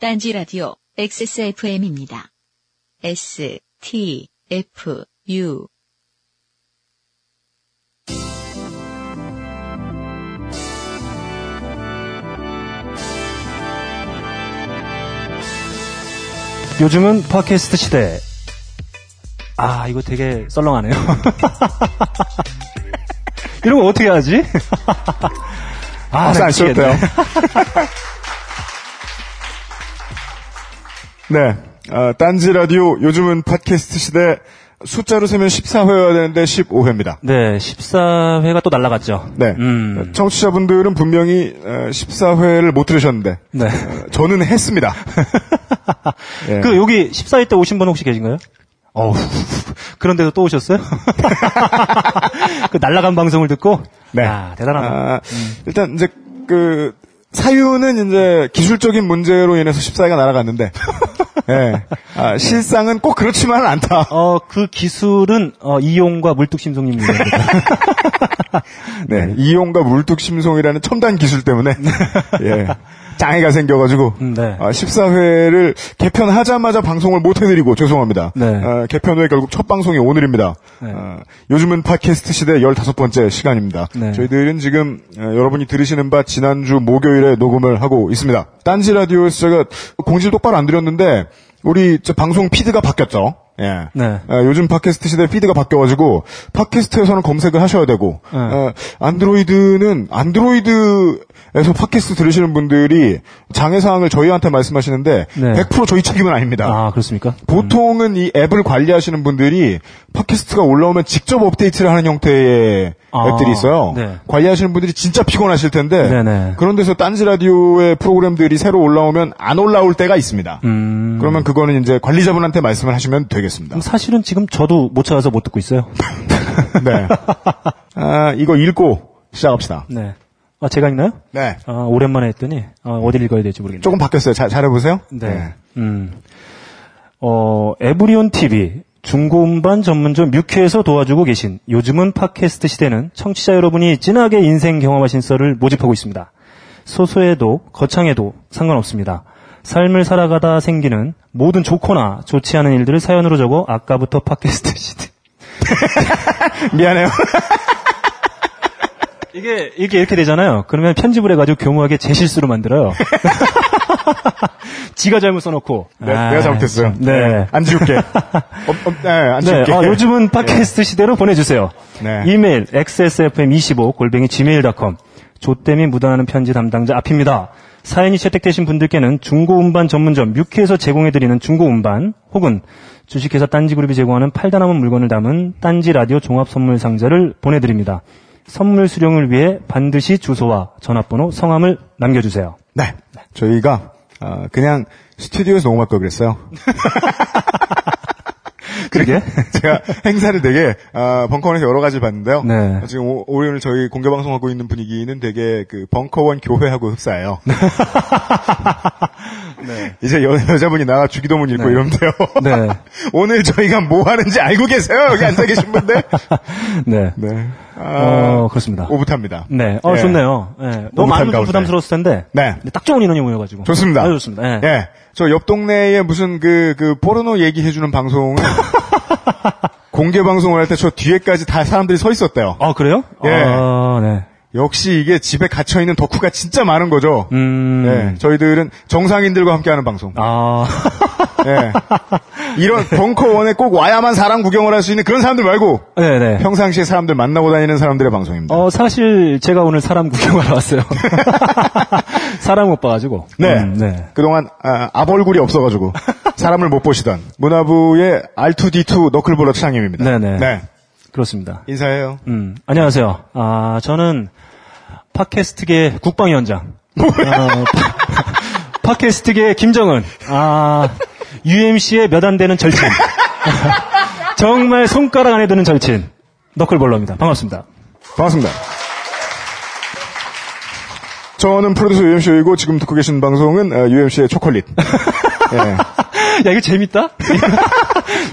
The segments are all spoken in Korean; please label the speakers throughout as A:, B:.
A: 딴지 라디오 XSFM입니다. S, T, F, U.
B: 요즘은 팟캐스트 시대. 아, 이거 되게 썰렁하네요. 이런 거 어떻게 하지? 아,
C: 안. 치셨대요. 네. 아, 딴지 라디오 요즘은 팟캐스트 시대 숫자로 세면 14회여야 되는데 15회입니다.
B: 네, 14회가 또 날라갔죠.
C: 네.
B: 음.
C: 청취자분들은 분명히 14회를 못 들으셨는데
B: 네.
C: 어, 저는 했습니다. 예.
B: 그, 여기 14회 때 오신 분 혹시 계신가요? 어우, 그런 데서 또 오셨어요? 그 날라간 방송을 듣고?
C: 네.
B: 아, 대단하다.
C: 아, 일단 이제 그 사유는 이제 기술적인 문제로 인해서 14회가 날아갔는데 예. 아, 실상은 꼭 그렇지만은 않다.
B: 어, 그 기술은, 어, 이용과 물뚝심송님 문제입니다.
C: 네. 이용과 물뚝심송이라는 첨단 기술 때문에 예. 장애가 생겨가지고
B: 음, 네.
C: 아, 14회를 개편하자마자 방송을 못 해드리고 죄송합니다.
B: 네.
C: 아, 개편 후에 결국 첫 방송이 오늘입니다.
B: 네.
C: 아, 요즘은 팟캐스트 시대 15번째 시간입니다.
B: 네.
C: 저희들은 지금 어, 여러분이 들으시는 바 지난주 목요일에 녹음을 하고 있습니다. 딴지 라디오에서 제가 공지를 똑바로 안 드렸는데 우리 저 방송 피드가 바뀌었죠. 예.
B: 네.
C: 아, 요즘 팟캐스트 시대 피드가 바뀌어가지고 팟캐스트에서는 검색을 하셔야 되고
B: 네.
C: 어, 안드로이드는 안드로이드에서 팟캐스트 들으시는 분들이 장애 사항을 저희한테 말씀하시는데
B: 네.
C: 100% 저희 책임은 아닙니다.
B: 아, 그렇습니까?
C: 보통은 이 앱을 관리하시는 분들이 팟캐스트가 올라오면 직접 업데이트를 하는 형태의
B: 아,
C: 앱들이 있어요.
B: 네.
C: 관리하시는 분들이 진짜 피곤하실 텐데
B: 네네.
C: 그런 데서 딴지 라디오의 프로그램들이 새로 올라오면 안 올라올 때가 있습니다.
B: 음.
C: 그러면 그거는 이제 관리자분한테 말씀을 하시면 되겠습니다.
B: 사실은 지금 저도 못 찾아서 못 듣고 있어요.
C: 네. 아, 이거 읽고 시작합시다.
B: 네. 아, 제가 읽나요?
C: 네.
B: 아, 오랜만에 했더니, 아, 어딜 읽어야 될지 모르겠네요.
C: 조금 바뀌었어요. 잘, 잘해보세요.
B: 네. 음. 어, 에브리온 TV, 중고음반 전문점 뮤큐에서 도와주고 계신 요즘은 팟캐스트 시대는 청취자 여러분이 진하게 인생 경험하신 썰을 모집하고 있습니다. 소소해도 거창해도 상관없습니다. 삶을 살아가다 생기는 모든 좋거나 좋지 않은 일들을 사연으로 적어 아까부터 팟캐스트 시대.
C: 미안해요.
B: 이게, 이게 이렇게 되잖아요. 그러면 편집을 해가지고 교묘하게 제 실수로 만들어요. 지가 잘못 써놓고.
C: 네,
B: 아,
C: 내가 잘못했어요.
B: 참. 네.
C: 안 지울게. 어, 어, 네, 안
B: 네,
C: 지울게.
B: 아, 요즘은 팟캐스트 시대로 보내주세요.
C: 네.
B: 이메일 xsfm25 골뱅이 gmail.com 조땜이 묻어나는 편지 담당자 앞입니다. 사연이 채택되신 분들께는 중고 음반 전문점 뮤키에서 제공해드리는 중고 음반 혹은 주식회사 딴지그룹이 제공하는 팔다 남은 물건을 담은 딴지 라디오 종합 선물 상자를 보내드립니다. 선물 수령을 위해 반드시 주소와 전화번호, 성함을 남겨주세요.
C: 네. 저희가, 어, 그냥 스튜디오에서 녹음할 걸 그랬어요.
B: 그러게.
C: 제가 행사를 되게, 아, 벙커원에서 여러 가지 봤는데요.
B: 네.
C: 지금 오, 오늘 저희 공개 방송하고 있는 분위기는 되게 그 벙커원 교회하고 흡사해요. 이제 여, 여자분이 나와 주기도문 읽고
B: 네.
C: 이러면 돼요.
B: 네.
C: 오늘 저희가 뭐 하는지 알고 계세요? 여기 앉아 계신 분들?
B: 네.
C: 네. 아,
B: 어, 그렇습니다.
C: 오붓합니다.
B: 네. 어,
C: 예.
B: 좋네요. 예. 너무 좀
C: 가운데.
B: 부담스러웠을 텐데.
C: 네.
B: 딱 좋은 인원이 모여가지고.
C: 좋습니다.
B: 아주 좋습니다. 예.
C: 예. 저 옆 동네에 무슨 그, 그, 포르노 얘기해주는 방송을 공개 방송을 할 때 저 뒤에까지 다 사람들이 서 있었대요.
B: 아, 그래요?
C: 예.
B: 아, 네.
C: 역시 이게 집에 갇혀 있는 덕후가 진짜 많은 거죠.
B: 음.
C: 예. 저희들은 정상인들과 함께 하는 방송.
B: 아.
C: 예. 이런 벙커원에 꼭 와야만 사람 구경을 할 수 있는 그런 사람들 말고
B: 네네.
C: 평상시에 사람들 만나고 다니는 사람들의 방송입니다.
B: 어, 사실 제가 오늘 사람 구경하러 왔어요. 사람 못 봐가지고.
C: 네.
B: 음, 네.
C: 그동안 아, 앞 얼굴이 없어가지고 사람을 못 보시던 문화부의 R2D2 너클볼러 차장님입니다.
B: 네네.
C: 네.
B: 그렇습니다.
C: 인사해요.
B: 음, 안녕하세요. 아, 저는 팟캐스트계 국방위원장. 어, 파- 팟캐스트계 김정은. 아, UMC의 몇 안 되는 절친. 정말 손가락 안에 드는 절친. 너클볼러입니다. 반갑습니다.
C: 반갑습니다. 저는 프로듀서 UMC이고 지금 듣고 계신 방송은 UMC의 초콜릿. 예.
B: 야, 이거 재밌다?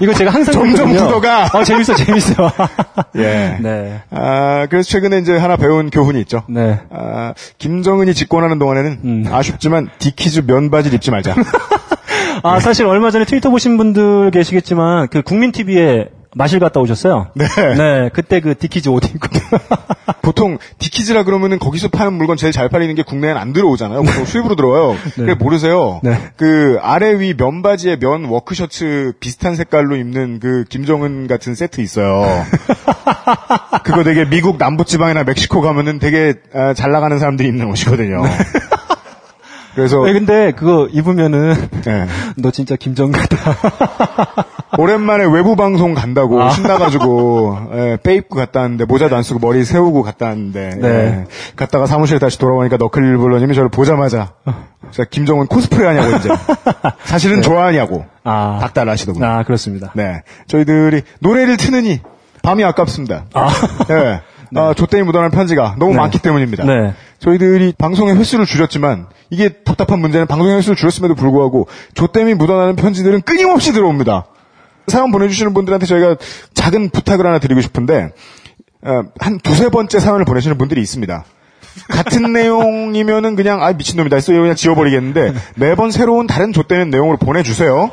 B: 이거 제가 항상
C: 점점. 굳어가.
B: 어, 재밌어, 재밌어.
C: 예.
B: 네.
C: 아, 그래서 최근에 이제 하나 배운 교훈이 있죠.
B: 네.
C: 아, 김정은이 집권하는 동안에는
B: 음.
C: 아쉽지만 디키즈 면바지를 입지 말자.
B: 아, 사실 얼마 전에 트위터 보신 분들 계시겠지만, 그 국민TV에 마실 갔다 오셨어요.
C: 네.
B: 네. 그때 그 디키즈 옷 입고.
C: 보통 디키즈라 그러면은 거기서 파는 물건 제일 잘 팔리는 게 국내엔 안 들어오잖아요. 보통 수입으로 들어와요. 그래 모르세요.
B: 네.
C: 그 아래 위 면바지에 면 워크셔츠 비슷한 색깔로 입는 그 김정은 같은 세트 있어요. 그거 되게 미국 남부 지방이나 멕시코 가면은 되게 아, 잘 나가는 사람들이 입는 옷이거든요. 그래서
B: 네, 근데 그거 입으면은,
C: 예.
B: 너 진짜 김정 같다.
C: 오랜만에 외부 방송 간다고
B: 아.
C: 신나가지고 예, 빼 입고 갔다 왔는데 모자도 안 쓰고 머리 세우고 갔다 왔는데
B: 네.
C: 예, 갔다가 사무실에 다시 돌아오니까 너클블러님이 저를 보자마자 제가 김정은 코스프레 하냐고 이제 사실은 좋아하냐고
B: 아.
C: 닥달을 하시더군요.
B: 아, 그렇습니다.
C: 네, 저희들이 노래를 트느니 밤이 아깝습니다.
B: 아.
C: 예. 아, 조땡이 묻어나는 편지가 너무
B: 네.
C: 많기 때문입니다.
B: 네.
C: 저희들이 방송의 횟수를 줄였지만 이게 답답한 문제는 방송의 횟수를 줄였음에도 불구하고 조땜이 묻어나는 편지들은 끊임없이 들어옵니다. 사연 보내주시는 분들한테 저희가 작은 부탁을 하나 드리고 싶은데 어, 한 두세 번째 사연을 보내시는 분들이 있습니다. 같은 내용이면은 그냥 아 미친놈이다 해서 그냥 지워버리겠는데 매번 새로운 다른 조땜는 내용으로 보내주세요.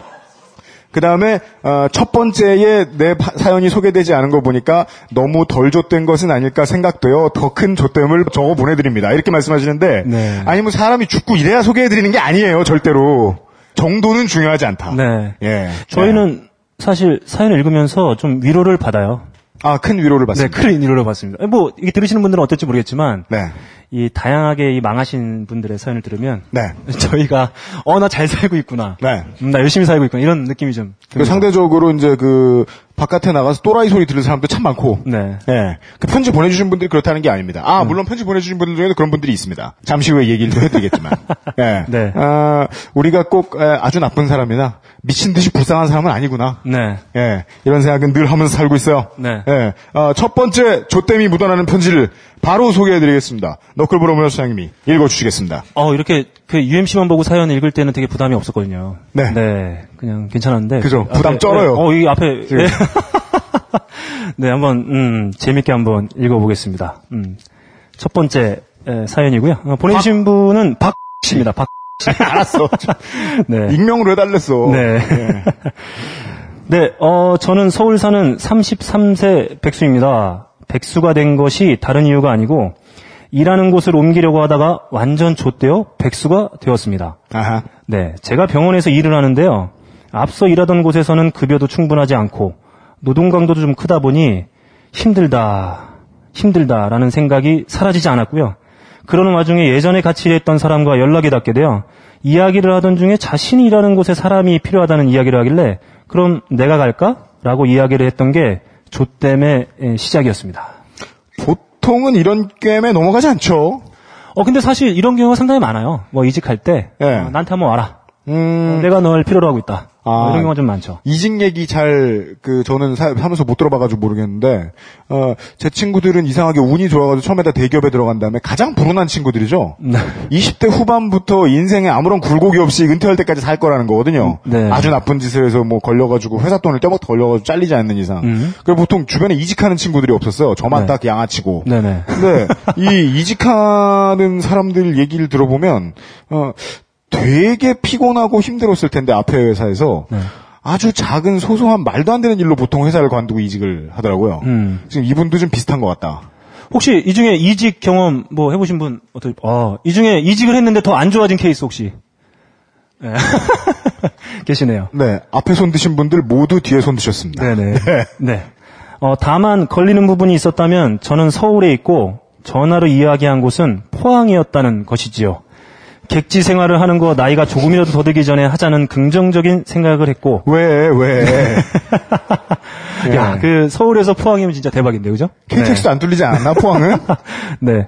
C: 그 다음에 어, 첫 번째에 내 파- 사연이 소개되지 않은 거 보니까 너무 덜 좆된 것은 아닐까 생각되어 더 큰 좆됨을 적어 보내드립니다. 이렇게 말씀하시는데
B: 네.
C: 아니 뭐 사람이 죽고 이래야 소개해드리는 게 아니에요 절대로 정도는 중요하지 않다.
B: 네.
C: 예.
B: 저희는 사실 사연을 읽으면서 좀 위로를 받아요.
C: 아 큰 위로를
B: 네,
C: 받습니다.
B: 큰 위로를 받습니다. 뭐, 이게 들으시는 분들은 어떨지 모르겠지만,
C: 네.
B: 이 다양하게 이 망하신 분들의 사연을 들으면,
C: 네.
B: 저희가, 어, 나 잘 살고 있구나.
C: 네.
B: 음, 나 열심히 살고 있구나. 이런 느낌이 좀.
C: 그
B: 듭니다.
C: 상대적으로 이제 그 바깥에 나가서 또라이 소리 들은 사람도 참 많고.
B: 네.
C: 예. 그 편지 보내주신 분들이 그렇다는 게 아닙니다. 아, 물론 편지 보내주신 분들 중에도 그런 분들이 있습니다. 잠시 후에 얘기를 좀 해드리겠지만. 예.
B: 네.
C: 아, 우리가 꼭 에, 아주 나쁜 사람이나 미친 듯이 불쌍한 사람은 아니구나.
B: 네.
C: 예. 이런 생각은 늘 하면서 살고 있어요.
B: 네.
C: 예. 아, 첫 번째 조땜이 묻어나는 편지를 바로 소개해드리겠습니다. 너클브로 문화수장님이 읽어주시겠습니다.
B: 어, 이렇게 그 UMC만 보고 사연 읽을 때는 되게 부담이 없었거든요.
C: 네.
B: 그냥 괜찮았는데.
C: 그죠. 부담 쩔어요.
B: 네. 어, 이 앞에.
C: 지금.
B: 네. 네, 한번, 음, 재밌게 한번 읽어보겠습니다. 음. 첫 번째 에, 사연이고요. 어, 보내주신 분은 박 씨입니다. 박 씨.
C: 알았어.
B: 네.
C: 익명으로 해달랬어.
B: 네.
C: 예.
B: 네, 어, 저는 서울 사는 33세 백수입니다. 백수가 된 것이 다른 이유가 아니고, 일하는 곳을 옮기려고 하다가 완전 좆되어 백수가 되었습니다.
C: 아하.
B: 네, 제가 병원에서 일을 하는데요. 앞서 일하던 곳에서는 급여도 충분하지 않고, 노동 강도도 좀 크다 보니, 힘들다, 힘들다라는 생각이 사라지지 않았고요. 그러는 와중에 예전에 같이 일했던 사람과 연락이 닿게 되어 이야기를 하던 중에 자신이 일하는 곳에 사람이 필요하다는 이야기를 하길래 그럼 내가 갈까? 라고 이야기를 했던 게 조땜의 에, 시작이었습니다.
C: 보통은 이런 게임에 넘어가지 않죠.
B: 어, 근데 사실 이런 경우가 상당히 많아요. 뭐 이직할 때
C: 예.
B: 어, 나한테 한번 와라.
C: 음,
B: 어, 내가 널 필요로 하고 있다.
C: 아.
B: 뭐 이런 경우가 좀 많죠.
C: 이직 얘기 잘, 그, 저는 사, 하면서 못 들어봐가지고 모르겠는데, 어, 제 친구들은 이상하게 운이 좋아가지고 처음에다 대기업에 들어간 다음에 가장 불운한 친구들이죠.
B: 네.
C: 20대 후반부터 인생에 아무런 굴곡이 없이 은퇴할 때까지 살 거라는 거거든요.
B: 네.
C: 아주 나쁜 짓을 해서 뭐 걸려가지고 회사 돈을 떼먹다 걸려가지고 잘리지 않는 이상.
B: 음.
C: 그리고 보통 주변에 이직하는 친구들이 없었어요. 저만
B: 네.
C: 딱 양아치고.
B: 네네.
C: 근데 이 이직하는 사람들 얘기를 들어보면 어 되게 피곤하고 힘들었을 텐데 앞에 회사에서
B: 네.
C: 아주 작은 소소한 말도 안 되는 일로 보통 회사를 관두고 이직을 하더라고요.
B: 음.
C: 지금 이분도 좀 비슷한 것 같다.
B: 혹시 이 중에 이직 경험 뭐 해보신 분 어떻게? 어, 이 중에 이직을 했는데 더 안 좋아진 케이스 혹시? 네. 계시네요.
C: 네, 앞에 손 드신 분들 모두 뒤에 손 드셨습니다.
B: 네네. 네. 어, 다만 걸리는 부분이 있었다면 저는 서울에 있고 전화로 이야기한 곳은 포항이었다는 것이지요. 객지 생활을 하는 거 나이가 조금이라도 더 들기 전에 하자는 긍정적인 생각을 했고,
C: 왜, 왜. 예.
B: 야, 그 서울에서 포항이면 진짜 대박인데, 그죠?
C: KTX도 안 뚫리지 않았나, 포항은?
B: 네.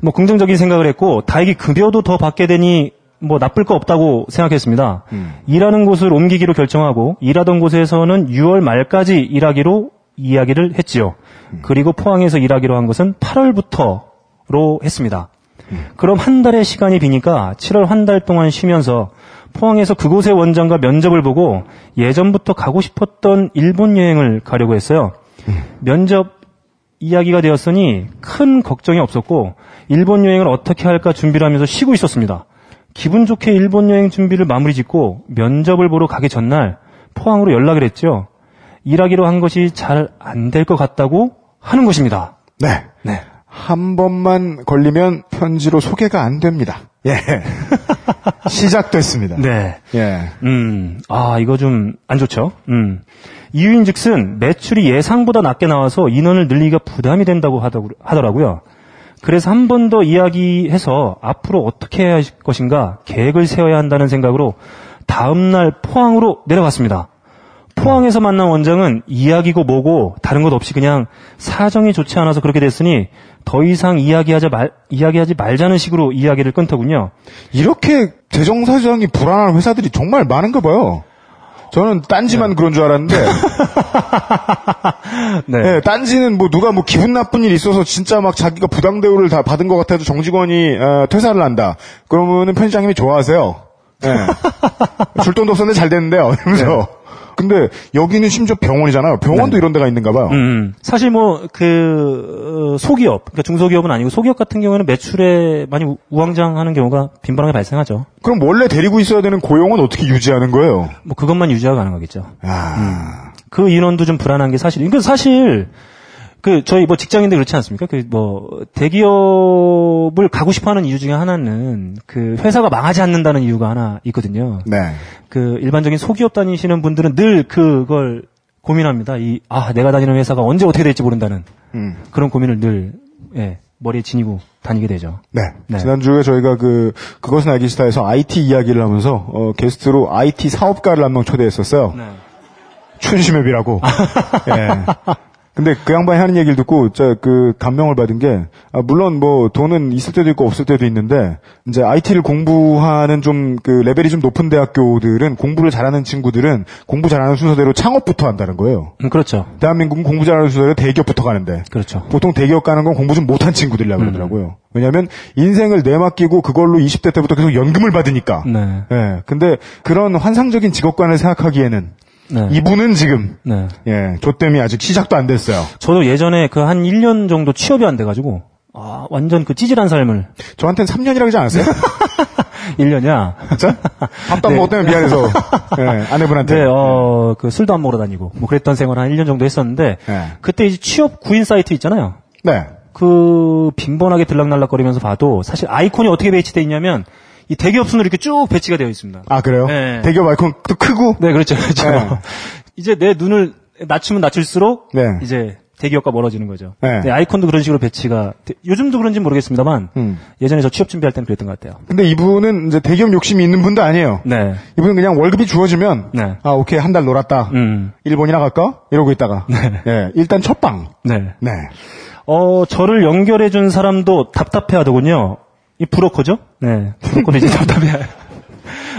B: 뭐 긍정적인 생각을 했고 다행히 급여도 더 받게 되니 뭐 나쁠 거 없다고 생각했습니다.
C: 음.
B: 일하는 곳을 옮기기로 결정하고 일하던 곳에서는 6월 말까지 일하기로 이야기를 했지요.
C: 음.
B: 그리고 포항에서 일하기로 한 것은 8월부터로 했습니다.
C: 음.
B: 그럼 한 달의 시간이 비니까 7월 한 달 동안 쉬면서 포항에서 그곳의 원장과 면접을 보고 예전부터 가고 싶었던 일본 여행을 가려고 했어요. 면접 이야기가 되었으니 큰 걱정이 없었고 일본 여행을 어떻게 할까 준비를 하면서 쉬고 있었습니다. 기분 좋게 일본 여행 준비를 마무리 짓고 면접을 보러 가기 전날 포항으로 연락을 했죠. 일하기로 한 것이 잘 안 될 것 같다고 하는 것입니다.
C: 네.
B: 네.
C: 한 번만 걸리면 편지로 소개가 안 됩니다. 예. 시작됐습니다.
B: 네.
C: 예.
B: 음, 아, 이거 좀 안 좋죠. 음. 이유인 즉슨 매출이 예상보다 낮게 나와서 인원을 늘리기가 부담이 된다고 하더- 하더라고요. 그래서 한 번 더 이야기해서 앞으로 어떻게 해야 할 것인가 계획을 세워야 한다는 생각으로 다음날 포항으로 내려갔습니다. 포항에서 만난 원장은 이야기고 뭐고 다른 것 없이 그냥 사정이 좋지 않아서 그렇게 됐으니 더 이상 이야기하자 말, 이야기하지 말자는 식으로 이야기를 끊더군요.
C: 이렇게 재정사정이 불안한 회사들이 정말 많은가 봐요. 저는 딴지만 그런 줄 알았는데,
B: 네.
C: 예, 딴지는 뭐 누가 뭐 기분 나쁜 일 있어서 진짜 막 자기가 부당 대우를 다 받은 것 같아도 정직원이 어, 퇴사를 한다. 그러면은 편집장님이 좋아하세요. 예. 줄 돈도 없었는데 잘 됐는데요. 이러면서. 근데 여기는 심지어 병원이잖아요. 병원도 이런 데가 있는가 봐요.
B: 음, 사실 뭐, 그, 어, 소기업, 그러니까 중소기업은 아니고 소기업 같은 경우에는 매출에 많이 우- 우왕좌왕하는 경우가 빈번하게 발생하죠.
C: 그럼 원래 데리고 있어야 되는 고용은 어떻게 유지하는 거예요?
B: 뭐, 그것만 유지가 가능하겠죠.
C: 아,
B: 그 인원도 좀 불안한 게 사실, 이건 사실, 그, 저희 뭐 직장인들 그렇지 않습니까? 그 뭐, 대기업을 가고 싶어 하는 이유 중에 하나는 그 회사가 망하지 않는다는 이유가 하나 있거든요.
C: 네.
B: 그 일반적인 소기업 다니시는 분들은 늘 그걸 고민합니다. 이, 아, 내가 다니는 회사가 언제 어떻게 될지 모른다는
C: 음.
B: 그런 고민을 늘, 예, 머리에 지니고 다니게 되죠.
C: 네.
B: 네.
C: 지난주에 저희가 그, 그것은 알기 싫다에서 IT 이야기를 하면서, 어, 게스트로 IT 사업가를 한 명 초대했었어요.
B: 네.
C: 춘심협이라고. 예. 근데 그 양반이 하는 얘기를 듣고, 저, 그, 감명을 받은 게, 아, 물론 뭐, 돈은 있을 때도 있고 없을 때도 있는데, 이제 IT를 공부하는 좀, 그, 레벨이 좀 높은 대학교들은, 공부를 잘하는 친구들은, 공부 잘하는 순서대로 창업부터 한다는 거예요.
B: 음, 그렇죠.
C: 대한민국은 공부 잘하는 순서대로 대기업부터 가는데,
B: 그렇죠.
C: 보통 대기업 가는 건 공부 좀 못한 친구들이라 그러더라고요. 왜냐하면 인생을 내맡기고 그걸로 20대 때부터 계속 연금을 받으니까.
B: 네.
C: 예. 근데 그런 환상적인 직업관을 생각하기에는
B: 네.
C: 이분은 지금
B: 네.
C: 예, 조땜이 아직 시작도 안 됐어요.
B: 저도 예전에 그 한 1년 정도 취업이 안 돼가지고, 아, 완전 그 찌질한 삶을.
C: 저한테는 3년이라고 하지 않았어요?
B: 1년이야.
C: 진짜? 밥도 안 먹었다면 미안해서 예, 아내분한테.
B: 네, 어, 그 술도 안 먹으러 다니고, 뭐 그랬던 생활 한 1년 정도 했었는데,
C: 네.
B: 그때 이제 취업 구인 사이트 있잖아요.
C: 네.
B: 그 빈번하게 들락날락거리면서 봐도 사실 아이콘이 어떻게 배치돼 있냐면 이 대기업 순으로 이렇게 쭉 배치가 되어 있습니다.
C: 아 그래요?
B: 네.
C: 대기업 아이콘도 크고.
B: 네, 그렇죠, 그렇죠.
C: 네.
B: 이제 내 눈을 낮추면 낮출수록
C: 네.
B: 이제 대기업과 멀어지는 거죠.
C: 네.
B: 네, 아이콘도 그런 식으로 배치가 돼- 요즘도 그런지 모르겠습니다만
C: 음.
B: 예전에 저 취업 준비할 때는 그랬던 것 같아요.
C: 근데 이분은 이제 대기업 욕심이 있는 분도 아니에요.
B: 네,
C: 이분은 그냥 월급이 주어지면
B: 네.
C: 아 오케이 한 달 놀았다.
B: 음,
C: 일본이나 갈까? 이러고 있다가 예, 일단 첫 방.
B: 네.
C: 네.
B: 어, 저를 연결해 준 사람도 답답해하더군요. 이 브로커죠? 네, 브로커도 이제 답답해.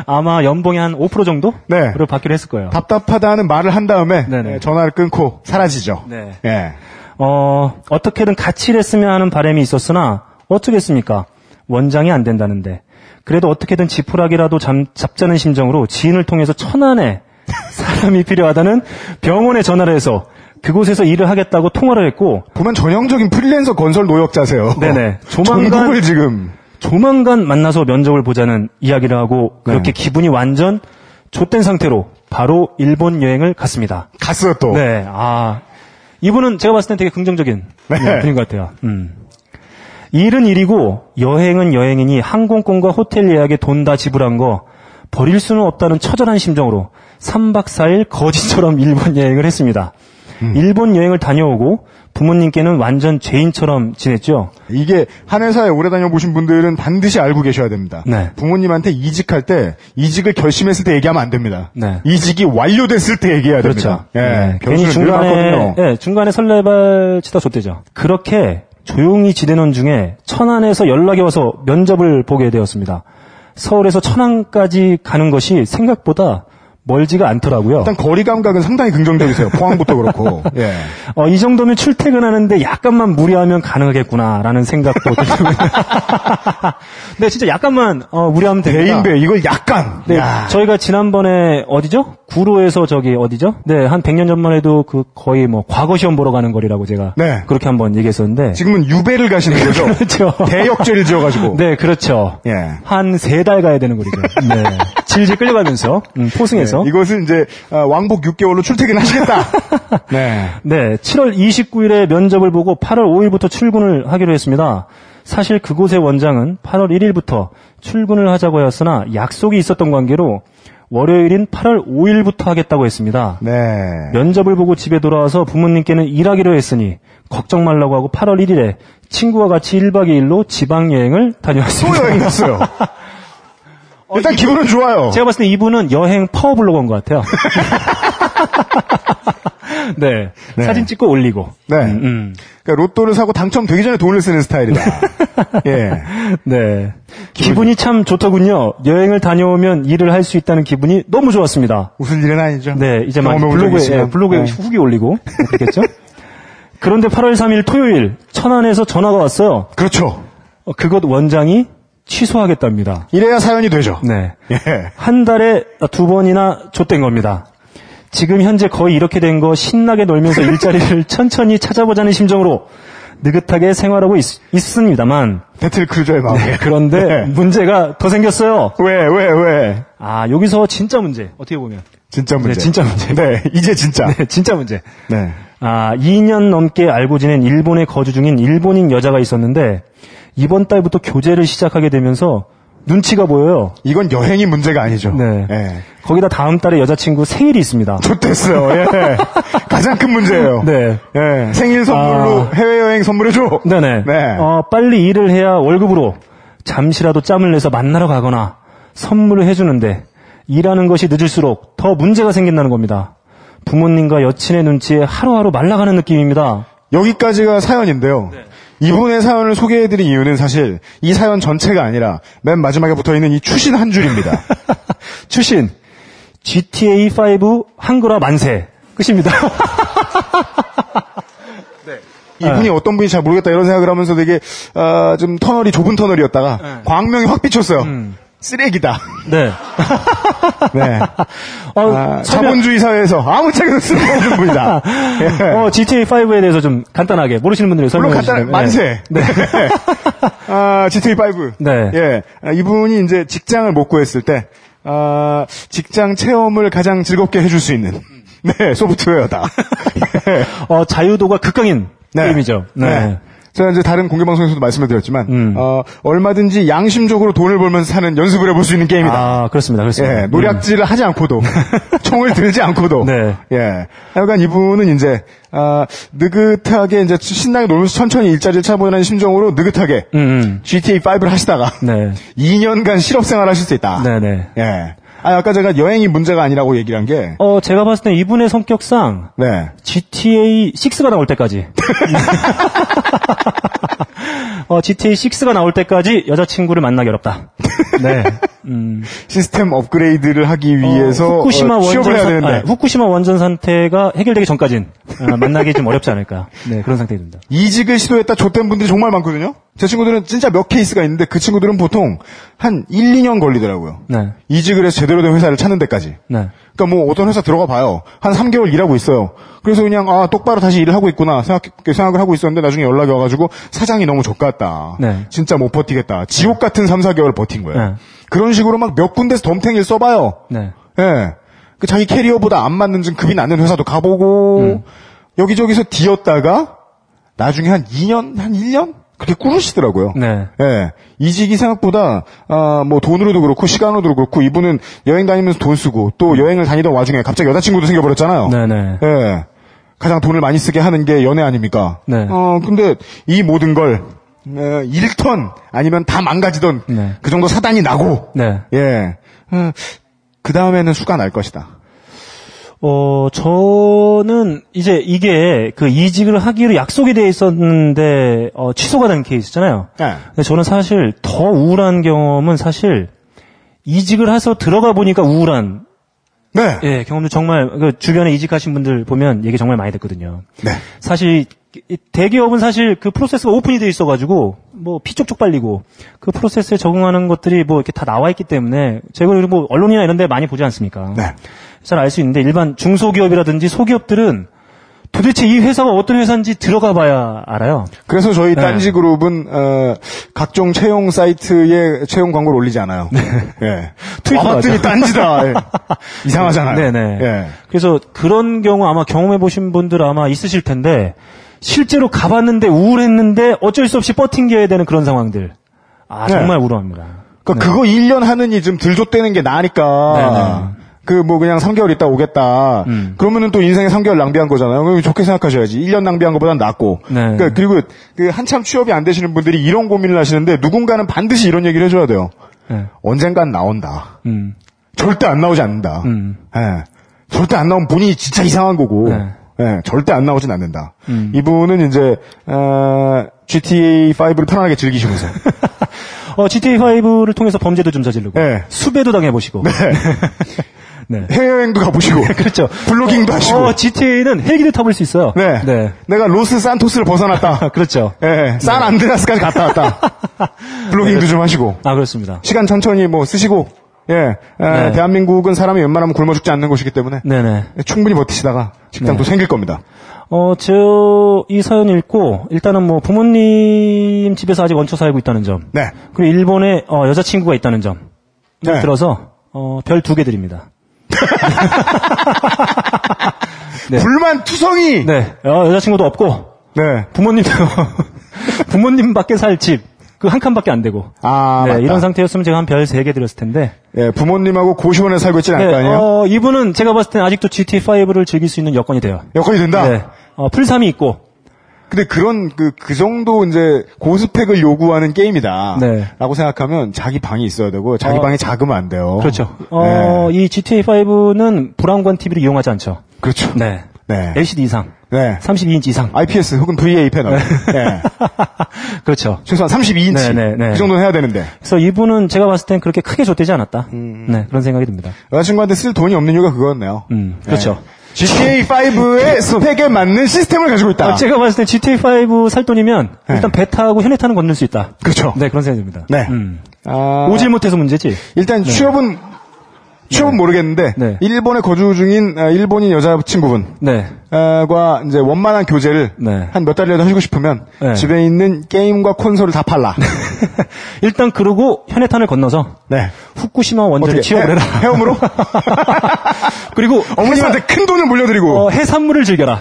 B: 아마 연봉이 한 5% 정도?
C: 네.
B: 그걸 받기로 했을 거예요.
C: 답답하다는 말을 한 다음에
B: 네네.
C: 예, 전화를 끊고 사라지죠.
B: 네.
C: 예.
B: 어, 어떻게든 같이 일했으면 하는 바람이 있었으나, 어쩌겠습니까? 원장이 안 된다는데. 그래도 어떻게든 지푸라기라도 잠- 잡자는 심정으로 지인을 통해서 천안에 사람이 필요하다는 병원에 전화를 해서 그곳에서 일을 하겠다고 통화를 했고,
C: 보면 전형적인 프리랜서 건설 노역자세요.
B: 네네. 조만간-
C: 전국을 지금
B: 조만간 만나서 면접을 보자는 이야기를 하고, 그렇게
C: 네.
B: 기분이 완전 좆된 상태로 바로 일본 여행을 갔습니다.
C: 갔어요 또.
B: 네, 아. 이분은 제가 봤을 땐 되게 긍정적인
C: 네.
B: 분인 것 같아요. 음. 일은 일이고 여행은 여행이니 항공권과 호텔 예약에 돈 다 지불한 거 버릴 수는 없다는 처절한 심정으로 3박 4일 거지처럼 일본 여행을 했습니다.
C: 음.
B: 일본 여행을 다녀오고 부모님께는 완전 죄인처럼 지냈죠.
C: 이게 한 회사에 오래 다녀보신 분들은 반드시 알고 계셔야 됩니다.
B: 네.
C: 부모님한테 이직할 때 이직을 결심했을 때 얘기하면 안 됩니다.
B: 네.
C: 이직이 완료됐을 때 얘기해야
B: 그렇죠.
C: 됩니다. 예.
B: 네. 괜히
C: 변수는 늘
B: 중간에. 예, 중간에 설레발 치다 줬대죠. 그렇게 조용히 지내는 중에 천안에서 연락이 와서 면접을 보게 되었습니다. 서울에서 천안까지 가는 것이 생각보다 멀지가 않더라고요.
C: 일단 거리 감각은 상당히 긍정적이세요. 포항부터 그렇고. 예.
B: 어, 이 정도면 출퇴근하는데 약간만 무리하면 가능하겠구나라는 생각도 들고요. 네, 진짜 약간만 어, 무리하면 됩니다.
C: 대인배 이걸 약간.
B: 네,
C: 야.
B: 저희가 지난번에 어디죠? 구로에서 저기 어디죠? 네, 한 100년 전만 해도 그 거의 뭐 과거 시험 보러 가는 거리라고 제가
C: 네.
B: 그렇게 한번 얘기했었는데
C: 지금은 유배를 가시는 거죠.
B: 그렇죠.
C: 대역죄를 지어가지고.
B: 네, 그렇죠.
C: 예.
B: 한 세 달 가야 되는 거리죠. 네. 질질 끌려가면서 음, 포승해서
C: 네, 이것은 이제 아, 왕복 6개월로 출퇴근하시겠다. 네.
B: 네, 7월 29일에 면접을 보고 8월 5일부터 출근을 하기로 했습니다. 사실 그곳의 원장은 8월 1일부터 출근을 하자고 하였으나 약속이 있었던 관계로 월요일인 8월 5일부터 하겠다고 했습니다.
C: 네.
B: 면접을 보고 집에 돌아와서 부모님께는 일하기로 했으니 걱정 말라고 하고 8월 1일에 친구와 같이 1박 2일로 지방 여행을
C: 또
B: 다녀왔습니다.
C: 여행했어요. 일단 기분은 좋아요.
B: 제가 봤을 때 이분은 여행 파워블로거인 것 같아요. 네.
C: 네.
B: 사진 찍고 올리고.
C: 네.
B: 음, 음.
C: 그러니까 로또를 사고 당첨되기 전에 돈을 쓰는 스타일이다. 예.
B: 네. 기분이 참 좋더군요. 여행을 다녀오면 일을 할 수 있다는 기분이 너무 좋았습니다.
C: 웃을 일은 아니죠.
B: 네, 이제 막 블로그에. 예, 블로그에
C: 네.
B: 후기 올리고. 그렇겠죠? 그런데 8월 3일 토요일, 천안에서 전화가 왔어요.
C: 그렇죠.
B: 어, 그것 원장이 취소하겠답니다.
C: 이래야 사연이 되죠.
B: 네.
C: 예.
B: 한 달에 두 번이나 좆된 겁니다. 지금 현재 거의 이렇게 된 거 신나게 놀면서 일자리를 천천히 찾아보자는 심정으로 느긋하게 생활하고 있, 습니다만
C: battlecruiser의 마음.
B: 그런데
C: 네.
B: 문제가 더 생겼어요.
C: 왜, 왜, 왜?
B: 아, 여기서 진짜 문제. 어떻게 보면.
C: 진짜 문제.
B: 네, 진짜 문제.
C: 네, 이제 진짜.
B: 네, 진짜 문제.
C: 네.
B: 아, 2년 넘게 알고 지낸 일본에 거주 중인 일본인 여자가 있었는데 이번 달부터 교제를 시작하게 되면서 눈치가 보여요.
C: 이건 여행이 문제가 아니죠.
B: 네.
C: 예.
B: 거기다 다음 달에 여자친구 생일이 있습니다.
C: 좋댔어요. 예. 가장 큰 문제예요.
B: 네.
C: 예. 생일 선물로
B: 아.
C: 해외여행 선물해줘.
B: 네네.
C: 네.
B: 어, 빨리 일을 해야 월급으로 잠시라도 짬을 내서 만나러 가거나 선물을 해주는데 일하는 것이 늦을수록 더 문제가 생긴다는 겁니다. 부모님과 여친의 눈치에 하루하루 말라가는 느낌입니다.
C: 여기까지가 사연인데요.
B: 네.
C: 이분의 사연을 소개해드린 이유는 사실 이 사연 전체가 아니라 맨 마지막에 붙어있는 이 추신 한 줄입니다.
B: 추신. GTA5 한글화 만세. 끝입니다.
C: 이분이 어떤 분인지 잘 모르겠다 이런 생각을 하면서 되게 아, 좀 터널이 좁은 터널이었다가 광명이 확 비쳤어요. 쓰레기다.
B: 네.
C: 네.
B: 어,
C: 아, 자본주의 사회에서 아무 책에도 쓸모없는 분이다. 예.
B: 어, GTA5에 대해서 좀 간단하게 모르시는 분들이 설명해 주시면
C: 만세.
B: 네.
C: 아, GTA5.
B: 네.
C: 예. 아, 이분이 이제 직장을 못 구했을 때, 아, 직장 체험을 가장 즐겁게 해줄 수 있는, 네, 소프트웨어다. 예.
B: 어, 자유도가 극강인
C: 네.
B: 게임이죠. 네.
C: 제가 이제 다른 공개 방송에서도 말씀을 드렸지만,
B: 음.
C: 어, 얼마든지 양심적으로 돈을 벌면서 사는 연습을 해볼 수 있는 게임이다.
B: 아, 그렇습니다. 그렇습니다.
C: 예, 노략질을 하지 않고도, 총을 들지 않고도,
B: 네.
C: 예. 하여간 이분은 이제, 아, 느긋하게 이제 신나게 놀면서 천천히 일자리를 찾아보는 심정으로 느긋하게
B: 음, 음.
C: GTA5를 하시다가
B: 네.
C: 2년간 실업생활 하실 수 있다.
B: 네네.
C: 예. 아, 아까 제가 여행이 문제가 아니라고 얘기를 한 게,
B: 어, 제가 봤을 때 이분의 성격상
C: 네.
B: GTA 6가 나올 때까지. 어, GTA 6가 나올 때까지 여자친구를 만나기 어렵다. 네. 음.
C: 시스템 업그레이드를 하기 위해서
B: 어, 후쿠시마
C: 어,
B: 원전
C: 해야
B: 사-
C: 되는데
B: 아, 후쿠시마 원전 상태가 해결되기 전까진 어, 만나기 좀 어렵지 않을까. 네, 그런 상태가 됩니다.
C: 이직을 시도했다 좆된 분들이 정말 많거든요. 제 친구들은 진짜 몇 케이스가 있는데 그 친구들은 보통 한 1, 2년 걸리더라고요.
B: 네.
C: 이직을 해서 제대로 된 회사를 찾는 데까지.
B: 네.
C: 그러니까 뭐 어떤 회사 들어가 봐요. 한 3개월 일하고 있어요. 그래서 그냥 아 똑바로 다시 일을 하고 있구나 생각 생각을 하고 있었는데 나중에 연락이 와가지고 사장이 너무 족같다.
B: 네.
C: 진짜 못 버티겠다. 지옥 같은 3, 4개월 버틴 거예요.
B: 네.
C: 그런 식으로 막 몇 군데서 덤탱이를 써봐요.
B: 네.
C: 예. 그 자기 캐리어보다 안 맞는 좀 급이 낮는 회사도 가보고
B: 음.
C: 여기저기서 뒤었다가 나중에 한 2년, 한 1년 그렇게 꾸르시더라고요.
B: 네.
C: 예. 이직이 생각보다, 아, 뭐, 돈으로도 그렇고, 시간으로도 그렇고, 이분은 여행 다니면서 돈 쓰고, 또 여행을 다니던 와중에 갑자기 여자친구도 생겨버렸잖아요.
B: 음. 네네.
C: 예. 가장 돈을 많이 쓰게 하는 게 연애 아닙니까?
B: 네.
C: 어, 근데 이 모든 걸, 어, 1턴, 아니면 다 망가지던,
B: 네.
C: 그 정도 사단이 나고,
B: 네.
C: 예. 그 다음에는 수가 날 것이다.
B: 어, 저는 이제 이게 그 이직을 하기로 약속이 돼 있었는데, 어, 취소가 된 케이스잖아요.
C: 예.
B: 근데 저는 사실 더 우울한 경험은 사실 이직을 해서 들어가 보니까 우울한
C: 네.
B: 예, 경험도 정말 그 주변에 이직하신 분들 보면 얘기 정말 많이 듣거든요.
C: 네.
B: 사실 이 대기업은 사실 그 프로세스가 오픈이 돼 있어가지고 뭐 피 쪽쪽 빨리고 그 프로세스에 적응하는 것들이 뭐 이렇게 다 나와 있기 때문에 제가 뭐 언론이나 이런 데 많이 보지 않습니까?
C: 네.
B: 잘 알 수 있는데 일반 중소기업이라든지 소기업들은 도대체 이 회사가 어떤 회사인지 들어가 봐야 알아요.
C: 그래서 저희
B: 네.
C: 딴지 그룹은 어, 각종 채용 사이트에 채용 광고를 올리지 않아요. 예.
B: 트위터
C: 와봤더니
B: 하죠.
C: 딴지다. 예. 이상하잖아요.
B: 네네.
C: 예.
B: 그래서 그런 경우 아마 경험해 보신 분들 아마 있으실 텐데 실제로 가봤는데 우울했는데 어쩔 수 없이 버팅겨야 되는 그런 상황들. 아
C: 네.
B: 정말 우울합니다.
C: 그러니까
B: 네.
C: 그거 1년 하느니 좀 들조대는 게 나으니까. 그 뭐 그냥 3개월 있다 오겠다.
B: 음.
C: 그러면은 또 인생에 3개월 낭비한 거잖아요. 그럼 좋게 생각하셔야지. 1년 낭비한 것보단 낫고.
B: 네.
C: 그러니까 그리고 그 한참 취업이 안 되시는 분들이 이런 고민을 하시는데 누군가는 반드시 이런 얘기를 해줘야 돼요.
B: 네.
C: 언젠간 나온다.
B: 음.
C: 절대 안 나오지 않는다.
B: 음.
C: 예. 절대 안 나오면 본인이 진짜 이상한 거고.
B: 네.
C: 예, 절대 안 나오진 않는다.
B: 음.
C: 이분은 이제 어, GTA 5를 편안하게 즐기시면서
B: 어, GTA5를 통해서 범죄도 좀 저지르고
C: 네.
B: 수배도 당해보시고 네.
C: 해외여행도 가보시고
B: 그렇죠.
C: 블로깅도 하시고
B: 어, GTA는 헬기를 타볼 수 있어요.
C: 네.
B: 네.
C: 내가 로스 산토스를 벗어났다.
B: 그렇죠.
C: 예, 산 안드레아스까지 갔다 왔다. 블로깅도 좀 하시고
B: 아, 그렇습니다.
C: 시간 천천히 뭐 쓰시고 예, 에,
B: 네.
C: 대한민국은 사람이 웬만하면 굶어 죽지 않는 곳이기 때문에
B: 네네.
C: 충분히 버티시다가 식당도
B: 네.
C: 생길 겁니다.
B: 어, 저, 이 사연 읽고, 일단은 뭐, 부모님 집에서 아직 얹혀 살고 있다는 점.
C: 네.
B: 그리고 일본에, 어, 여자친구가 있다는 점.
C: 네.
B: 들어서, 어, 별 두 개 드립니다. 네.
C: 불만 투성이.
B: 네. 어, 여자친구도 없고,
C: 네.
B: 부모님도, 부모님 밖에 살 집, 그 한 칸밖에 안 되고.
C: 아,
B: 네,
C: 맞다.
B: 이런 상태였으면 제가 한 별 세 개 드렸을 텐데.
C: 예, 부모님하고 고시원에 살고 있지는 않을 거
B: 네,
C: 아니에요?
B: 어, 이분은 제가 봤을 때는 아직도 GT5를 즐길 수 있는 여건이 돼요.
C: 여건이 된다?
B: 네. 어, 풀삼이 있고,
C: 근데 그런, 그, 그 정도 이제 고스펙을 요구하는 게임이다.
B: 네.
C: 라고 생각하면 자기 방이 있어야 되고, 자기
B: 어,
C: 방이 작으면 안 돼요.
B: 그렇죠. 어,
C: 네.
B: 이 GTA5는 브라운관 TV를 이용하지 않죠.
C: 그렇죠.
B: 네.
C: 네.
B: LCD 이상.
C: 네.
B: 32인치 이상.
C: IPS 혹은 VA 패널. 네.
B: 그렇죠.
C: 최소한 32인치.
B: 네, 네, 네.
C: 그 정도는 해야 되는데.
B: 그래서 이분은 제가 봤을 땐 그렇게 크게 좆되지 않았다.
C: 음.
B: 네, 그런 생각이 듭니다.
C: 여자친구한테 쓸 돈이 없는 이유가 그거였네요.
B: 음, 그렇죠.
C: GTA5의 스펙에 맞는 시스템을 가지고 있다.
B: 아, 제가 봤을 땐 GTA5 살 돈이면
C: 네.
B: 일단 배 타고 현해 타는 건들 수 있다.
C: 그렇죠.
B: 네, 그런 생각이 듭니다.
C: 네.
B: 음.
C: 아,
B: 오질 못해서 문제지.
C: 일단 취업은 취업은 모르겠는데
B: 네.
C: 일본에 거주 중인 아, 일본인 여자친구분
B: 네.
C: 아, 과 이제 원만한 교제를
B: 네.
C: 한몇 달이라도 하시고 싶으면
B: 네.
C: 집에 있는 게임과 콘솔을 다 팔라.
B: 일단 그러고 현해탄을 건너서
C: 네.
B: 후쿠시마 원전에 취업을 해라.
C: 해, 헤엄으로
B: 그리고
C: 어머님한테 큰 돈을 물려드리고
B: 어, 해산물을 즐겨라.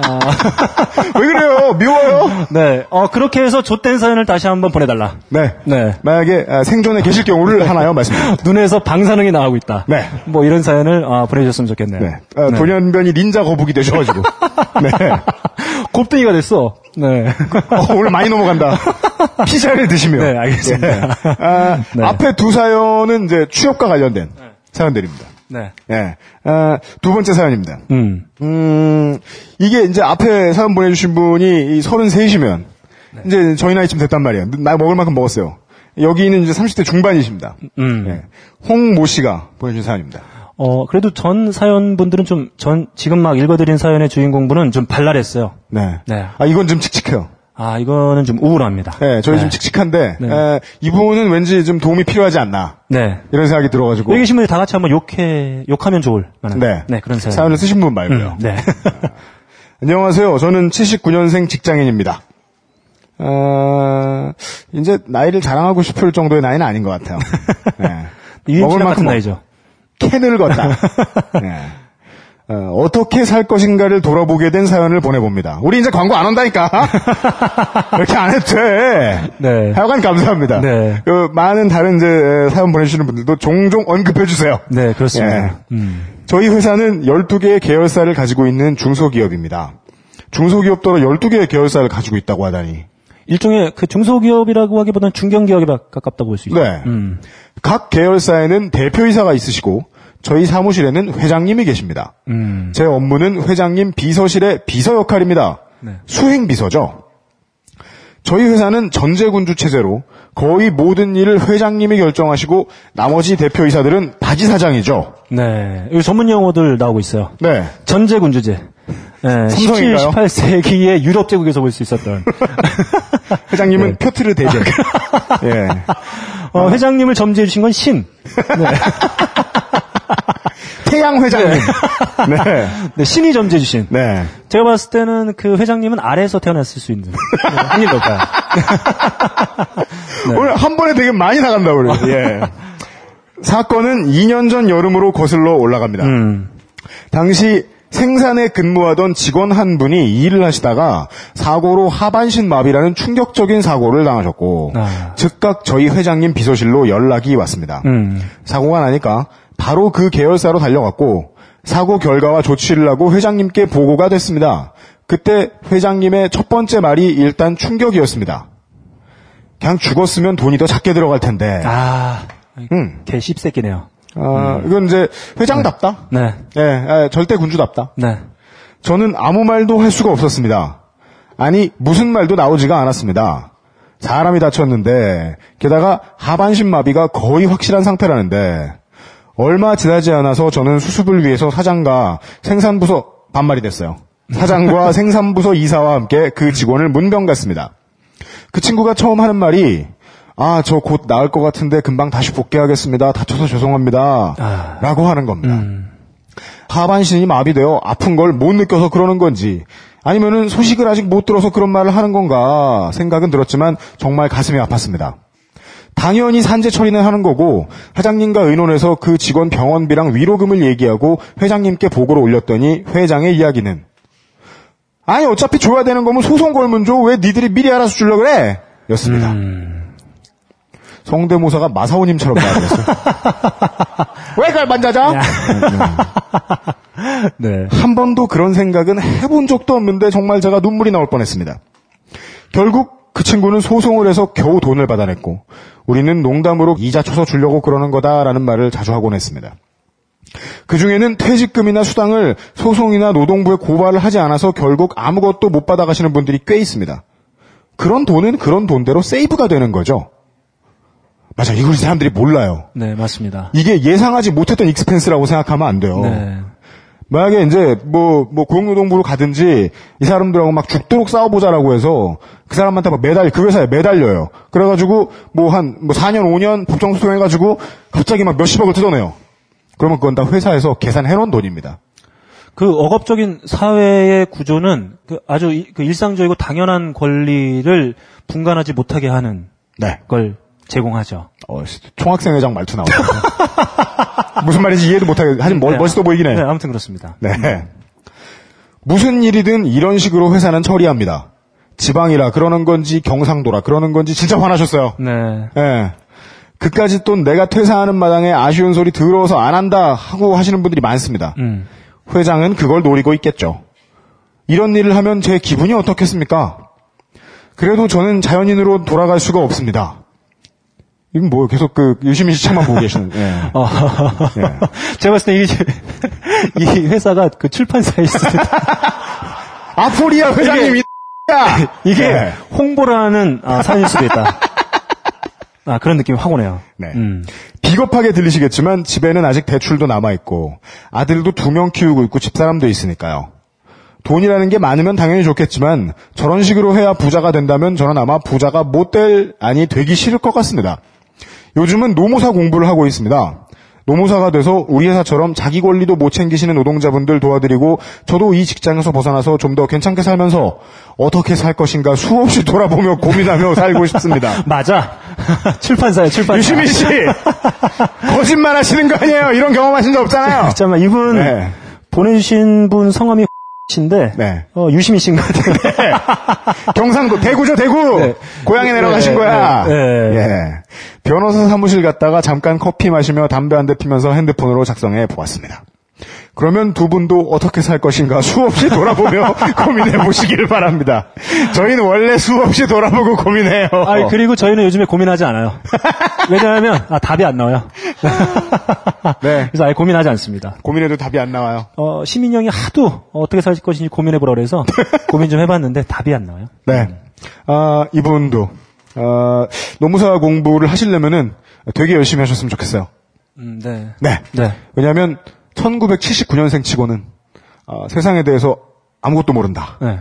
B: 네. 아,
C: 왜 그래요? 미워요?
B: 네. 어, 그렇게 해서 좆된 사연을 다시 한번 보내달라.
C: 네.
B: 네.
C: 만약에 아, 생존에 계실 경우를 하나요? 말씀드립니다.
B: 눈에서 방사능이 나가고 있다.
C: 네.
B: 뭐 이런 사연을 아, 보내주셨으면 좋겠네요.
C: 네. 아, 돌연변이 닌자 거북이 되셔가지고. 네.
B: 곱등이가 됐어. 네.
C: 어, 오늘 많이 넘어간다. 피자를 드시며.
B: 네, 알겠습니다.
C: 예. 아,
B: 네.
C: 앞에 두 사연은 이제 취업과 관련된 사연들입니다.
B: 네.
C: 예. 아, 두 번째 사연입니다.
B: 음.
C: 음, 이게 이제 앞에 사연 보내주신 분이 33이시면,
B: 네.
C: 이제 저희 나이쯤 됐단 말이에요. 나 먹을 만큼 먹었어요. 여기는 이제 30대 중반이십니다.
B: 음.
C: 예. 홍모 씨가 보내주신 사연입니다.
B: 어, 그래도 전 사연분들은 좀, 전, 지금 막 읽어드린 사연의 주인공분은 좀 발랄했어요.
C: 네.
B: 네.
C: 아, 이건 좀 칙칙해요.
B: 아, 이거는 좀 우울합니다.
C: 네, 저희
B: 네.
C: 좀 칙칙한데,
B: 네.
C: 에, 이분은 왠지 좀 도움이 필요하지 않나.
B: 네.
C: 이런 생각이 들어가지고.
B: 여기 계신 분들 다 같이 한번 욕해, 욕하면 좋을 만한.
C: 네.
B: 네, 그런 사연.
C: 사연을 쓰신 분 말고요.
B: 음, 네.
C: 안녕하세요. 저는 79년생 직장인입니다. 어, 이제 나이를 자랑하고 싶을 정도의 나이는 아닌 것 같아요. 네.
B: 유인치랑 같은
C: 먹-
B: 나이죠.
C: 캔을 걷다. 네. 어, 떻게살 것인가를 돌아보게 된 사연을 보내봅니다. 우리 이제 광고 안 온다니까? 이렇게 안 해도 돼.
B: 네.
C: 하여간 감사합니다.
B: 네.
C: 그 많은 다른 이제 사연 보내주시는 분들도 종종 언급해 주세요.
B: 네, 그렇습니다.
C: 예.
B: 음.
C: 저희 회사는 12개의 계열사를 가지고 있는 중소기업입니다. 중소기업도로 12개의 계열사를 가지고 있다고 하다니.
B: 일종의 그 중소기업이라고 하기보다는 중견기업에 가깝다고 볼 수 있죠.
C: 네.
B: 음.
C: 각 계열사에는 대표이사가 있으시고 저희 사무실에는 회장님이 계십니다.
B: 음.
C: 제 업무는 회장님 비서실의 비서 역할입니다.
B: 네.
C: 수행 비서죠. 저희 회사는 전제군주 체제로 거의 모든 일을 회장님이 결정하시고 나머지 대표이사들은 바지사장이죠.
B: 네. 여기 전문 용어들 나오고 있어요.
C: 네.
B: 전제군주제. 네, 17,
C: 삼성인가요?
B: 18세기의 유럽 제국에서 볼 수 있었던.
C: 회장님은 표트르 대제. 예.
B: 어, 회장님을 점지해 주신 건 신.
C: 태양 회장님. 네.
B: 네, 신이 점지해 주신.
C: 네.
B: 제가 봤을 때는 그 회장님은 아래에서 태어났을 수 있는. 네, 확률 높아요.
C: 오늘 한 번에 되게 많이 나간다 그래. 예. 사건은 2년 전 여름으로 거슬러 올라갑니다.
B: 음.
C: 당시 생산에 근무하던 직원 한 분이 일을 하시다가 사고로 하반신 마비라는 충격적인 사고를 당하셨고
B: 아.
C: 즉각 저희 회장님 비서실로 연락이 왔습니다.
B: 음.
C: 사고가 나니까 바로 그 계열사로 달려갔고 사고 결과와 조치를 하고 회장님께 보고가 됐습니다. 그때 회장님의 첫 번째 말이 일단 충격이었습니다. 그냥 죽었으면 돈이 더 작게 들어갈 텐데.
B: 아,
C: 음.
B: 개 씹새끼네요.
C: 아, 이건 이제 회장답다.
B: 네.
C: 예, 예, 절대 군주답다.
B: 네.
C: 저는 아무 말도 할 수가 없었습니다. 아니, 무슨 말도 나오지가 않았습니다. 사람이 다쳤는데, 게다가 하반신 마비가 거의 확실한 상태라는데, 얼마 지나지 않아서 저는 수습을 위해서 사장과 생산부서, 반말이 됐어요. 사장과 생산부서 이사와 함께 그 직원을 문병 갔습니다. 그 친구가 처음 하는 말이, 아, 저 곧 나을 것 같은데 금방 다시 복귀하겠습니다. 다쳐서 죄송합니다.
B: 아.
C: 라고 하는 겁니다. 하반신이 마비되어 아픈 걸 못 느껴서 그러는 건지 아니면은 소식을 아직 못 들어서 그런 말을 하는 건가 생각은 들었지만 정말 가슴이 아팠습니다. 당연히 산재 처리는 하는 거고 회장님과 의논해서 그 직원 병원비랑 위로금을 얘기하고 회장님께 보고를 올렸더니 회장의 이야기는 아니 어차피 줘야 되는 거면 소송 걸면 줘 왜 니들이 미리 알아서 주려고 그래 였습니다. 성대모사가 마사오님처럼 나왔어요. 왜 그걸 만져줘?
B: 네.
C: 한 번도 그런 생각은 해본 적도 없는데 정말 제가 눈물이 나올 뻔했습니다. 결국 그 친구는 소송을 해서 겨우 돈을 받아냈고 우리는 농담으로 이자 쳐서 주려고 그러는 거다라는 말을 자주 하곤 했습니다. 그 중에는 퇴직금이나 수당을 소송이나 노동부에 고발을 하지 않아서 결국 아무것도 못 받아가시는 분들이 꽤 있습니다. 그런 돈은 그런 돈대로 save가 되는 거죠. 맞아, 이걸 사람들이 몰라요.
B: 네, 맞습니다.
C: 이게 예상하지 못했던 expense라고 생각하면 안 돼요.
B: 네.
C: 만약에 이제 뭐, 뭐 고용노동부로 가든지 이 사람들하고 막 죽도록 싸워보자라고 해서 그 사람한테 막 매달, 그 회사에 매달려요. 그래가지고 뭐 한, 뭐 4년, 5년 법정 소송해가지고 갑자기 막 몇십억을 뜯어내요. 그러면 그건 다 회사에서 계산해놓은 돈입니다.
B: 그 억압적인 사회의 구조는 그 아주 이- 그 일상적이고 당연한 권리를 분간하지 못하게 하는
C: 네.
B: 걸 제공하죠.
C: 어, 총학생회장 말투 나오네. 무슨 말인지 이해도 못하게, 하지만 멋,
B: 네.
C: 멋있어 보이긴 해.
B: 네, 아무튼 그렇습니다.
C: 네. 무슨 일이든 이런 식으로 회사는 처리합니다. 지방이라 그러는 건지 경상도라 그러는 건지 진짜 화나셨어요.
B: 네.
C: 예. 그까지 또 내가 퇴사하는 마당에 아쉬운 소리 들어서 안 한다 하고 하시는 분들이 많습니다.
B: 음.
C: 회장은 그걸 노리고 있겠죠. 이런 일을 하면 제 기분이 어떻겠습니까? 그래도 저는 자연인으로 돌아갈 수가 없습니다. 이건 뭐 계속 그 유시민 씨 책만 보고 계시는. 예.
B: 어,
C: 예.
B: 제가 봤을 때 이게 이 회사가 그 출판사에 있습니다.
C: 아포리아 회장님이 야
B: 이게
C: 네.
B: 홍보라는 아, 사연일 수도 있다. 아, 그런 느낌이 확 오네요.
C: 네.
B: 음.
C: 비겁하게 들리시겠지만 집에는 아직 대출도 남아 있고 아들도 두 명 키우고 있고 집사람도 있으니까요. 돈이라는 게 많으면 당연히 좋겠지만 저런 식으로 해야 부자가 된다면 저는 아마 부자가 못 될 아니 되기 싫을 것 같습니다. 요즘은 노무사 공부를 하고 있습니다. 노무사가 돼서 우리 회사처럼 자기 권리도 못 챙기시는 노동자분들 도와드리고 저도 이 직장에서 벗어나서 좀 더 괜찮게 살면서 어떻게 살 것인가 수없이 돌아보며 고민하며 살고 싶습니다.
B: 맞아. 출판사야, 출판사.
C: 유시민 씨 거짓말 하시는 거 아니에요? 이런 경험하신 적 없잖아요.
B: 잠깐만, 이분
C: 네.
B: 보내주신 분 성함이 신데
C: 네.
B: 어, 유시민 씨인 것 같아요.
C: 경상도 대구죠 대구
B: 네.
C: 고향에 내려가신
B: 네,
C: 거야.
B: 네, 네.
C: 예. 변호사 사무실 갔다가 잠깐 커피 마시며 담배 한 대 피면서 핸드폰으로 작성해 보았습니다. 그러면 두 분도 어떻게 살 것인가 수없이 돌아보며 고민해 보시길 바랍니다. 저희는 원래 수없이 돌아보고 고민해요.
B: 아, 그리고 저희는 요즘에 고민하지 않아요. 왜냐하면 아, 답이 안 나와요.
C: 네.
B: 그래서 아예 고민하지 않습니다.
C: 고민해도 답이 안 나와요.
B: 어, 시민 형이 하도 어떻게 살 것인지 고민해 보라 그래서 고민 좀 해봤는데 답이 안 나와요.
C: 네. 아, 이분도, 아, 노무사 공부를 하시려면은 되게 열심히 하셨으면 좋겠어요.
B: 음, 네.
C: 네.
B: 네.
C: 왜냐하면 1979년생 치고는 아, 세상에 대해서 아무것도 모른다.
B: 네.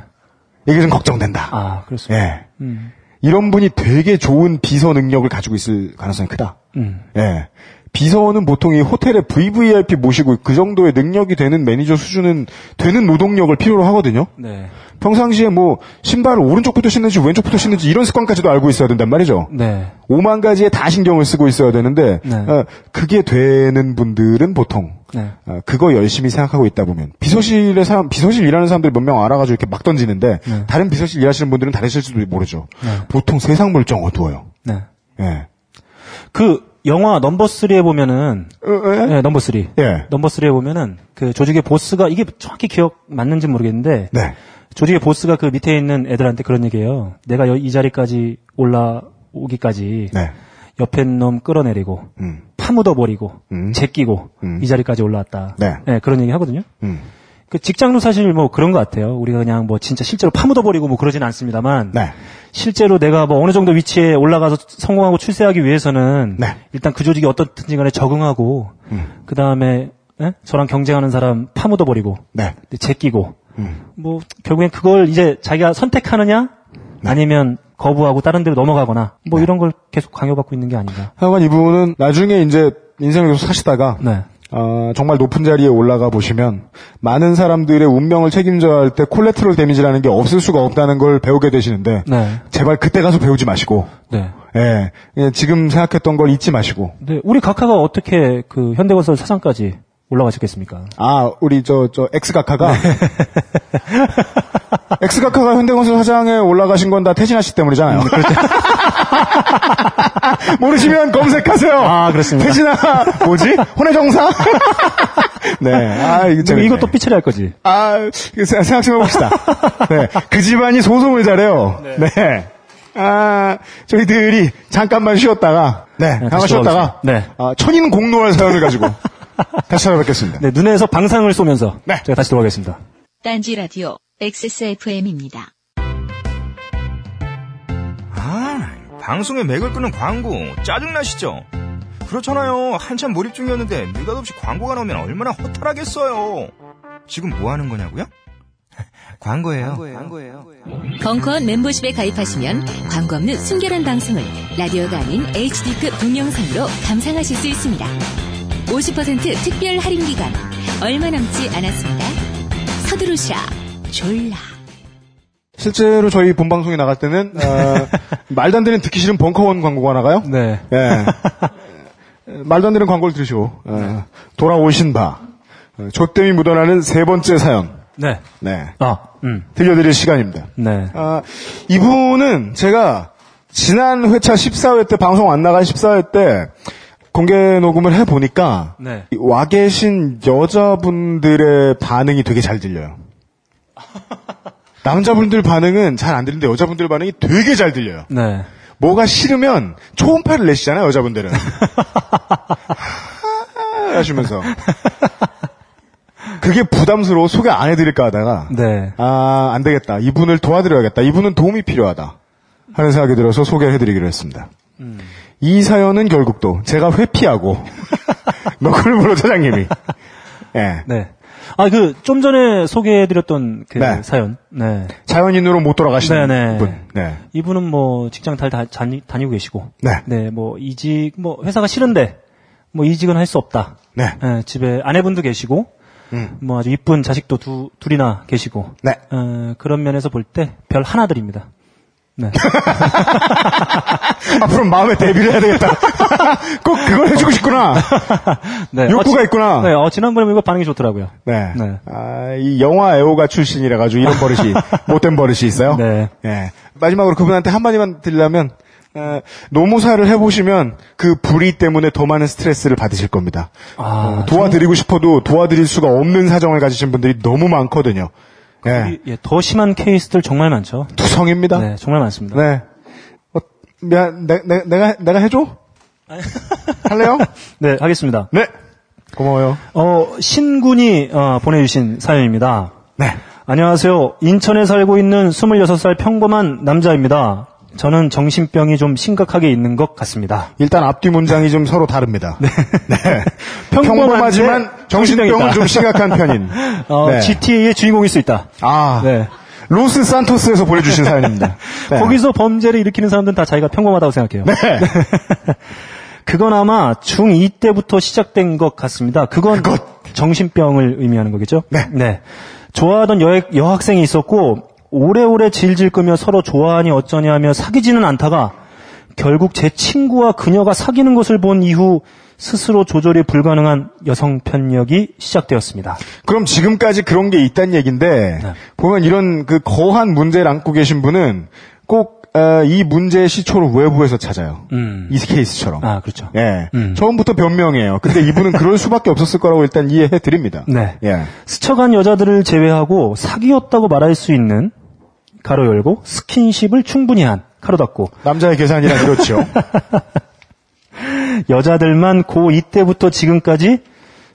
C: 이게 좀 걱정된다.
B: 아, 그렇습니다.
C: 예.
B: 음.
C: 이런 분이 되게 좋은 비서 능력을 가지고 있을 가능성이 크다.
B: 음.
C: 예. 비서는 보통 이 호텔에 VVIP 모시고 그 정도의 능력이 되는 매니저 수준은 되는 노동력을 필요로 하거든요.
B: 네.
C: 평상시에 뭐 신발을 오른쪽부터 신는지 왼쪽부터 신는지 이런 습관까지도 알고 있어야 된단 말이죠.
B: 네.
C: 5만 가지에 다 신경을 쓰고 있어야 되는데
B: 네.
C: 어, 그게 되는 분들은 보통
B: 네.
C: 어, 그거 열심히 생각하고 있다 보면 비서실에 사람 비서실 일하는 사람들 몇 명 알아가지고 이렇게 막 던지는데
B: 네.
C: 다른 비서실 일하시는 분들은 다르실지도 모르죠.
B: 네.
C: 보통 세상 물정 어두워요.
B: 네.
C: 예.
B: 그 영화 넘버 3에 보면은
C: 어, 예?
B: 네, 넘버 3.
C: 예.
B: 넘버 3에 보면은 그 조직의 보스가 이게 정확히 기억 맞는지 모르겠는데
C: 네.
B: 조직의 보스가 그 밑에 있는 애들한테 그런 얘기해요. 내가 여- 이 자리까지 올라오기까지
C: 네.
B: 옆에 놈 끌어내리고
C: 음.
B: 파묻어 버리고
C: 음.
B: 제끼고
C: 음.
B: 이 자리까지 올라왔다.
C: 네.
B: 그런 얘기 하거든요.
C: 음.
B: 그 직장도 사실 뭐 그런 것 같아요. 우리가 그냥 뭐 진짜 실제로 파묻어 버리고 뭐 그러진 않습니다만
C: 네.
B: 실제로 내가 뭐 어느 정도 위치에 올라가서 성공하고 출세하기 위해서는
C: 네.
B: 일단 그 조직이 어떻든지 간에 적응하고
C: 음.
B: 그 다음에 저랑 경쟁하는 사람 파묻어 버리고
C: 네.
B: 제끼고
C: 음.
B: 뭐 결국엔 그걸 이제 자기가 선택하느냐
C: 네.
B: 아니면 거부하고 다른 데로 넘어가거나 뭐 이런 걸 계속 강요받고 있는 게 아닌가.
C: 하여간 이분은 나중에 이제 인생을 계속 사시다가
B: 네.
C: 어, 정말 높은 자리에 올라가 보시면 많은 사람들의 운명을 책임져야 할 때 콜레트롤 데미지라는 게 없을 수가 없다는 걸 배우게 되시는데
B: 네.
C: 제발 그때 가서 배우지 마시고
B: 네.
C: 예, 그냥 지금 생각했던 걸 잊지 마시고
B: 네. 우리 각하가 어떻게 그 현대건설 사장까지 올라가셨겠습니까?
C: 아 우리 저 저 엑스가카가
B: 네.
C: 엑스가카가 현대건설 사장에 올라가신 건 다 태진아 씨 때문이잖아요. 모르시면 검색하세요.
B: 아, 그렇습니다.
C: 태진아 뭐지? 혼외정사? 네. 아 이거.
B: 이것도 삐처리 할 거지.
C: 아, 생- 생각 좀 해봅시다. 네. 그 집안이 소송을 잘해요. 네. 아, 저희들이 잠깐만 쉬었다가, 네,
B: 네,
C: 잠깐 쉬었다가.
B: 네.
C: 아, 천인 공노할 사연을 가지고 다시 찾아뵙겠습니다.
B: 네, 눈에서 방상을 쏘면서
C: 네.
B: 제가 다시 돌아가겠습니다.
A: 딴지 라디오 XSFM입니다.
D: 아, 방송에 맥을 끄는 광고 짜증나시죠? 그렇잖아요. 한참 몰입 중이었는데 느닷없이 광고가 나오면 얼마나 허탈하겠어요. 지금 뭐 하는 거냐고요? 광고예요.
E: 벙커원 멤버십에 가입하시면 광고 없는 순결한 방송을 라디오가 아닌 HD급 동영상으로 감상하실 수 있습니다. 50% 특별 할인 기간 얼마 남지 않았습니다. 서두르시라 졸라.
C: 실제로 저희 본방송에 나갈 때는, 어, 말도 안 되는 듣기 싫은 벙커원 광고가 나가요?
B: 네.
C: 예. 말도 안 되는 광고를 들으시고, 어, 돌아오신 바, 어, 조땜이 묻어나는 세 번째 사연,
B: 네.
C: 네.
B: 아, 음.
C: 들려드릴 시간입니다.
B: 네.
C: 아, 이분은 제가 지난 회차 14회 때 방송 안 나간 14회 때 공개 녹음을 해 보니까
B: 네.
C: 와 계신 여자분들의 반응이 되게 잘 들려요. 남자분들 반응은 잘 안 들리는데 여자분들 반응이 되게 잘 들려요.
B: 네.
C: 뭐가 싫으면 초음파를 내시잖아요, 여자분들은. 하시면서. 그게 부담스러워 소개 안 해드릴까 하다가
B: 네.
C: 아, 안 되겠다. 이분을 도와드려야겠다. 이분은 도움이 필요하다. 하는 생각이 들어서 소개를 해드리기로 했습니다. 이 사연은 결국 또 제가 회피하고 너클브로 차장님이 예,
B: 네. 아, 그, 좀 전에 소개해드렸던 그
C: 네.
B: 사연. 네.
C: 자연인으로 못 돌아가시는
B: 네네.
C: 분. 네.
B: 이분은 뭐, 직장 잘 다, 다니, 다니고 계시고.
C: 네.
B: 뭐, 이직, 뭐, 회사가 싫은데, 뭐, 이직은 할 수 없다.
C: 네.
B: 예, 집에 아내분도 계시고,
C: 음.
B: 뭐, 아주 이쁜 자식도 두, 둘이나 계시고.
C: 네.
B: 어, 그런 면에서 볼 때, 별 하나 드립니다. 네.
C: 앞으로 마음에 대비를 해야 되겠다. 꼭 그걸 해주고 싶구나.
B: 네.
C: 욕구가
B: 지-
C: 있구나.
B: 네, 어, 지난번에 이거 반응이 좋더라고요.
C: 네.
B: 네.
C: 아, 이 영화 애호가 출신이라 가지고 이런 버릇이 못된 버릇이 있어요.
B: 네.
C: 예. 마지막으로 그분한테 한마디만 드리려면 어, 노무사를 해보시면 그 불의 때문에 더 많은 스트레스를 받으실 겁니다.
B: 아,
C: 어, 도와드리고 싶어도 도와드릴 수가 없는 사정을 가지신 분들이 너무 많거든요. 예.
B: 예, 더 심한 케이스들 정말 많죠.
C: 투성입니다.
B: 네, 정말 많습니다.
C: 네. 어, 미안, 내, 내, 내가, 내가 해줘? 할래요?
B: 네, 하겠습니다.
C: 네. 고마워요.
B: 어, 신군이 어, 보내주신 사연입니다.
C: 네.
B: 안녕하세요. 인천에 살고 있는 26살 평범한 남자입니다. 저는 정신병이 좀 심각하게 있는 것 같습니다.
C: 일단 앞뒤 문장이 좀 서로 다릅니다. 네.
B: 평범한데
C: 평범하지만 정신병은. 좀 심각한 편인.
B: 어,
C: 네.
B: GTA의 주인공일 수 있다.
C: 아,
B: 네.
C: 로스 산토스에서 보내주신 사연입니다. 네.
B: 거기서 범죄를 일으키는 사람들은 다 자기가 평범하다고 생각해요.
C: 네.
B: 그건 아마 중2 때부터 시작된 것 같습니다. 그건 정신병을 의미하는 거겠죠?
C: 네.
B: 좋아하던 여, 여학생이 있었고 오래오래 질질 끄며 서로 좋아하니 어쩌냐 하며 사귀지는 않다가 결국 제 친구와 그녀가 사귀는 것을 본 이후 스스로 조절이 불가능한 여성 편력이 시작되었습니다.
C: 그럼 지금까지 그런 게 있다는 얘기인데
B: 네.
C: 보면 이런 그 거한 문제를 안고 계신 분은 꼭이 문제의 시초를 외부에서 찾아요.
B: 음.
C: 이 케이스처럼.
B: 아, 그렇죠.
C: 예.
B: 음.
C: 처음부터 변명이에요. 근데 이분은 그럴 수밖에 없었을 거라고 일단 이해해 드립니다.
B: 네.
C: 예.
B: 스쳐간 여자들을 제외하고 사귀었다고 말할 수 있는 가로 열고 스킨십을 충분히 한 가로 닫고
C: 남자의 계산이라 그렇죠.
B: 여자들만 고2 때부터 지금까지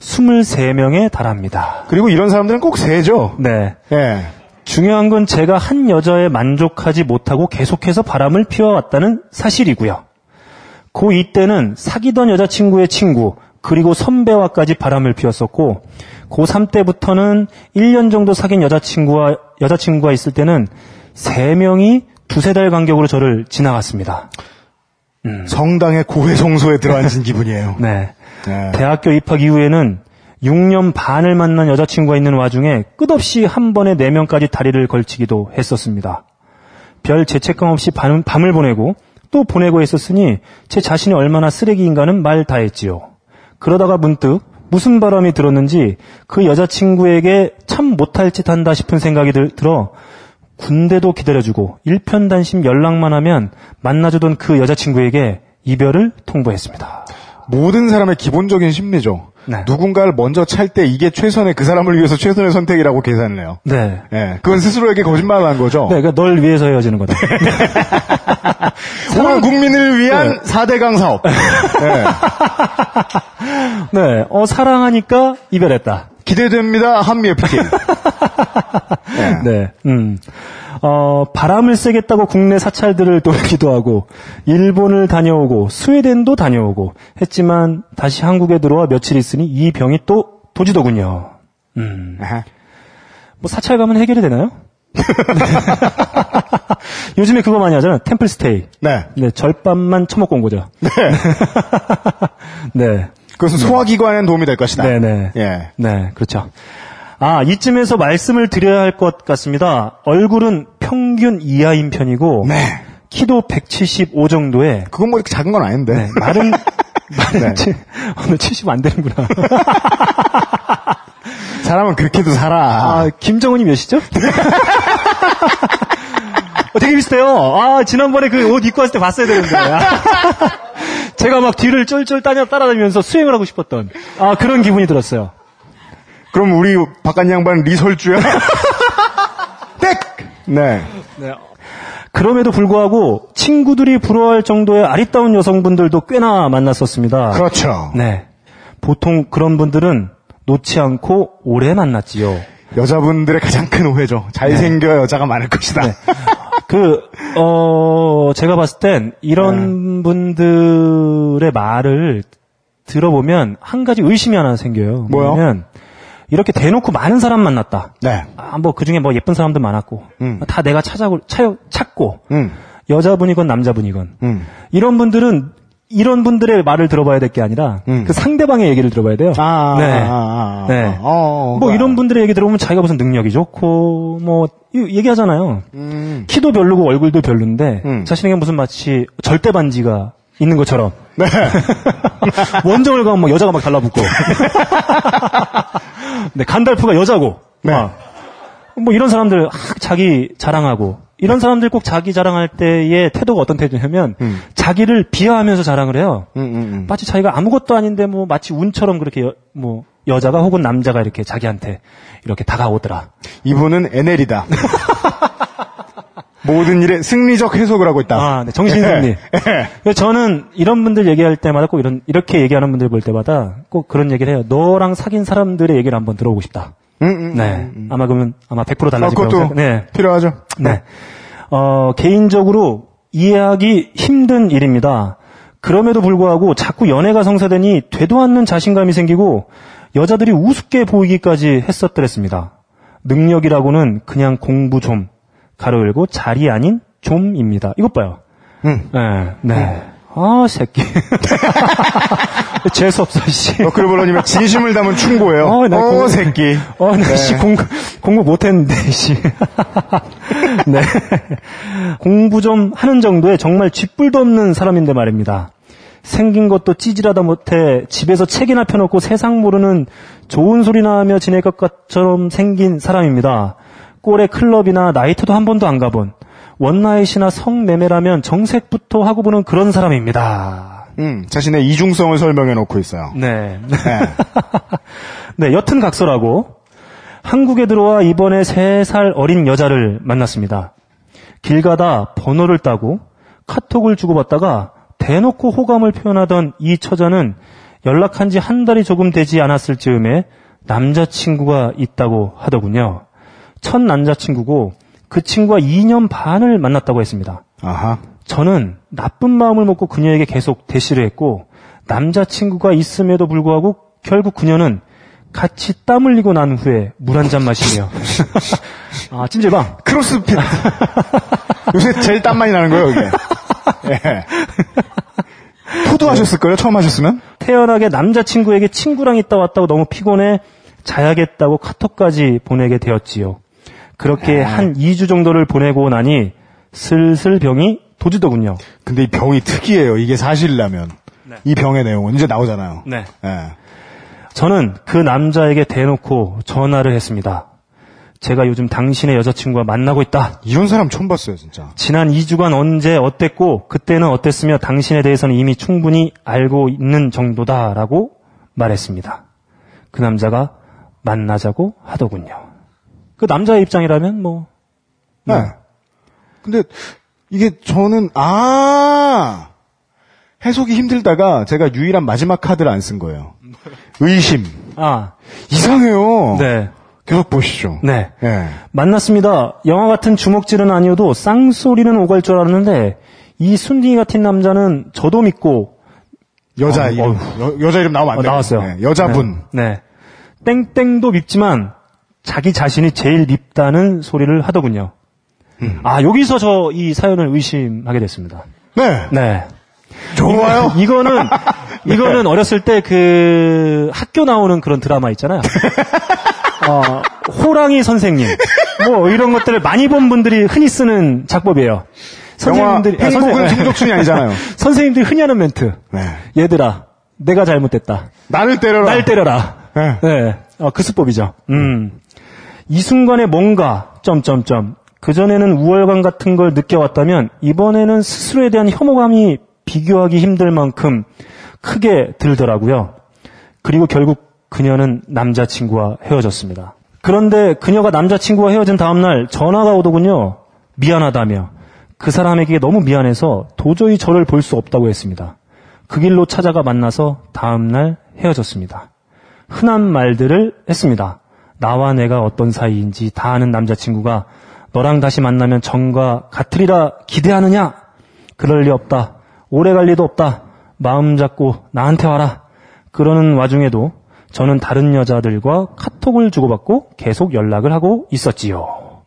B: 23명에 달합니다.
C: 그리고 이런 사람들은 꼭 세죠.
B: 네.
C: 예.
B: 중요한 건 제가 한 여자에 만족하지 못하고 계속해서 바람을 피워왔다는 사실이고요. 고2 때는 사귀던 여자친구의 친구, 그리고 선배와까지 바람을 피웠었고, 고3 때부터는 1년 정도 사귄 여자친구와, 여자친구가 있을 때는 3명이 두세 달 간격으로 저를 지나갔습니다.
C: 성당의 고해성소에 들어앉은 기분이에요.
B: 네.
C: 네.
B: 대학교 입학 이후에는 6년 반을 만난 여자친구가 있는 와중에 끝없이 한 번에 4명까지 다리를 걸치기도 했었습니다. 별 죄책감 없이 밤, 밤을 보내고 또 보내고 했었으니 제 자신이 얼마나 쓰레기인가는 말 다 했지요. 그러다가 문득 무슨 바람이 들었는지 그 여자친구에게 참 못할 짓 한다 싶은 생각이 들, 들어 군대도 기다려주고 일편단심 연락만 하면 만나주던 그 여자친구에게 이별을 통보했습니다.
C: 모든 사람의 기본적인 심리죠.
B: 네.
C: 누군가를 먼저 찰 때 이게 최선의 그 사람을 위해서 최선의 선택이라고 계산을 해요.
B: 네.
C: 예. 그건 스스로에게 거짓말을 한 거죠.
B: 네, 그러니까 널 위해서 헤어지는 거다.
C: 온 국민을 위한 사대강 사업. 예.
B: 네, 어, 사랑하니까 이별했다.
C: 기대됩니다. 한미 FT. 예.
B: 네, 음. 어, 바람을 쐬겠다고 국내 사찰들을 돌기도 하고, 일본을 다녀오고, 스웨덴도 다녀오고, 했지만, 다시 한국에 들어와 며칠 있으니 이 병이 또 도지더군요. 음.
C: 아하.
B: 뭐 사찰 가면 해결이 되나요? 요즘에 그거 많이 하잖아요. 템플 스테이.
C: 네.
B: 네, 절반만 처먹고 온 거죠.
C: 네.
B: 네.
C: 그것은 소화기관에 도움이 될 것이다.
B: 네네.
C: 예.
B: 네, 그렇죠. 아, 이쯤에서 말씀을 드려야 할 것 같습니다. 얼굴은 평균 이하인 편이고,
C: 네.
B: 키도 175 정도에,
C: 그건 뭐 이렇게 작은 건 아닌데.
B: 네, 말은, 말은,
C: 네.
B: 치- 오늘 70 안 되는구나.
C: 사람은 그렇게도 살아.
B: 아, 김정은이 몇이죠? 어, 되게 비슷해요. 아, 지난번에 그 옷 입고 왔을 때 봤어야 되는데. 아, 제가 막 뒤를 쫄쫄 따라, 따라다니면서 수행을 하고 싶었던, 아, 그런 기분이 들었어요.
C: 그럼 우리 바깥 양반 리설주야? 땡! 네.
B: 그럼에도 불구하고 친구들이 부러워할 정도의 아리따운 여성분들도 꽤나 만났었습니다.
C: 그렇죠.
B: 네. 보통 그런 분들은 놓지 않고 오래 만났지요.
C: 여자분들의 가장 큰 오해죠. 잘생겨야 여자가 많을 것이다.
B: 그, 어, 제가 봤을 땐 이런
C: 네.
B: 분들의 말을 들어보면 한 가지 의심이 하나 생겨요.
C: 뭐요?
B: 뭐냐면 이렇게 대놓고 많은 사람 만났다.
C: 네.
B: 아, 뭐 그 중에 뭐 예쁜 사람도 많았고
C: 음.
B: 다 내가 찾아고 차, 찾고
C: 음.
B: 여자분이건 남자분이건
C: 음.
B: 이런 분들은 이런 분들의 말을 들어봐야 될 게 아니라
C: 음.
B: 그 상대방의 얘기를 들어봐야 돼요.
C: 아,
B: 네.
C: 아, 아, 아.
B: 네.
C: 어,
B: 뭐
C: 그-
B: 이런 분들의 얘기 들어보면 자기가 무슨 능력이 좋고 뭐 이- 얘기하잖아요.
C: 음.
B: 키도 별로고 얼굴도 별론데
C: 음.
B: 자신에게 무슨 마치 절대 반지가 있는 것처럼
C: 네.
B: 원정을 가면 막 여자가 막 달라붙고 네, 간달프가 여자고
C: 네.
B: 막. 뭐 이런 사람들 아, 자기 자랑하고 이런 사람들 꼭 자기 자랑할 때의 태도가 어떤 태도냐면
C: 음.
B: 자기를 비하하면서 자랑을 해요.
C: 음, 음, 음.
B: 마치 자기가 아무것도 아닌데 뭐 마치 운처럼 그렇게 여, 뭐 여자가 혹은 남자가 이렇게 자기한테 이렇게 다가오더라.
C: 이분은 NL이다. 모든 일에 승리적 해석을 하고 있다.
B: 아, 네, 정신 승리.
C: 예.
B: 그래서 저는 이런 분들 얘기할 때마다 꼭 이런 이렇게 얘기하는 분들 볼 때마다 꼭 그런 얘기를 해요. 너랑 사귄 사람들의 얘기를 한번 들어보고 싶다.
C: 음, 음,
B: 네.
C: 음, 음.
B: 아마 그러면 아마 100%
C: 아,
B: 달라질
C: 그것도
B: 거라고 네.
C: 필요하죠.
B: 네. 어, 개인적으로 이해하기 힘든 일입니다. 그럼에도 불구하고 자꾸 연애가 성사되니 되도 않는 자신감이 생기고 여자들이 우습게 보이기까지 했었더랬습니다. 능력이라고는 그냥 공부 좀, 가로 열고 자리 아닌 좀입니다. 이것 봐요.
C: 음.
B: 네. 네. 아, 새끼. 재수없어, 씨.
C: 너클볼러님의 진심을 담은 충고예요.
B: 어,
C: 어,
B: 나 그거-
C: 새끼.
B: 어, 나, 씨, 공부, 공부 못했는데, 씨. 네. 공부 좀 하는 정도의 정말 쥐뿔도 없는 사람인데 말입니다. 생긴 것도 찌질하다 못해 집에서 책이나 펴놓고 세상 모르는 좋은 소리나 하며 지낼 것처럼 생긴 사람입니다. 꼴에 클럽이나 나이트도 한 번도 안 가본 원나잇이나 성매매라면 정색부터 하고 보는 그런 사람입니다.
C: 음, 자신의 이중성을 설명해 놓고 있어요.
B: 네.
C: 네.
B: 네, 여튼 각설하고 한국에 들어와 이번에 3살 어린 여자를 만났습니다. 길 가다 번호를 따고 카톡을 주고받다가 대놓고 호감을 표현하던 이 처자는 연락한 지 한 달이 조금 되지 않았을 즈음에 남자친구가 있다고 하더군요. 첫 남자친구고 그 친구와 2년 반을 만났다고 했습니다.
C: 아하.
B: 저는 나쁜 마음을 먹고 그녀에게 계속 대시를 했고 남자친구가 있음에도 불구하고 결국 그녀는 같이 땀 흘리고 난 후에 물 한 잔 마시며 아 찜질방
C: 크로스핏. 요새 제일 땀 많이 나는 거예요, 이게. 예. 포도 하셨을걸요, 처음 하셨으면?
B: 태연하게 남자친구에게 친구랑 있다 왔다고 너무 피곤해 자야겠다고 카톡까지 보내게 되었지요. 그렇게 한 2주 정도를 보내고 나니 슬슬 병이 도지더군요.
C: 근데 이 병이 특이해요, 이게 사실이라면. 이 병의 내용은 이제 나오잖아요.
B: 네.
C: 예.
B: 저는 그 남자에게 대놓고 전화를 했습니다. 제가 요즘 당신의 여자친구와 만나고 있다.
C: 이런 사람 처음 봤어요, 진짜.
B: 지난 2주간 언제 어땠고 그때는 어땠으며 당신에 대해서는 이미 충분히 알고 있는 정도다라고 말했습니다. 그 남자가 만나자고 하더군요. 그 남자의 입장이라면 뭐
C: 네. 근데 이게 저는 아 해석이 힘들다가 제가 유일한 마지막 카드를 안 쓴 거예요. 의심.
B: 아,
C: 이상해요.
B: 네.
C: 계속 보시죠.
B: 네.
C: 예.
B: 만났습니다. 영화 같은 주먹질은 아니어도 쌍소리는 오갈 줄 알았는데 이 순딩이 같은 남자는 저도 믿고
C: 여자
B: 어,
C: 이름 여, 여자 이름 나오면 안
B: 어,
C: 돼요.
B: 나왔어요.
C: 네, 여자분.
B: 네. 네. 땡땡도 밉지만 자기 자신이 제일 밉다는 소리를 하더군요.
C: 음.
B: 아, 여기서 저 이 사연을 의심하게 됐습니다.
C: 네.
B: 네.
C: 좋아요. 네.
B: 이거는, 이거는 어렸을 때 그 학교 나오는 그런 드라마 있잖아요. 어, 호랑이 선생님. 뭐 이런 것들을 많이 본 분들이 흔히 쓰는 작법이에요.
C: 영화
B: 선생님들이, 아,
C: 행복은 중독순이 아니잖아요.
B: 선생님들이 흔히 하는 멘트.
C: 네.
B: 얘들아, 내가 잘못됐다.
C: 나를 때려라.
B: 날 때려라.
C: 네.
B: 네. 어, 그 수법이죠. 음. 이 순간에 뭔가, 점점점. 그전에는 우월감 같은 걸 느껴왔다면, 이번에는 스스로에 대한 혐오감이 비교하기 힘들 만큼 크게 들더라고요. 그리고 결국 그녀는 남자친구와 헤어졌습니다. 그런데 그녀가 남자친구와 헤어진 다음날 전화가 오더군요. 미안하다며. 그 사람에게 너무 미안해서 도저히 저를 볼 수 없다고 했습니다. 그 길로 찾아가 만나서 다음날 헤어졌습니다. 흔한 말들을 했습니다. 나와 내가 어떤 사이인지 다 아는 남자친구가 너랑 다시 만나면 전과 같으리라 기대하느냐? 그럴 리 없다. 오래 갈 리도 없다. 마음 잡고 나한테 와라. 그러는 와중에도 저는 다른 여자들과 카톡을 주고받고 계속 연락을 하고 있었지요.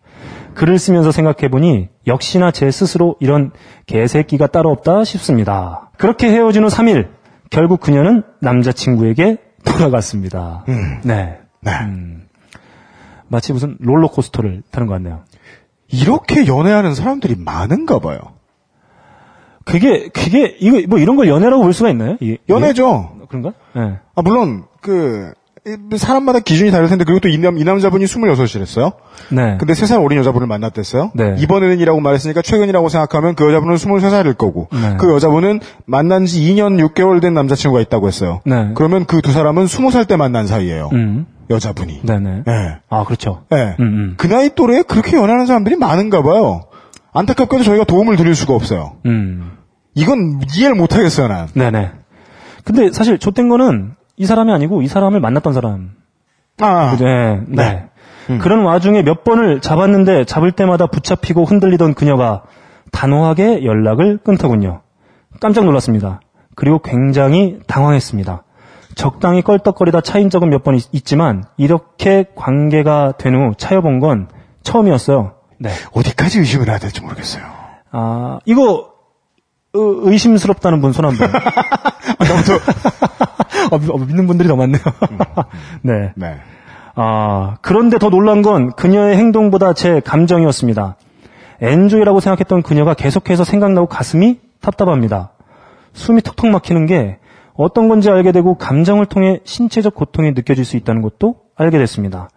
B: 글을 쓰면서 생각해보니 역시나 제 스스로 이런 개새끼가 따로 없다 싶습니다. 그렇게 헤어진 후 3일, 결국 그녀는 남자친구에게 돌아갔습니다. 네.
C: 네.
B: 마치 무슨 롤러코스터를 타는 것 같네요.
C: 이렇게 연애하는 사람들이 많은가 봐요.
B: 그게, 그게, 이거, 뭐 이런 걸 연애라고 볼 수가 있나요? 이게-
C: 연애죠.
B: 이게? 그런가? 네.
C: 아, 물론, 그, 이- 사람마다 기준이 다를 텐데, 그리고 또이 남, 이 남자분이 26이랬어요.
B: 네.
C: 근데 3살 어린 여자분을 만났댔어요.
B: 네.
C: 이번에는 이라고 말했으니까 최근이라고 생각하면 그 여자분은 23살일 거고,
B: 네.
C: 그 여자분은 만난 지 2년 6개월 된 남자친구가 있다고 했어요.
B: 네.
C: 그러면 그 두 사람은 20살 때 만난 사이예요.
B: 음.
C: 여자분이.
B: 네네.
C: 예.
B: 아, 그렇죠.
C: 예.
B: 음, 음.
C: 그 나이 또래에 그렇게 연애하는 사람들이 많은가 봐요. 안타깝게도 저희가 도움을 드릴 수가 없어요.
B: 음.
C: 이건 이해를 못 하겠어요, 난.
B: 네네. 근데 사실 좆된 거는 이 사람이 아니고 이 사람을 만났던 사람.
C: 아,
B: 네, 네.
C: 음.
B: 그런 와중에 몇 번을 잡았는데 잡을 때마다 붙잡히고 흔들리던 그녀가 단호하게 연락을 끊더군요. 깜짝 놀랐습니다. 그리고 굉장히 당황했습니다. 적당히 껄떡거리다 차인 적은 몇 번 있지만 이렇게 관계가 된 후 차여본 건 처음이었어요. 네.
C: 어디까지 의심을 해야 될지 모르겠어요.
B: 아, 이거 의- 의심스럽다는 분 손 한 번. 어, 미- 어, 믿는 분들이 더 많네요. 네.
C: 네.
B: 아, 그런데 더 놀란 건 그녀의 행동보다 제 감정이었습니다. 엔조이라고 생각했던 그녀가 계속해서 생각나고 가슴이 답답합니다. 숨이 턱턱 막히는 게 어떤 건지 알게 되고 감정을 통해 신체적 고통이 느껴질 수 있다는 것도 알게 됐습니다.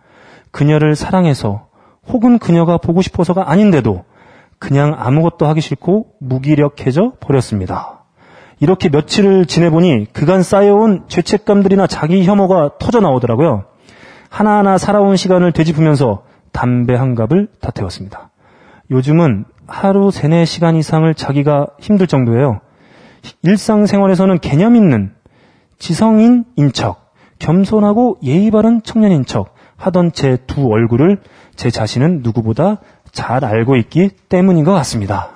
B: 그녀를 사랑해서 혹은 그녀가 보고 싶어서가 아닌데도 그냥 아무것도 하기 싫고 무기력해져 버렸습니다. 이렇게 며칠을 지내보니 그간 쌓여온 죄책감들이나 자기 혐오가 터져 나오더라고요. 하나하나 살아온 시간을 되짚으면서 담배 한 갑을 다 태웠습니다. 요즘은 하루 세네 시간 이상을 자기가 힘들 정도예요. 일상생활에서는 개념 있는 지성인인 척, 겸손하고 예의 바른 청년인 척 하던 제 두 얼굴을 제 자신은 누구보다 잘 알고 있기 때문인 것 같습니다.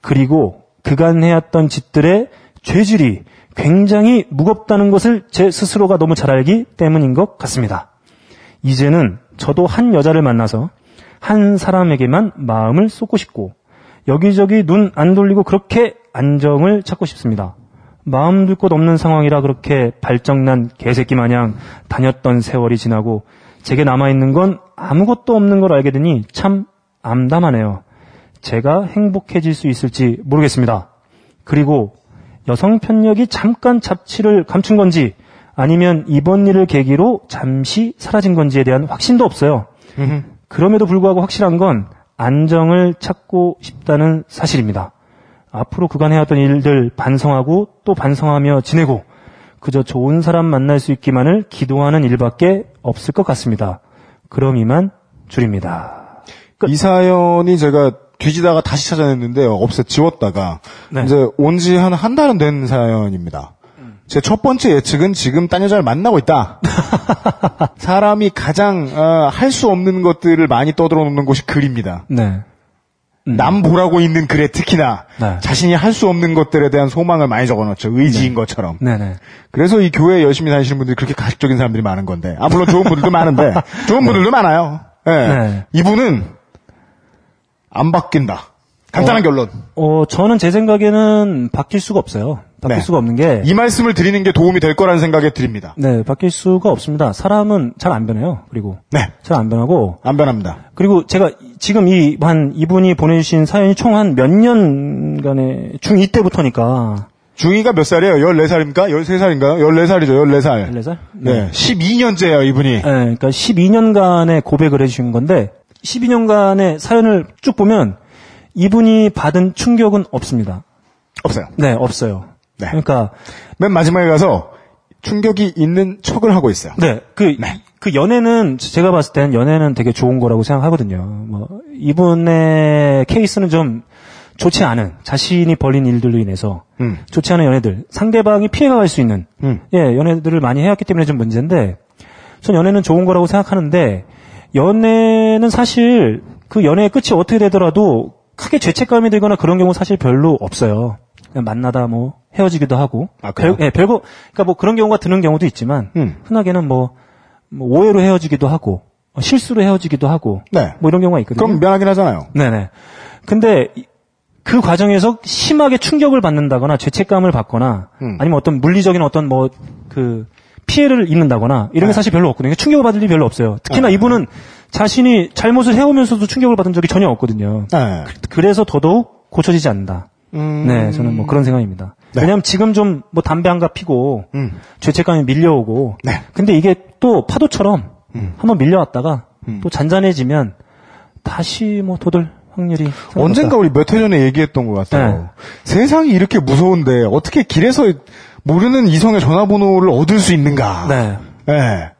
B: 그리고 그간 해왔던 짓들의 죄질이 굉장히 무겁다는 것을 제 스스로가 너무 잘 알기 때문인 것 같습니다. 이제는 저도 한 여자를 만나서 한 사람에게만 마음을 쏟고 싶고 여기저기 눈 안 돌리고 그렇게 안정을 찾고 싶습니다. 마음 둘 곳 없는 상황이라 그렇게 발정난 개새끼 마냥 다녔던 세월이 지나고 제게 남아있는 건 아무것도 없는 걸 알게 되니 참 암담하네요. 제가 행복해질 수 있을지 모르겠습니다. 그리고 여성 편력이 잠깐 잡치를 감춘 건지 아니면 이번 일을 계기로 잠시 사라진 건지에 대한 확신도 없어요. 그럼에도 불구하고 확실한 건 안정을 찾고 싶다는 사실입니다. 앞으로 그간 해왔던 일들 반성하고 또 반성하며 지내고 그저 좋은 사람 만날 수 있기만을 기도하는 일밖에 없을 것 같습니다. 그럼 이만 줄입니다.
C: 이 사연이 제가 뒤지다가 다시 찾아냈는데요. 없애 지웠다가
B: 네.
C: 이제 온 지 한 한 달은 된 사연입니다. 제 첫 번째 예측은 지금 딴 여자를 만나고 있다. 사람이 가장 어, 할 수 없는 것들을 많이 떠들어 놓는 곳이 글입니다.
B: 네.
C: 남 보라고 있는 글에 특히나
B: 네.
C: 자신이 할 수 없는 것들에 대한 소망을 많이 적어놓죠. 의지인 것처럼.
B: 네네.
C: 그래서 이 교회 열심히 다니시는 분들이 그렇게 가식적인 사람들이 많은 건데. 아, 물론 좋은 분들도 많은데. 좋은 분들도 많아요. 예.
B: 네.
C: 이분은 안 바뀐다. 간단한 결론.
B: 어, 저는 제 생각에는 바뀔 수가 없어요. 바뀔
C: 네.
B: 수가 없는 게,
C: 이 말씀을 드리는 게 도움이 될 거라는 생각에 드립니다.
B: 네, 바뀔 수가 없습니다. 사람은 잘 안 변해요. 그리고
C: 네.
B: 잘 안 변하고,
C: 안 변합니다.
B: 그리고 제가 지금 이, 한, 이분이 보내주신 사연이 총 한 몇 년간의 중2 때부터니까,
C: 중이가 몇 살이에요? 14살입니까? 13살인가요? 14살이죠, 14살.
B: 14살?
C: 네. 12년째예요, 이분이.
B: 네, 그러니까 12년간의 고백을 해주신 건데 12년간의 사연을 쭉 보면 이분이 받은 충격은 없습니다.
C: 없어요.
B: 네, 없어요.
C: 네.
B: 그러니까
C: 맨 마지막에 가서 충격이 있는 척을 하고 있어요.
B: 네, 그, 그 연애는 제가 봤을 때는 연애는 되게 좋은 거라고 생각하거든요. 뭐 이분의 케이스는 좀 좋지 않은 자신이 벌린 일들로 인해서
C: 음.
B: 좋지 않은 연애들 상대방이 피해갈 수 있는
C: 음.
B: 예 연애들을 많이 해왔기 때문에 좀 문제인데 전 연애는 좋은 거라고 생각하는데 연애는 사실 그 연애의 끝이 어떻게 되더라도 크게 죄책감이 들거나 그런 경우 사실 별로 없어요. 만나다 뭐 헤어지기도 하고
C: 아, 그래요?
B: 별, 예, 별거 그러니까 뭐 그런 경우가 드는 경우도 있지만
C: 음.
B: 흔하게는 뭐, 뭐 오해로 헤어지기도 하고 어, 실수로 헤어지기도 하고
C: 네.
B: 뭐 이런 경우가 있거든요.
C: 그럼 미안하긴 하잖아요.
B: 네네. 근데 이- 그 과정에서 심하게 충격을 받는다거나 죄책감을 받거나
C: 음.
B: 아니면 어떤 물리적인 어떤 뭐 그 피해를 입는다거나 이런 게
C: 네.
B: 사실 별로 없거든요. 충격을 받을 일이 별로 없어요. 특히나 이분은 자신이 잘못을 해오면서도 충격을 받은 적이 전혀 없거든요.
C: 네.
B: 그 래서 더더욱 고쳐지지 않는다.
C: 음.
B: 네, 저는 뭐 그런 생각입니다.
C: 네.
B: 왜냐하면 지금 좀 뭐 담배 한 갑 피고
C: 음.
B: 죄책감이 밀려오고
C: 네. 음.
B: 근데 이게 또 파도처럼 한번 밀려왔다가 또 잔잔해지면 다시 뭐 도들 확률이
C: 언젠가 우리 몇회 전에 얘기했던 것 같아요.
B: 네.
C: 세상이 이렇게 무서운데 어떻게 길에서 모르는 이성의 전화번호를 얻을 수 있는가?
B: 네.
C: 네.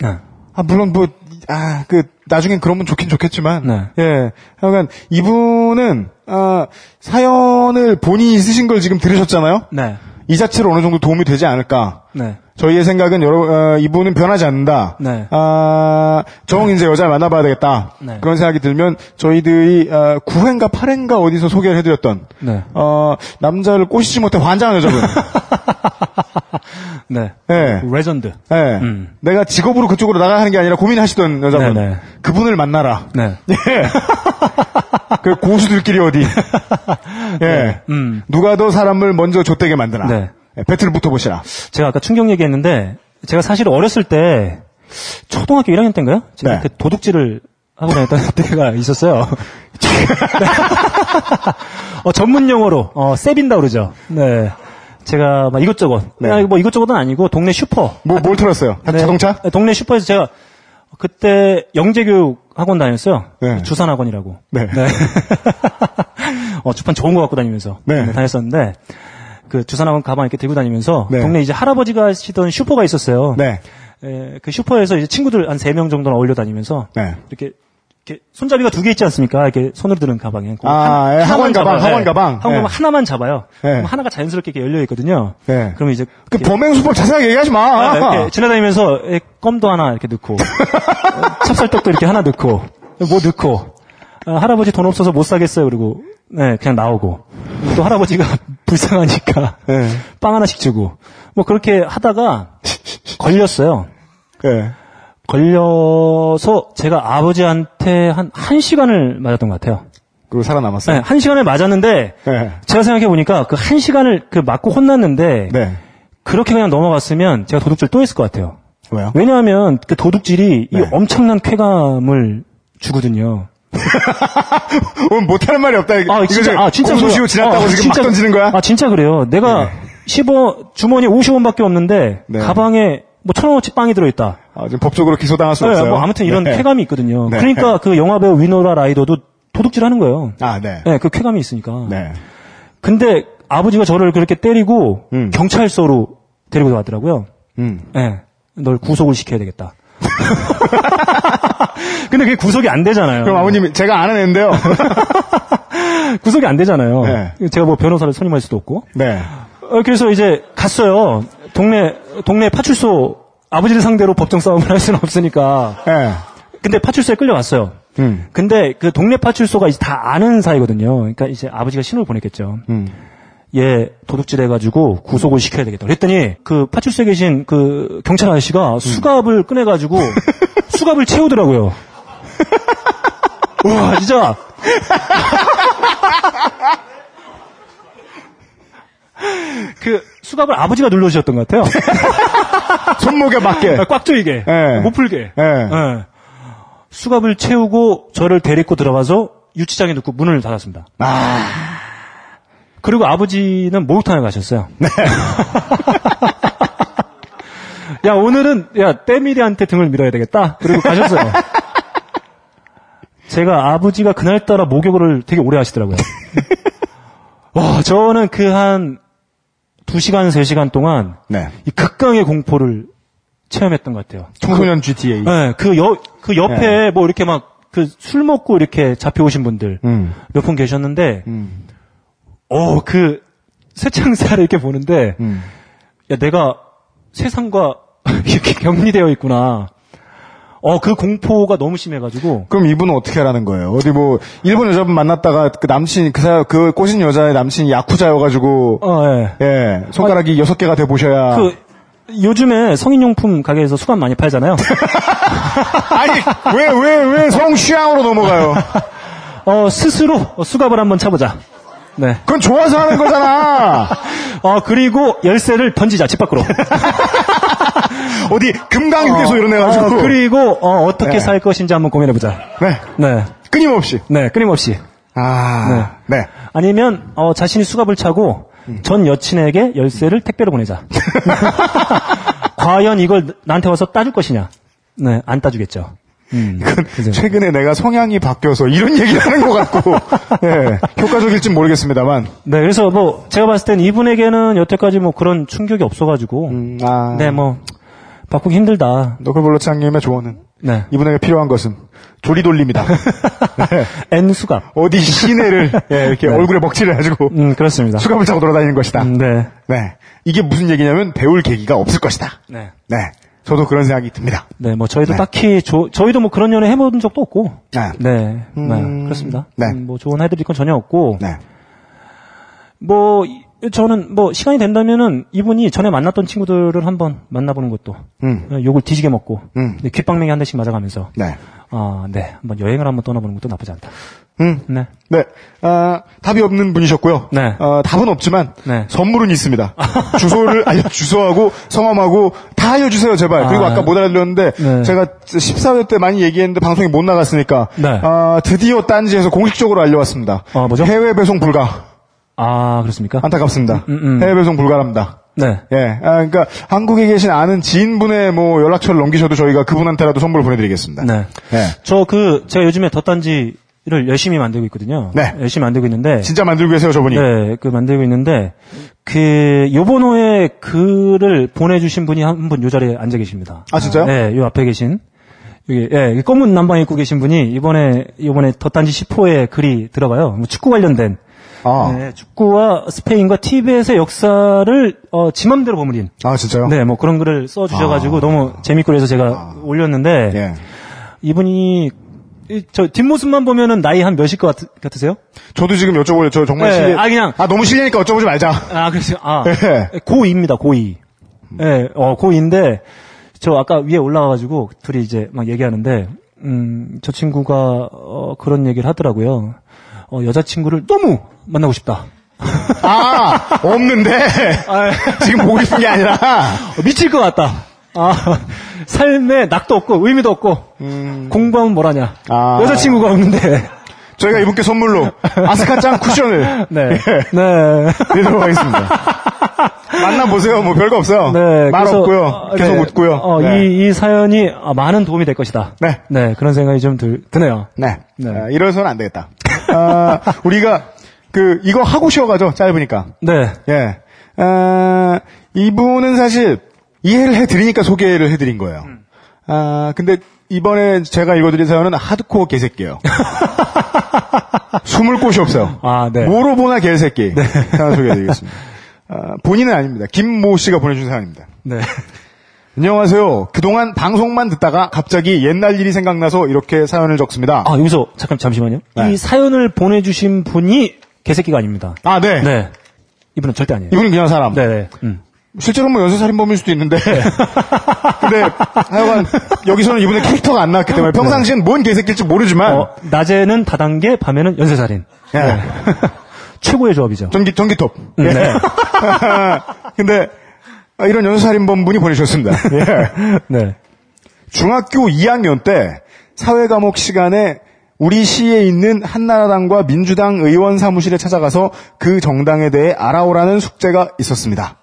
B: 네.
C: 아, 물론 뭐, 아, 그, 나중엔 그러면 좋긴 좋겠지만.
B: 네.
C: 예. 하여간, 이분은, 아, 사연을 본인이 쓰신 걸 지금 들으셨잖아요?
B: 네.
C: 이 자체로 어느 정도 도움이 되지 않을까.
B: 네.
C: 저희의 생각은 여러 어, 이분은 변하지 않는다.
B: 네.
C: 아, 정 이제 여자를 만나봐야 되겠다.
B: 네.
C: 그런 생각이 들면 저희들이 어, 9회인가 8회인가 어디서 소개를 해드렸던
B: 네.
C: 어, 남자를 꼬시지 못해 환장한 여자분.
B: 네.
C: 예.
B: 레전드.
C: 예.
B: 음.
C: 내가 직업으로 그쪽으로 나가는 게 아니라 고민하시던 여자분.
B: 네, 네.
C: 그분을 만나라.
B: 네.
C: 예. 그 고수들끼리 어디. 예.
B: 음.
C: 누가 더 사람을 먼저 좆되게 만드나.
B: 네.
C: 예, 배틀을 붙어보시라.
B: 제가 아까 충격 얘기했는데 제가 사실 어렸을 때 초등학교 1학년 때인가요? 제가
C: 네.
B: 그 도둑질을 하고 다녔던 때가 있었어요. 어, 전문 용어로 어, 세빈다 그러죠. 네. 제가 막 이것저것,
C: 네.
B: 뭐 이것저것은 아니고 동네 슈퍼.
C: 뭐, 뭘 틀었어요?
B: 네.
C: 자동차?
B: 네, 동네 슈퍼에서 제가 그때 영재교육 학원 다녔어요.
C: 네.
B: 주산학원이라고.
C: 네.
B: 어, 주판 좋은 거 갖고 다니면서
C: 네.
B: 네, 다녔었는데 그 주산학원 가방 이렇게 들고 다니면서
C: 네.
B: 동네 이제 할아버지가 하시던 슈퍼가 있었어요.
C: 네.
B: 에, 그 슈퍼에서 이제 친구들 한 세 명 정도는 어울려 다니면서
C: 네.
B: 이렇게 이렇게 손잡이가 두 개 있지 않습니까? 이렇게 손으로 드는 가방에. 그거
C: 아, 예, 학원 가방,
B: 잡아요.
C: 학원
B: 네.
C: 가방.
B: 학원 가방
C: 네.
B: 하나만 잡아요.
C: 네.
B: 그럼 하나가 자연스럽게 이렇게 열려 있거든요.
C: 네.
B: 그러면 이제
C: 그
B: 이렇게
C: 범행 수법 자세하게 얘기하지 마.
B: 아, 이렇게 지나다니면서 에, 껌도 하나 이렇게 넣고 어, 찹쌀떡도 이렇게 하나 넣고 뭐 넣고 아, 할아버지 돈 없어서 못 사겠어요 그리고 네 그냥 나오고 또 할아버지가 불쌍하니까
C: 네.
B: 빵 하나씩 주고 뭐 그렇게 하다가 걸렸어요
C: 예.
B: 걸려서 제가 아버지한테 한한 시간을 맞았던 것 같아요
C: 그리고 살아남았어요.
B: 네, 한 시간을 맞았는데
C: 네.
B: 제가 생각해 보니까 그한 시간을 그 맞고 혼났는데
C: 네.
B: 그렇게 그냥 넘어갔으면 제가 도둑질 또 했을 것 같아요.
C: 왜요?
B: 왜냐하면 그 도둑질이 이
C: 네.
B: 엄청난 쾌감을 주거든요.
C: 오늘 못하는 말이 없다.
B: 아 진짜 아 진짜
C: 공소시효. 지났다고
B: 아,
C: 지금
B: 진짜-
C: 막 던지는 거야?
B: 아 진짜 그래요. 내가
C: 네.
B: 10원 주머니에 50원밖에 없는데
C: 네.
B: 가방에 뭐 천 원어치 빵이 들어있다.
C: 아, 지금 법적으로 기소당할 수
B: 네,
C: 없어요.
B: 뭐 아무튼 이런
C: 네.
B: 쾌감이 있거든요.
C: 네.
B: 그러니까 그 영화 배우 위노라 라이더도 도둑질하는 거예요.
C: 아, 네.
B: 네, 그 쾌감이 있으니까.
C: 네.
B: 근데 아버지가 저를 그렇게 때리고
C: 음.
B: 경찰서로 데리고 가더라고요.
C: 음.
B: 네, 널 구속을 시켜야 되겠다. 근데 그게 구속이 안 되잖아요.
C: 그럼 아버님이 제가 아는 애인데요.
B: 구속이 안 되잖아요.
C: 네.
B: 제가 뭐 변호사를 선임할 수도 없고.
C: 네.
B: 어, 그래서 이제 갔어요. 동네 동네 파출소 아버지를 상대로 법정 싸움을 할 수는 없으니까.
C: 네.
B: 근데 파출소에 끌려갔어요.
C: 음.
B: 근데 그 동네 파출소가 이제 다 아는 사이거든요. 그러니까 이제 아버지가 신호를 보냈겠죠.
C: 음.
B: 얘 도둑질 해가지고 구속을 시켜야 되겠다. 그랬더니 그 파출소에 계신 그 경찰 아저씨가 수갑을 꺼내가지고 수갑을 채우더라고요. 와 진짜 그 수갑을 아버지가 눌러주셨던 것 같아요.
C: 손목에 맞게.
B: 꽉 조이게
C: 예.
B: 못 풀게.
C: 예.
B: 예. 수갑을 채우고 저를 데리고 들어가서 유치장에 넣고 문을 닫았습니다.
C: 아.
B: 그리고 아버지는 목욕탕에 가셨어요.
C: 네.
B: 야 오늘은 야 때밀이한테 등을 밀어야 되겠다. 그리고 가셨어요. 제가 아버지가 그날따라 목욕을 되게 오래 하시더라고요. 와 저는 그 한 2시간 3시간 동안
C: 네.
B: 이 극강의 공포를 체험했던 것 같아요.
C: 청소년 GTA.
B: 네, 그 옆, 그 옆에
C: 네.
B: 뭐 이렇게 막 그 술 먹고 이렇게 잡혀오신 분들
C: 음.
B: 몇분 계셨는데,
C: 음.
B: 어, 그 쇠창살을 이렇게 보는데,
C: 음.
B: 야, 내가 세상과 이렇게 격리되어 있구나. 어, 그 공포가 너무 심해가지고,
C: 그럼 이분은 어떻게 하라는 거예요? 어디 뭐 일본 여자분 만났다가 그 남친 그 사, 그 꼬신 여자의 남친이 야쿠자여가지고
B: 어, 예.
C: 예 손가락이 여섯 개가 돼 보셔야.
B: 그, 요즘에 성인용품 가게에서 수갑 많이 팔잖아요.
C: 아니 왜 왜 왜 성취향으로 넘어가요?
B: 어, 스스로 수갑을 한번 차보자. 네.
C: 그건 좋아서 하는 거잖아.
B: 어, 그리고 열쇠를 던지자, 집 밖으로.
C: 어디 금강휴게소 이런 애 가지고.
B: 어, 그리고 어, 떻게
C: 네.
B: 살 것인지 한번 고민해보자.
C: 네
B: 네,
C: 끊임없이.
B: 네, 끊임없이.
C: 아 네.
B: 아니면 어, 자신이 수갑을 차고 전 여친에게 열쇠를 택배로 보내자. 과연 이걸 나한테 와서 따줄 것이냐? 네, 안 따주겠죠. 음, 그죠.
C: 최근에 내가 성향이 바뀌어서 이런 얘기를 하는 것 같고 예, 효과적일진 모르겠습니다만
B: 네, 그래서 뭐 제가 봤을 땐 이분에게는 여태까지 뭐 그런 충격이 없어가지고,
C: 음, 아,
B: 네, 뭐 바꾸기 힘들다.
C: 너클볼러창님의 조언은
B: 네.
C: 이분에게 필요한 것은 조리돌립니다. 네.
B: N 수갑.
C: 어디 시내를 예, 이렇게
B: 네.
C: 얼굴에 먹칠을 해가지고
B: 음, 그렇습니다.
C: 수갑을 차고 돌아다니는 것이다.
B: 음, 네.
C: 네. 이게 무슨 얘기냐면 배울 계기가 없을 것이다.
B: 네.
C: 네. 저도 그런 생각이 듭니다.
B: 네, 뭐 저희도
C: 네.
B: 딱히 조- 저희도 뭐 그런 연애 해본 적도 없고.
C: 네.
B: 네.
C: 음,
B: 네, 그렇습니다.
C: 네.
B: 음, 뭐 조언해드릴 건 전혀 없고.
C: 네.
B: 뭐 이- 저는 뭐 시간이 된다면은 이분이 전에 만났던 친구들을 한번 만나보는 것도
C: 음.
B: 네, 욕을 뒤지게 먹고
C: 음.
B: 네, 귓방맹이 한 대씩 맞아가면서
C: 네.
B: 아, 네, 한번 여행을 한번 떠나보는 것도 나쁘지 않다.
C: 음.
B: 네,
C: 네. 아, 답이 없는 분이셨고요.
B: 네.
C: 어, 답은 없지만
B: 네.
C: 선물은 있습니다. 주소를 알려 주소하고 성함하고 다 알려 주세요 제발. 그리고
B: 아.
C: 아까 못 알려드렸는데
B: 네.
C: 제가 14회 때 많이 얘기했는데 방송에 못 나갔으니까
B: 네.
C: 아, 드디어 딴지에서 공식적으로 알려왔습니다.
B: 아, 뭐죠?
C: 해외 배송 불가.
B: 아 그렇습니까?
C: 안타깝습니다.
B: 음, 음.
C: 해외 배송 불가랍니다.
B: 네,
C: 예, 아, 그러니까 한국에 계신 아는 지인분의 뭐 연락처를 넘기셔도 저희가 그분한테라도 선물 보내드리겠습니다.
B: 네.
C: 예.
B: 저그 제가 요즘에 덧단지를 열심히 만들고 있거든요.
C: 네.
B: 열심히 만들고 있는데
C: 진짜 만들고 계세요, 저분이.
B: 네, 그 만들고 있는데 그 요번 호에 글을 보내주신 분이 한 분 요 자리에 앉아 계십니다.
C: 아, 진짜요?
B: 네, 요 앞에 계신 여기 예, 이 검은 남방 입고 계신 분이 이번에 이번에 덧단지 10호에 글이 들어가요. 뭐 축구 관련된
C: 아,
B: 네, 축구와 스페인과 티벳의 역사를 어, 지맘대로 버무린
C: 아 진짜요?
B: 네, 뭐 그런 글을 써주셔가지고 너무 재밌고 그래서 제가 올렸는데
C: 예.
B: 이분이 이, 저 뒷모습만 보면은 나이 한 몇일 것 같, 같으세요?
C: 저도 지금 여쭤보려. 저 정말
B: 네,
C: 실례.
B: 아, 그냥-
C: 아 너무 실례니까 여쭤보지 말자.
B: 아, 그렇죠. 아,
C: 네.
B: 고2입니다, 고2. 예, 어, 고2인데, 저 아까 위에 올라와가지고, 둘이 이제 막 얘기하는데, 음, 저 친구가, 어, 그런 얘기를 하더라고요. 어, 여자친구를 너무 만나고 싶다.
C: 아 없는데 지금 보고 싶은 게 아니라.
B: 어, 미칠 것 같다. 아, 삶에 낙도 없고, 의미도 없고, 공부하면 뭐라냐.
C: 아.
B: 여자친구가 없는데,
C: 저희가 이분께 선물로 아스카짱 쿠션을
B: 네.
C: 예,
B: 네.
C: 드리도록 하겠습니다. 만나보세요. 뭐 별거 없어요.
B: 네,
C: 말
B: 그래서,
C: 없고요.
B: 어,
C: 계속
B: 네.
C: 웃고요.
B: 어,
C: 네.
B: 이, 이 사연이 아, 많은 도움이 될 것이다.
C: 네.
B: 그런 생각이 좀 들, 드네요.
C: 네.
B: 네.
C: 아, 이래서는 안 되겠다. 아, 우리가 그 이거 하고 쉬어가죠. 짧으니까.
B: 네.
C: 예. 아, 이분은 사실 이해를 해드리니까 소개를 해드린 거예요.
B: 음.
C: 아, 근데 이번에 제가 읽어드린 사연은 하드코어 개새끼예요. 숨을 곳이 없어요.
B: 아, 네.
C: 뭐로 보나 개새끼. 하나 소개해드리겠습니다. 아, 본인은 아닙니다. 김모 씨가 보내준 사연입니다.
B: 네.
C: 안녕하세요. 그동안 방송만 듣다가 갑자기 옛날 일이 생각나서 이렇게 사연을 적습니다.
B: 아, 여기서, 잠깐, 잠시만요.
C: 네.
B: 이 사연을 보내주신 분이 개새끼가 아닙니다.
C: 아, 네.
B: 네. 이분은 절대 아니에요.
C: 이분은 그냥 사람.
B: 네, 네. 음.
C: 실제로 뭐 연쇄살인범일 수도 있는데. 근데 하여간 여기서는 이분의 캐릭터가 안 나왔기 때문에 평상시엔 뭔 개새끼일지 모르지만
B: 어, 낮에는 다단계, 밤에는 연쇄살인.
C: 예.
B: 네. 최고의 조합이죠.
C: 전기 전기톱.
B: 음,
C: 예.
B: 네.
C: 근데 아, 이런 연쇄살인범 분이 보내주셨습니다. 예.
B: 네.
C: 중학교 2학년 때 사회 과목 시간에 우리 시에 있는 한나라당과 민주당 의원 사무실에 찾아가서 그 정당에 대해 알아오라는 숙제가 있었습니다.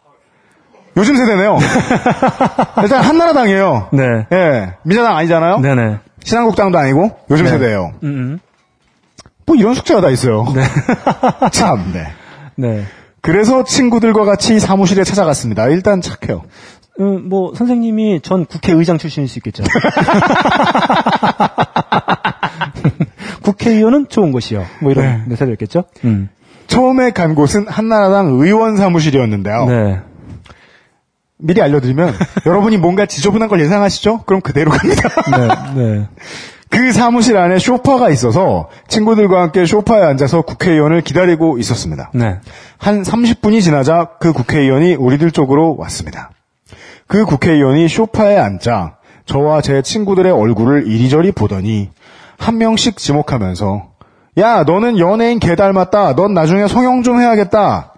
C: 요즘 세대네요. 일단 한나라당이에요.
B: 네.
C: 예, 민주당 아니잖아요.
B: 네네.
C: 신한국당도 아니고 요즘
B: 네.
C: 세대예요.
B: 음, 음.
C: 뭐 이런 숙제가 다 있어요. 참. 네.
B: 네.
C: 그래서 친구들과 같이 사무실에 찾아갔습니다. 일단 착해요.
B: 음, 뭐, 선생님이 전 국회의장 출신일 수 있겠죠. 국회의원은 좋은 곳이요. 뭐 이런
C: 네.
B: 메시지였겠죠? 음.
C: 처음에 간 곳은 한나라당 의원 사무실이었는데요.
B: 네.
C: 미리 알려드리면 여러분이 뭔가 지저분한 걸 예상하시죠? 그럼 그대로 갑니다.
B: 네. 네.
C: 그 사무실 안에 쇼파가 있어서 친구들과 함께 쇼파에 앉아서 국회의원을 기다리고 있었습니다.
B: 네.
C: 한 30분이 지나자 그 국회의원이 우리들 쪽으로 왔습니다. 그 국회의원이 쇼파에 앉자 저와 제 친구들의 얼굴을 이리저리 보더니 한 명씩 지목하면서 야 너는 연예인 개 닮았다. 넌 나중에 성형 좀 해야겠다.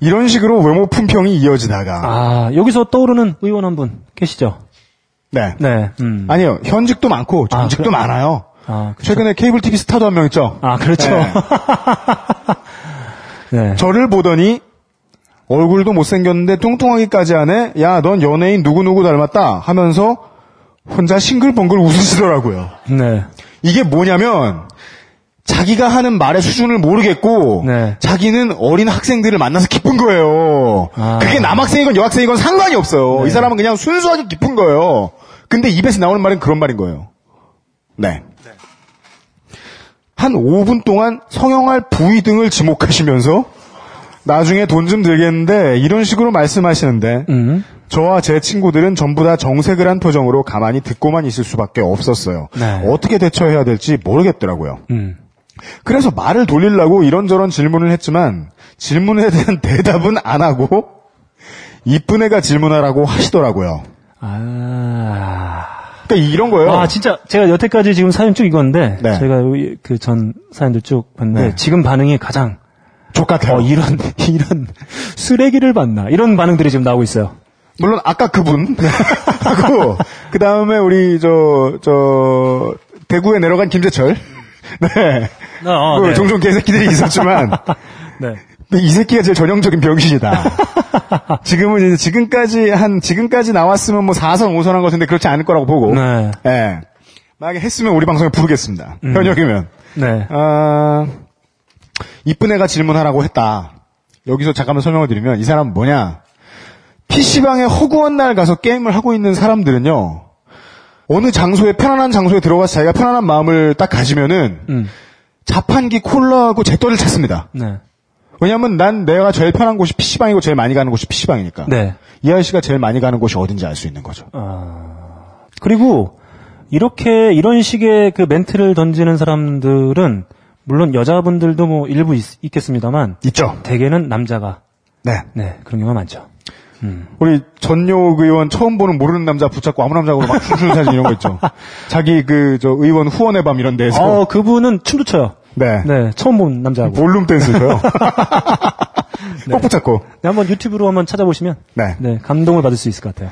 C: 이런 식으로 외모 품평이 이어지다가
B: 아, 여기서 떠오르는 의원 한 분 계시죠?
C: 네.
B: 네. 음.
C: 아니요 현직도 많고 전직도
B: 그래?
C: 많아요.
B: 아, 그쵸.
C: 최근에 케이블 TV 스타도 한 명 있죠.
B: 아, 그렇죠. 네.
C: 저를 보더니 얼굴도 못생겼는데 뚱뚱하기까지 하네. 야, 넌 연예인 누구누구 닮았다 하면서 혼자 싱글벙글 웃으시더라고요.
B: 네.
C: 이게 뭐냐면 자기가 하는 말의 수준을 모르겠고
B: 네.
C: 자기는 어린 학생들을 만나서 기쁜 거예요.
B: 아.
C: 그게 남학생이건 여학생이건 상관이 없어요.
B: 네.
C: 이 사람은 그냥 순수하게 기쁜 거예요. 근데 입에서 나오는 말은 그런 말인 거예요. 네. 한 5분 동안 성형할 부위 등을 지목하시면서 나중에 돈 좀 들겠는데 이런 식으로 말씀하시는데
B: 음.
C: 저와 제 친구들은 전부 다 정색을 한 표정으로 가만히 듣고만 있을 수밖에 없었어요.
B: 네.
C: 어떻게 대처해야 될지 모르겠더라고요.
B: 음.
C: 그래서 말을 돌리려고 이런저런 질문을 했지만 질문에 대한 대답은 안 하고 이쁜 애가 질문하라고 하시더라고요.
B: 아.
C: 그러니까 이런 거예요.
B: 아, 진짜 제가 여태까지 지금 사연 쭉 읽었는데
C: 네.
B: 제가 그 전 사연들 쭉 봤는데
C: 네.
B: 지금 반응이 가장
C: 족같아요.
B: 어, 이런 이런 쓰레기를 봤나 이런 반응들이 지금 나오고 있어요.
C: 물론 아까 그분 하고 그 다음에 우리 저 저 대구에 내려간 김재철 네.
B: 어,
C: 그
B: 네.
C: 종종 개새끼들이 있었지만
B: 네.
C: 이 새끼가 제일 전형적인 병신이다. 지금은 이제 지금까지 한 지금까지 나왔으면 뭐 4선 5선 한것 같은데 그렇지 않을 거라고 보고
B: 네.
C: 예. 만약에 했으면 우리 방송에 부르겠습니다. 현역이면.
B: 네.
C: 아, 이쁜 애가 질문하라고 했다. 여기서 잠깐만 설명을 드리면 이 사람은 뭐냐. PC방에 허구한 날 가서 게임을 하고 있는 사람들은요. 어느 장소에 편안한 장소에 들어가서 자기가 편안한 마음을 딱 가지면은
B: 음.
C: 자판기 콜라하고 잿더를 찾습니다.
B: 네.
C: 왜냐면 난 내가 제일 편한 곳이 PC방이고 제일 많이 가는 곳이 PC방이니까.
B: 네.
C: 이 아저씨가 제일 많이 가는 곳이 어딘지 알 수 있는 거죠.
B: 그리고 이렇게 이런 식의 그 멘트를 던지는 사람들은 물론 여자분들도 뭐 일부 있, 겠습니다만
C: 있죠?
B: 대개는 남자가
C: 네.
B: 네 그런 경우가 많죠.
C: 우리 전욕 의원 처음 보는 모르는 남자 붙잡고 아무 남자고 막 춤추는 사진 이런 거 있죠. 자기 그 저 의원 후원의 밤 이런 데에서
B: 어 그분은 춤도 춰요.
C: 네.
B: 네 처음 본 남자하고.
C: 볼룸 댄스 줘요. 꼭 붙잡고.
B: 네, 한번 유튜브로 한번 찾아보시면
C: 네.
B: 네 감동을 받을 수 있을 것 같아요.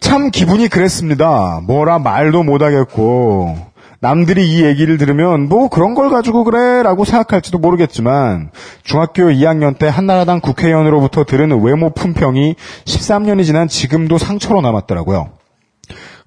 C: 참 기분이 그랬습니다. 뭐라 말도 못하겠고 남들이 이 얘기를 들으면 뭐 그런 걸 가지고 그래라고 생각할지도 모르겠지만 중학교 2학년 때 한나라당 국회의원으로부터 들은 외모 품평이 13년이 지난 지금도 상처로 남았더라고요.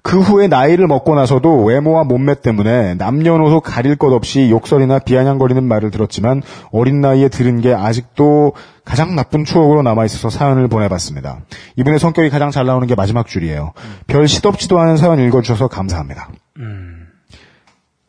C: 그 후에 나이를 먹고 나서도 외모와 몸매 때문에 남녀노소 가릴 것 없이 욕설이나 비아냥거리는 말을 들었지만 어린 나이에 들은 게 아직도 가장 나쁜 추억으로 남아있어서 사연을 보내봤습니다. 이분의 성격이 가장 잘 나오는 게 마지막 줄이에요. 별 시덥지도 않은 사연 읽어주셔서 감사합니다.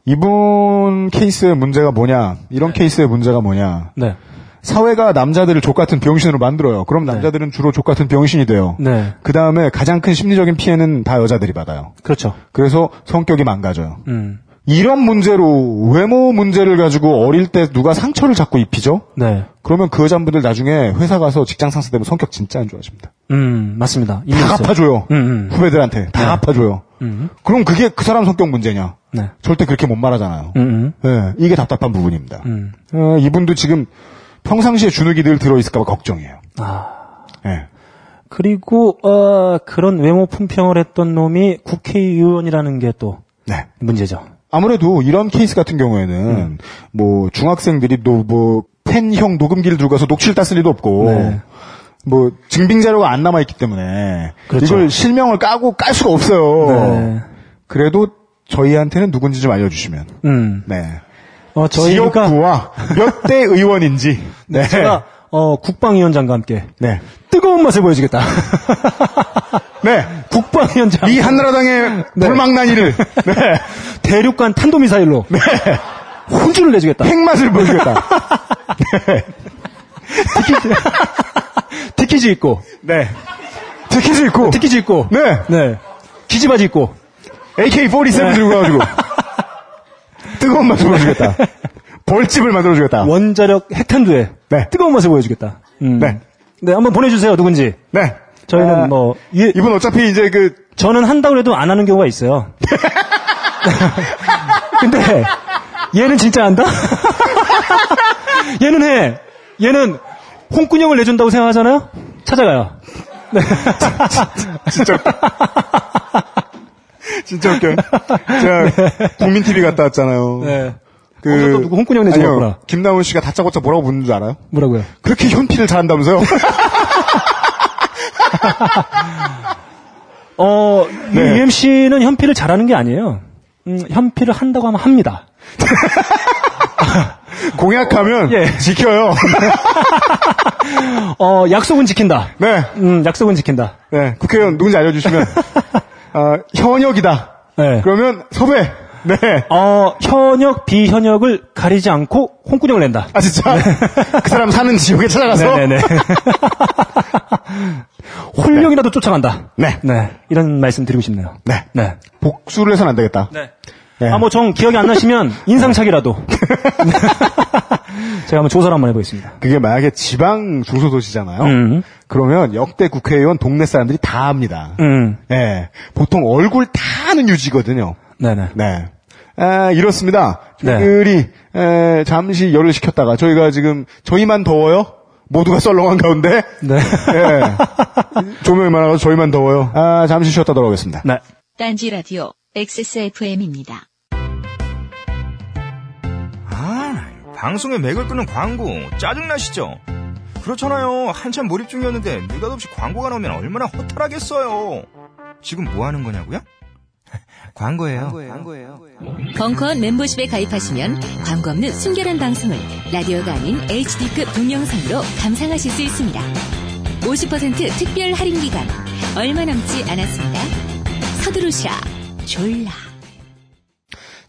C: 이분 케이스의 문제가 뭐냐, 이런 케이스의 문제가 뭐냐.
B: 네.
C: 사회가 남자들을 족 같은 병신으로 만들어요. 그럼 남자들은 주로 족 같은 병신이 돼요.
B: 네.
C: 그 다음에 가장 큰 심리적인 피해는 다 여자들이 받아요.
B: 그렇죠.
C: 그래서 성격이 망가져요.
B: 음.
C: 이런 문제로 외모 문제를 가지고 어릴 때 누가 상처를 자꾸 입히죠?
B: 네.
C: 그러면 그 여자분들 나중에 회사 가서 직장 상사 되면 성격 진짜 안 좋아집니다.
B: 음 맞습니다.
C: 다
B: 있어요.
C: 갚아줘요.
B: 음, 음.
C: 후배들한테 다
B: 네.
C: 갚아줘요.
B: 음.
C: 그럼 그게 그 사람 성격 문제냐?
B: 네.
C: 절대 그렇게 못 말하잖아요.
B: 음, 음.
C: 예, 이게 답답한 부분입니다.
B: 음.
C: 어, 이분도 지금 평상시에 주눅이 늘 들어있을까봐 걱정이에요.
B: 아.
C: 예.
B: 그리고 어 그런 외모 품평을 했던 놈이 국회의원이라는 게 또
C: 네.
B: 문제죠.
C: 아무래도 이런 케이스 같은 경우에는
B: 음.
C: 뭐 중학생들이 또뭐 펜형 녹음기를 들고 가서 녹취를 땄을 리도 없고
B: 네.
C: 뭐 증빙 자료가 안 남아 있기 때문에
B: 그렇죠.
C: 이걸 실명을 까고 깔 수가 없어요.
B: 네.
C: 그래도 저희한테는 누군지 좀 알려주시면.
B: 음.
C: 네.
B: 어 저희가
C: 지역구와 몇 대 의원인지. 네.
B: 제가 어 국방위원장과 함께
C: 네.
B: 뜨거운 맛을 보여주겠다.
C: 네.
B: 국방위원장
C: 이 한나라당의
B: 네.
C: 불망난이를 네.
B: 대륙간 탄도미사일로 혼쭐을 내주겠다.
C: 핵맛을 보여주겠다. 네.
B: 티키즈 입고
C: 네. 특히즈 있고.
B: 티키즈 입고
C: 네.
B: 네 기지바지 입고
C: AK-47
B: 네.
C: 들고 가가지고. 뜨거운 맛을 보여주겠다. 벌집을 만들어주겠다.
B: 원자력 핵탄두에
C: 네.
B: 뜨거운 맛을 보여주겠다. 음.
C: 네.
B: 네, 한번 보내주세요. 누군지.
C: 네.
B: 저희는
C: 아,
B: 뭐 예,
C: 이분 어차피 이제 그,
B: 저는 한다고 해도 안 하는 경우가 있어요. 근데 얘는 진짜 한다? 얘는 해. 얘는 홍군형을 내준다고 생각하잖아요? 찾아가요. 네.
C: 진짜. 진짜 웃겨. 제가 국민TV 갔다 왔잖아요.
B: 네.
C: 그,
B: 또 누구 홍군형. 왔구나.
C: 김나훈 씨가 다짜고짜 뭐라고 묻는 줄 알아요?
B: 뭐라고요?
C: 그렇게 현피를 잘한다면서요?
B: 어,
C: 네.
B: UMC는 현피를 잘하는 게 아니에요. 음, 현피를 한다고 하면 합니다.
C: 공약하면
B: 예.
C: 지켜요.
B: 어, 약속은 지킨다.
C: 네.
B: 음, 약속은 지킨다.
C: 네. 국회의원 누군지 알려주시면 아, 현역이다.
B: 네.
C: 그러면 섭외. 네.
B: 어, 현역, 비현역을 가리지 않고 홍군형을 낸다.
C: 아 진짜 그 사람 사는 지역에 찾아가서
B: 네네네. 홀령이라도 쫓아간다.
C: 네.
B: 네. 이런 말씀 드리고 싶네요.
C: 네.
B: 네.
C: 복수를 해서는 안 되겠다.
B: 네.
C: 네.
B: 아, 뭐, 정 기억이 안 나시면, 인상착이라도. 제가 한번 조사를 한번 해보겠습니다.
C: 그게 만약에 지방 중소도시잖아요.
B: 음.
C: 그러면 역대 국회의원 동네 사람들이 다 압니다.
B: 음.
C: 예. 보통 얼굴 다 아는 유지거든요.
B: 네네.
C: 네. 아, 이렇습니다.
B: 네.
C: 저희들이 에, 잠시 열을 식혔다가 저희가 지금 저희만 더워요. 모두가 썰렁한 가운데
B: 네.
C: 예. 조명이 많아서 저희만 더워요. 아, 잠시 쉬었다 돌아오겠습니다.
B: 네.
A: 딴지 라디오 XSFM입니다.
D: 방송에 맥을 끄는 광고 짜증나시죠? 그렇잖아요. 한참 몰입 중이었는데 느닷없이 광고가 나오면 얼마나 허탈하겠어요. 지금 뭐 하는 거냐고요? 광고예요.
E: 벙커원 멤버십에 가입하시면 광고 없는 순결한 방송을 라디오가 아닌 HD급 동영상으로 감상하실 수 있습니다. 50% 특별 할인 기간 얼마 남지 않았습니다. 서두르시라 졸라.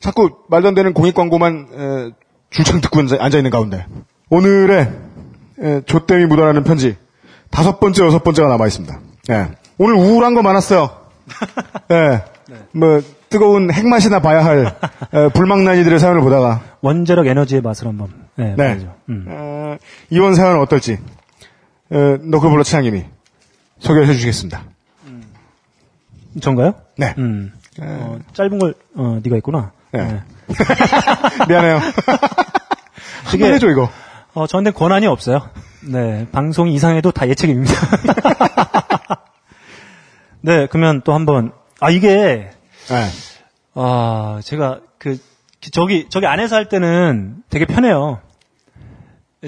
C: 자꾸 말도 안 되는 공익 광고만 에, 줄창 듣고 앉아 있는 가운데 오늘의 에, 조땜이 묻어나는 편지 다섯 번째 여섯 번째가 남아 있습니다. 예. 오늘 우울한 거 많았어요. 예. 뭐 뜨거운 핵맛이나 봐야 할 에, 불망난이들의 사연을 보다가
B: 원자력 에너지의 맛을 한번. 네.
C: 네.
B: 보죠. 음.
C: 어, 이번 사연은 어떨지 에, 너클볼러 차장님이 소개해 주시겠습니다.
B: 전가요?
C: 네.
B: 음. 어, 짧은 걸, 어, 네가 있구나.
C: 네. 미안해요.
B: 되게-
C: 한번 해줘 이거.
B: 어, 저한테 권한이 없어요. 네. 방송이 이상해도 다 예책입니다. 네, 그러면 또 한번, 아, 이게,
C: 네.
B: 아, 제가 그, 저기, 저기 안에서 할 때는 되게 편해요.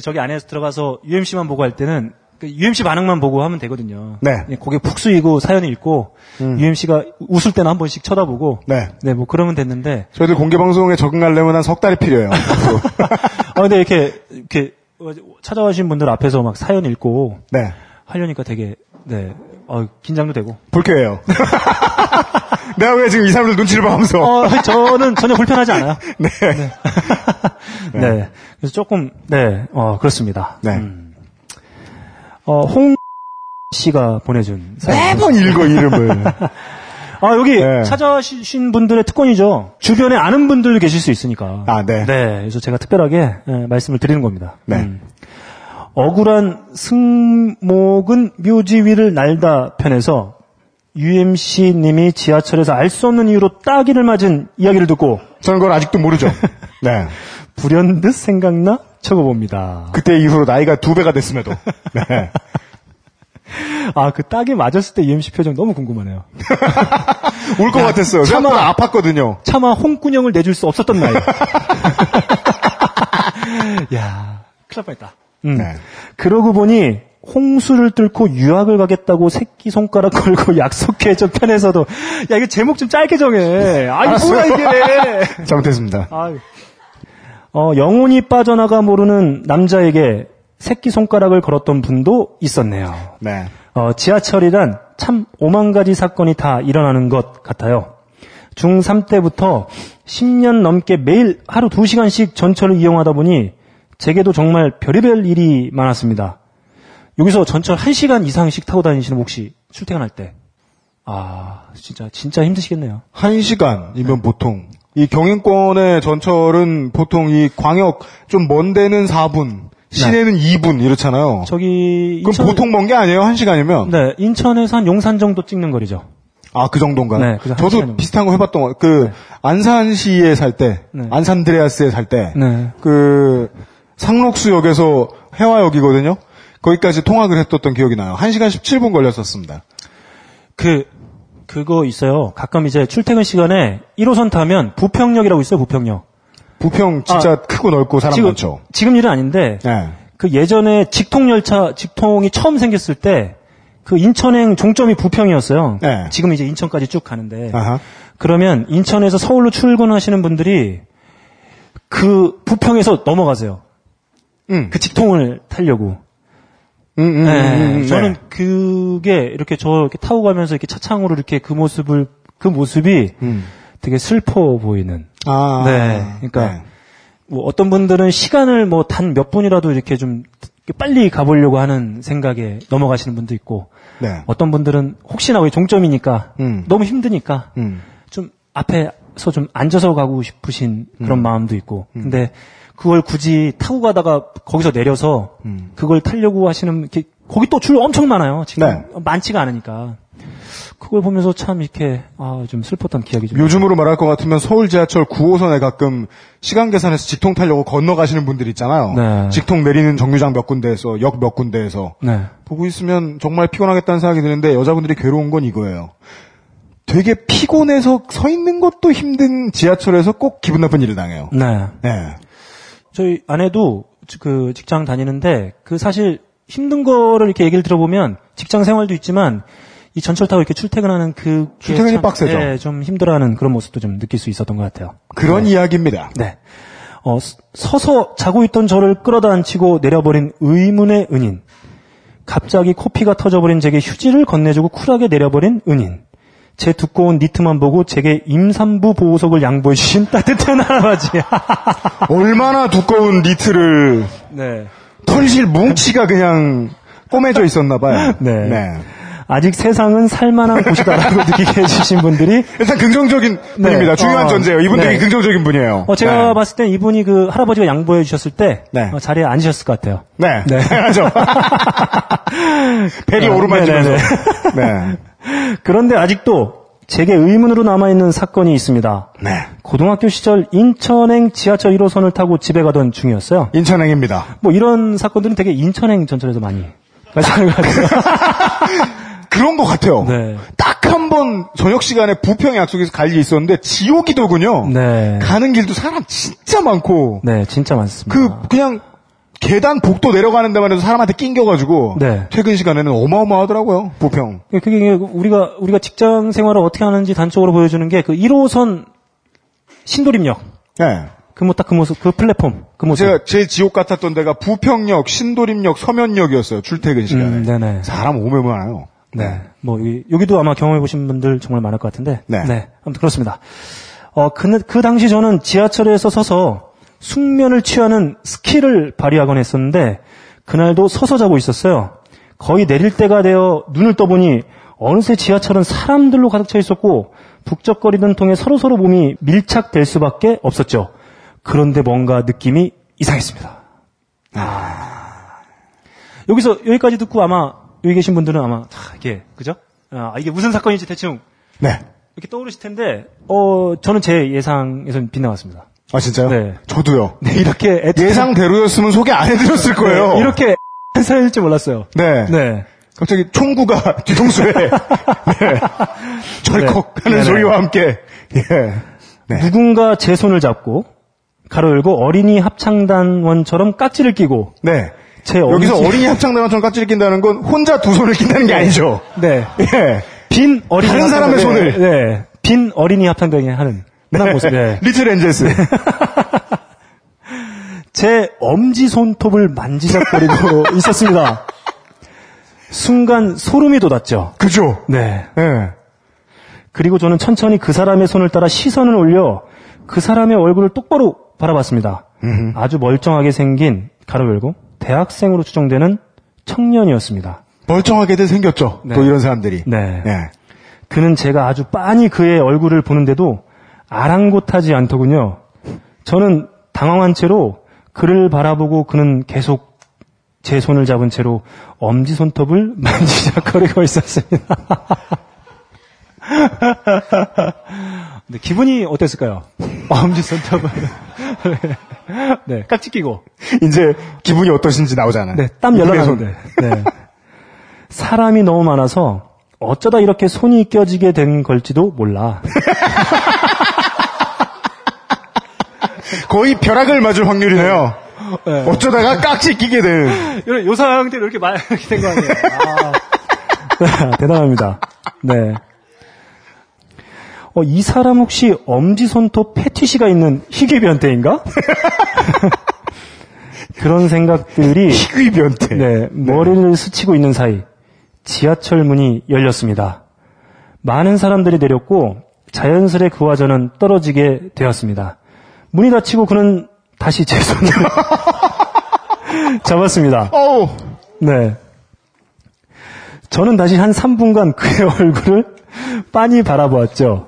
B: 저기 안에서 들어가서 UMC만 보고 할 때는 그 UMC 반응만 보고 하면 되거든요.
C: 네.
B: 그냥 고개 푹 숙이고 사연 읽고 UMC가 웃을 때는 한 번씩 쳐다보고
C: 네.
B: 네, 뭐 그러면 됐는데
C: 저희들 공개 방송에 적응하려면 한 석 달이 필요해요.
B: 아 근데 이렇게 이렇게 찾아와 주신 분들 앞에서 막 사연 읽고
C: 네.
B: 하려니까 되게 네. 어, 긴장도 되고.
C: 불쾌해요. 내가 왜 지금 이 사람들 눈치를 봐면서.
B: 어, 저는 전혀 불편하지 않아요.
C: 네.
B: 네. 그래서 조금 네. 어, 그렇습니다.
C: 네.
B: 음. 어, 홍 씨가 보내준 사연.
C: 매번 읽어, 이름을.
B: 아, 여기
C: 네.
B: 찾아주신 분들의 특권이죠. 주변에 아는 분들도 계실 수 있으니까.
C: 아, 네.
B: 네. 그래서 제가 특별하게 예, 말씀을 드리는 겁니다.
C: 네.
B: 음. 억울한 승목은 묘지 위를 날다 편에서 UMC님이 지하철에서 알 수 없는 이유로 따기를 맞은 이야기를 듣고
C: 저는 그걸 아직도 모르죠. 네.
B: 불현듯 생각나 적어봅니다.
C: 그때 이후로 나이가 두 배가 됐음에도. 네.
B: 아, 그 따기 맞았을 때 UMC 표정 너무 궁금하네요.
C: 울 것 같았어요.
B: 참아.
C: 생각보다 아팠거든요.
B: 차마 홍군형을 내줄 수 없었던 나이. 야, 큰일 날 뻔했다. 음.
C: 네.
B: 그러고 보니 홍수를 뚫고 유학을 가겠다고 새끼 손가락 걸고 약속해 저 편에서도 야 이거 제목 좀 짧게 정해. 아이 뭐야 이게.
C: 잘못했습니다.
B: 아유. 어 영혼이 빠져나가 모르는 남자에게 새끼 손가락을 걸었던 분도 있었네요.
C: 네.
B: 어, 지하철이란 참 오만 가지 사건이 다 일어나는 것 같아요. 중3 때부터 10년 넘게 매일 하루 2시간씩 전철을 이용하다 보니 제게도 정말 별의별 일이 많았습니다. 여기서 전철 1시간 이상씩 타고 다니시는 분 혹시 출퇴근할 때. 아, 진짜, 진짜 힘드시겠네요.
C: 한 시간이면 보통 이 경인권의 전철은 보통 이 광역 좀 먼 데는 4분, 시내는 2분 이렇잖아요.
B: 저기,
C: 그럼
B: 인천-
C: 보통 먼 게 아니에요? 한 시간이면?
B: 네, 인천에서 한 용산 정도 찍는 거리죠.
C: 아, 그 정도인가?
B: 네,
C: 저도
B: 시간이면.
C: 비슷한 거 해봤던 거, 그, 안산시에 살 때,
B: 네.
C: 안산드레아스에 살 때,
B: 네.
C: 그, 상록수역에서 해화역이거든요? 거기까지 통학을 했었던 기억이 나요. 1시간 17분 걸렸었습니다.
B: 그, 그거 있어요. 가끔 이제 출퇴근 시간에 1호선 타면 부평역이라고 있어요, 부평역.
C: 부평 진짜 크고 넓고 사람
B: 아. 지금,
C: 많죠.
B: 지금 일은 아닌데,
C: 네.
B: 그 예전에 직통 열차, 직통이 처음 생겼을 때, 그 인천행 종점이 부평이었어요.
C: 네.
B: 지금 이제 인천까지 쭉 가는데,
C: 아하.
B: 그러면 인천에서 서울로 출근하시는 분들이 그 부평에서 넘어가세요.
C: 음.
B: 그 직통을 타려고.
C: 음, 음,
B: 네,
C: 음, 음,
B: 저는
C: 네.
B: 그게 이렇게 저 이렇게 타고 가면서 이렇게 차창으로 이렇게 그 모습을 그 모습이
C: 음.
B: 되게 슬퍼 보이는.
C: 아.
B: 네. 그러니까
C: 네.
B: 뭐 어떤 분들은 시간을 뭐 단 몇 분이라도 이렇게 좀 빨리 가보려고 하는 생각에 넘어가시는 분도 있고
C: 네.
B: 어떤 분들은 혹시나 왜 종점이니까
C: 음.
B: 너무 힘드니까
C: 음.
B: 좀 앞에서 좀 앉아서 가고 싶으신 그런 마음도 있고 근데 그걸 굳이 타고 가다가 거기서 내려서
C: 음.
B: 그걸 타려고 하시는 이렇게 거기 또 줄 엄청 많아요 지금
C: 네.
B: 많지가 않으니까 그걸 보면서 참 이렇게 아 좀 슬펐던 기억이 좀
C: 요즘으로 말할 것 같으면 서울 지하철 9호선에 가끔 시간 계산해서 직통 타려고 건너가시는 분들 있잖아요.
B: 네.
C: 직통 내리는 정류장 몇 군데에서 역 몇 군데에서
B: 네
C: 보고 있으면 정말 피곤하겠다는 생각이 드는데 여자분들이 괴로운 건 이거예요. 되게 피곤해서 서 있는 것도 힘든 지하철에서 꼭 기분 나쁜 일을 당해요.
B: 네.
C: 네.
B: 저희 아내도 그 직장 다니는데 그 사실 힘든 거를 이렇게 얘기를 들어보면 직장 생활도 있지만 이 전철 타고 이렇게 출퇴근하는 그
C: 출퇴근이 빡세죠.
B: 예, 좀 힘들어하는 그런 모습도 좀 느낄 수 있었던 것 같아요.
C: 그런 이야기입니다.
B: 네. 어, 서- 서서 자고 있던 저를 끌어다 앉히고 내려버린 의문의 은인. 갑자기 코피가 터져버린 제게 휴지를 건네주고 쿨하게 내려버린 은인. 제 두꺼운 니트만 보고 제게 임산부 보호석을 양보해 주신 따뜻한 할아버지.
C: 얼마나 두꺼운 니트를
B: 네.
C: 털실 뭉치가 그냥 꼬매져 있었나 봐요.
B: 네. 아직 세상은 살만한 곳이다라고 느끼게 해주신 분들이
C: 일단 긍정적인
B: 네.
C: 분입니다. 중요한
B: 어,
C: 전제예요. 이분 되게
B: 네.
C: 긍정적인 분이에요.
B: 어, 제가
C: 네.
B: 봤을 땐 이분이 그 할아버지가 양보해 주셨을 때
C: 네.
B: 어, 자리에 앉으셨을 것 같아요.
C: 네.
B: 네.
C: 벨이
B: 어,
C: 오르만지면서.
B: 네네네.
C: 네.
B: 그런데 아직도 제게 의문으로 남아있는 사건이 있습니다.
C: 네.
B: 고등학교 시절 인천행 지하철 1호선을 타고 집에 가던 중이었어요.
C: 인천행입니다.
B: 뭐 이런 사건들은 되게 인천행 전철에서 많이 발생하는 것 같아요.
C: 그런 것 같아요.
B: 네.
C: 딱 한 번 저녁 시간에 부평 약속에서 갈 일이 있었는데 지옥이더군요.
B: 네.
C: 가는 길도 사람 진짜 많고
B: 네, 진짜 많습니다.
C: 그 그냥 계단 복도 내려가는 데만 해도 사람한테 낑겨가지고
B: 네.
C: 퇴근 시간에는 어마어마하더라고요. 부평.
B: 그게 우리가 우리가 직장 생활을 어떻게 하는지 단적으로 보여주는 게 그 1호선 신도림역
C: 네.
B: 그 뭐 딱 그 모습 그 플랫폼 그 모습
C: 제가 제 지옥 같았던 데가 부평역, 신도림역, 서면역이었어요. 출퇴근 시간에.
B: 음, 네네.
C: 사람 오면 많아요.
B: 네. 뭐, 여기, 여기도 아마 경험해 보신 분들 정말 많을 것 같은데.
C: 네.
B: 아무튼 그렇습니다. 어, 그, 그 당시 저는 지하철에서 서서 숙면을 취하는 스킬을 발휘하곤 했었는데, 그날도 서서 자고 있었어요. 거의 내릴 때가 되어 눈을 떠보니, 어느새 지하철은 사람들로 가득 차 있었고, 북적거리던 통에 서로서로 몸이 밀착될 수밖에 없었죠. 그런데 뭔가 느낌이 이상했습니다. 아. 여기서, 여기까지 듣고 아마, 여기 계신 분들은 아마, 다 이게, 그죠? 아, 이게 무슨 사건인지 대충
C: 네.
B: 이렇게 떠오르실 텐데, 어, 저는 제 예상에서는 빗나갔습니다.
C: 아 진짜요?
B: 네.
C: 저도요.
B: 네, 이렇게 애틋한-
C: 예상대로였으면 소개 안 해드렸을 거예요.
B: 네, 이렇게 사연일 줄 몰랐어요.
C: 네.
B: 네.
C: 갑자기 총구가 뒤통수에 네. 절컥
B: 네.
C: 하는
B: 네네.
C: 소리와 함께 예. 네.
B: 누군가 제 손을 잡고, 가로 열고 어린이 합창단원처럼 깍지를 끼고,
C: 네.
B: 제
C: 여기서
B: 엄지-
C: 어린이 합창단원처럼 깍지를 낀다는 건 혼자 두 손을 낀다는 게 아니죠.
B: 네.
C: 예.
B: 빈 어린이
C: 다른 사람의 손을.
B: 네. 네. 빈 어린이 합창단이 하는 그런 모습. 네.
C: 리틀 엔젤스.
B: 제 엄지 손톱을 만지작거리고 있었습니다. 순간 소름이 돋았죠.
C: 그죠?
B: 네.
C: 예.
B: 그리고 저는 천천히 그 사람의 손을 따라 시선을 올려 그 사람의 얼굴을 똑바로 바라봤습니다. 아주 멀쩡하게 생긴 가로 열고 대학생으로 추정되는 청년이었습니다.
C: 멀쩡하게들 생겼죠.
B: 네.
C: 또 이런 사람들이.
B: 네.
C: 예.
B: 그는 제가 아주 빤히 그의 얼굴을 보는데도 아랑곳하지 않더군요. 저는 당황한 채로 그를 바라보고 그는 계속 제 손을 잡은 채로 엄지 손톱을 만지작거리고 있었습니다. 네, 기분이 어땠을까요? 엄지 손톱을. 네, 깍지 끼고.
C: 이제 기분이 어떠신지 나오잖아요.
B: 네, 땀 열나는데. 네. 사람이 너무 많아서 어쩌다 이렇게 손이 껴지게 된 걸지도 몰라.
C: 거의 벼락을 맞을 확률이네요.
B: 네.
C: 어쩌다가 깍지 끼게 된.
B: 요, 요 상태로 이렇게 말, 이렇게 된 거 아니에요? 아. 대단합니다. 네. 어, 이 사람 혹시 엄지손톱 패티시가 있는 희귀 변태인가? 그런 생각들이
C: 희귀 변태.
B: 네, 머리를 스치고 있는 사이 지하철 문이 열렸습니다. 많은 사람들이 내렸고 자연스레 그와 저는 떨어지게 되었습니다. 문이 닫히고 그는 다시 제 손을 잡았습니다.
C: 어우.
B: 네. 저는 다시 한 3분간 그의 얼굴을 빤히 바라보았죠.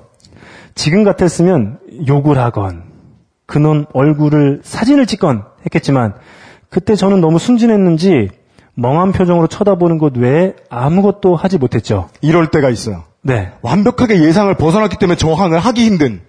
B: 지금 같았으면 욕을 하건, 그놈 얼굴을 사진을 찍건 했겠지만, 그때 저는 너무 순진했는지 멍한 표정으로 쳐다보는 것 외에 아무것도 하지 못했죠.
C: 이럴 때가 있어요.
B: 네.
C: 완벽하게 예상을 벗어났기 때문에 저항을 하기 힘든.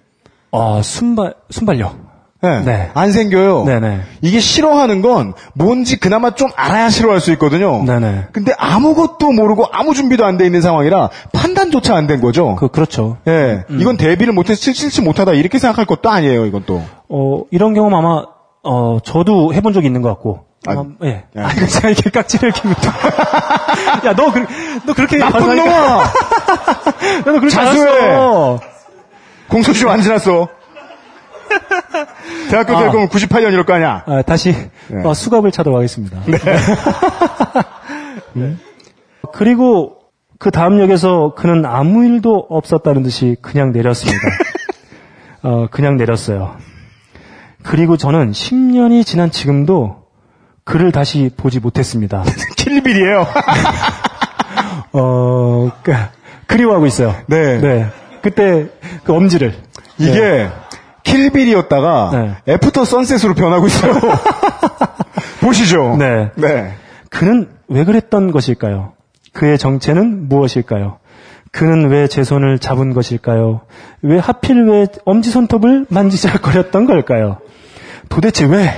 B: 어, 순발, 순발력.
C: 네.
B: 네.
C: 안 생겨요.
B: 네네.
C: 이게 싫어하는 건 뭔지 그나마 좀 알아야 싫어할 수 있거든요.
B: 네네.
C: 근데 아무것도 모르고 아무 준비도 안 돼 있는 상황이라 판단조차 안 된 거죠.
B: 그, 그렇죠.
C: 예. 이건 대비를 못해서 칠- 칠지 못하다 이렇게 생각할 것도 아니에요, 이건 또.
B: 어, 이런 경험 아마, 어, 저도 해본 적이 있는 것 같고.
C: 아,
B: 예.
C: 예.
B: 아, 이거 제가 이렇게 깍지를 끼고. 야, 너, 그, 너 그렇게.
C: 나쁜 놈아!
B: 야, 너 그렇게
C: 자수해! 공소시효 안 지났어. 대학교
B: 아.
C: 때 그럼 98년 이럴 거 아니야.
B: 아, 다시,
C: 네.
B: 어, 수갑을 차도록 하겠습니다. 음. 그리고 그 다음 역에서 그는 아무 일도 없었다는 듯이 그냥 내렸습니다. 어, 그냥 내렸어요. 그리고 저는 10년이 지난 지금도 그를 다시 보지 못했습니다.
C: 킬빌이에요.
B: 어, 그, 그리워하고 있어요.
C: 네.
B: 네. 그때 그 엄지를.
C: 이게 킬빌이었다가
B: 네.
C: After Sunset으로 변하고 있어요. 보시죠.
B: 네.
C: 네.
B: 그는 왜 그랬던 것일까요? 그의 정체는 무엇일까요? 그는 왜 제 손을 잡은 것일까요? 왜 하필 왜 엄지손톱을 만지작거렸던 걸까요? 도대체 왜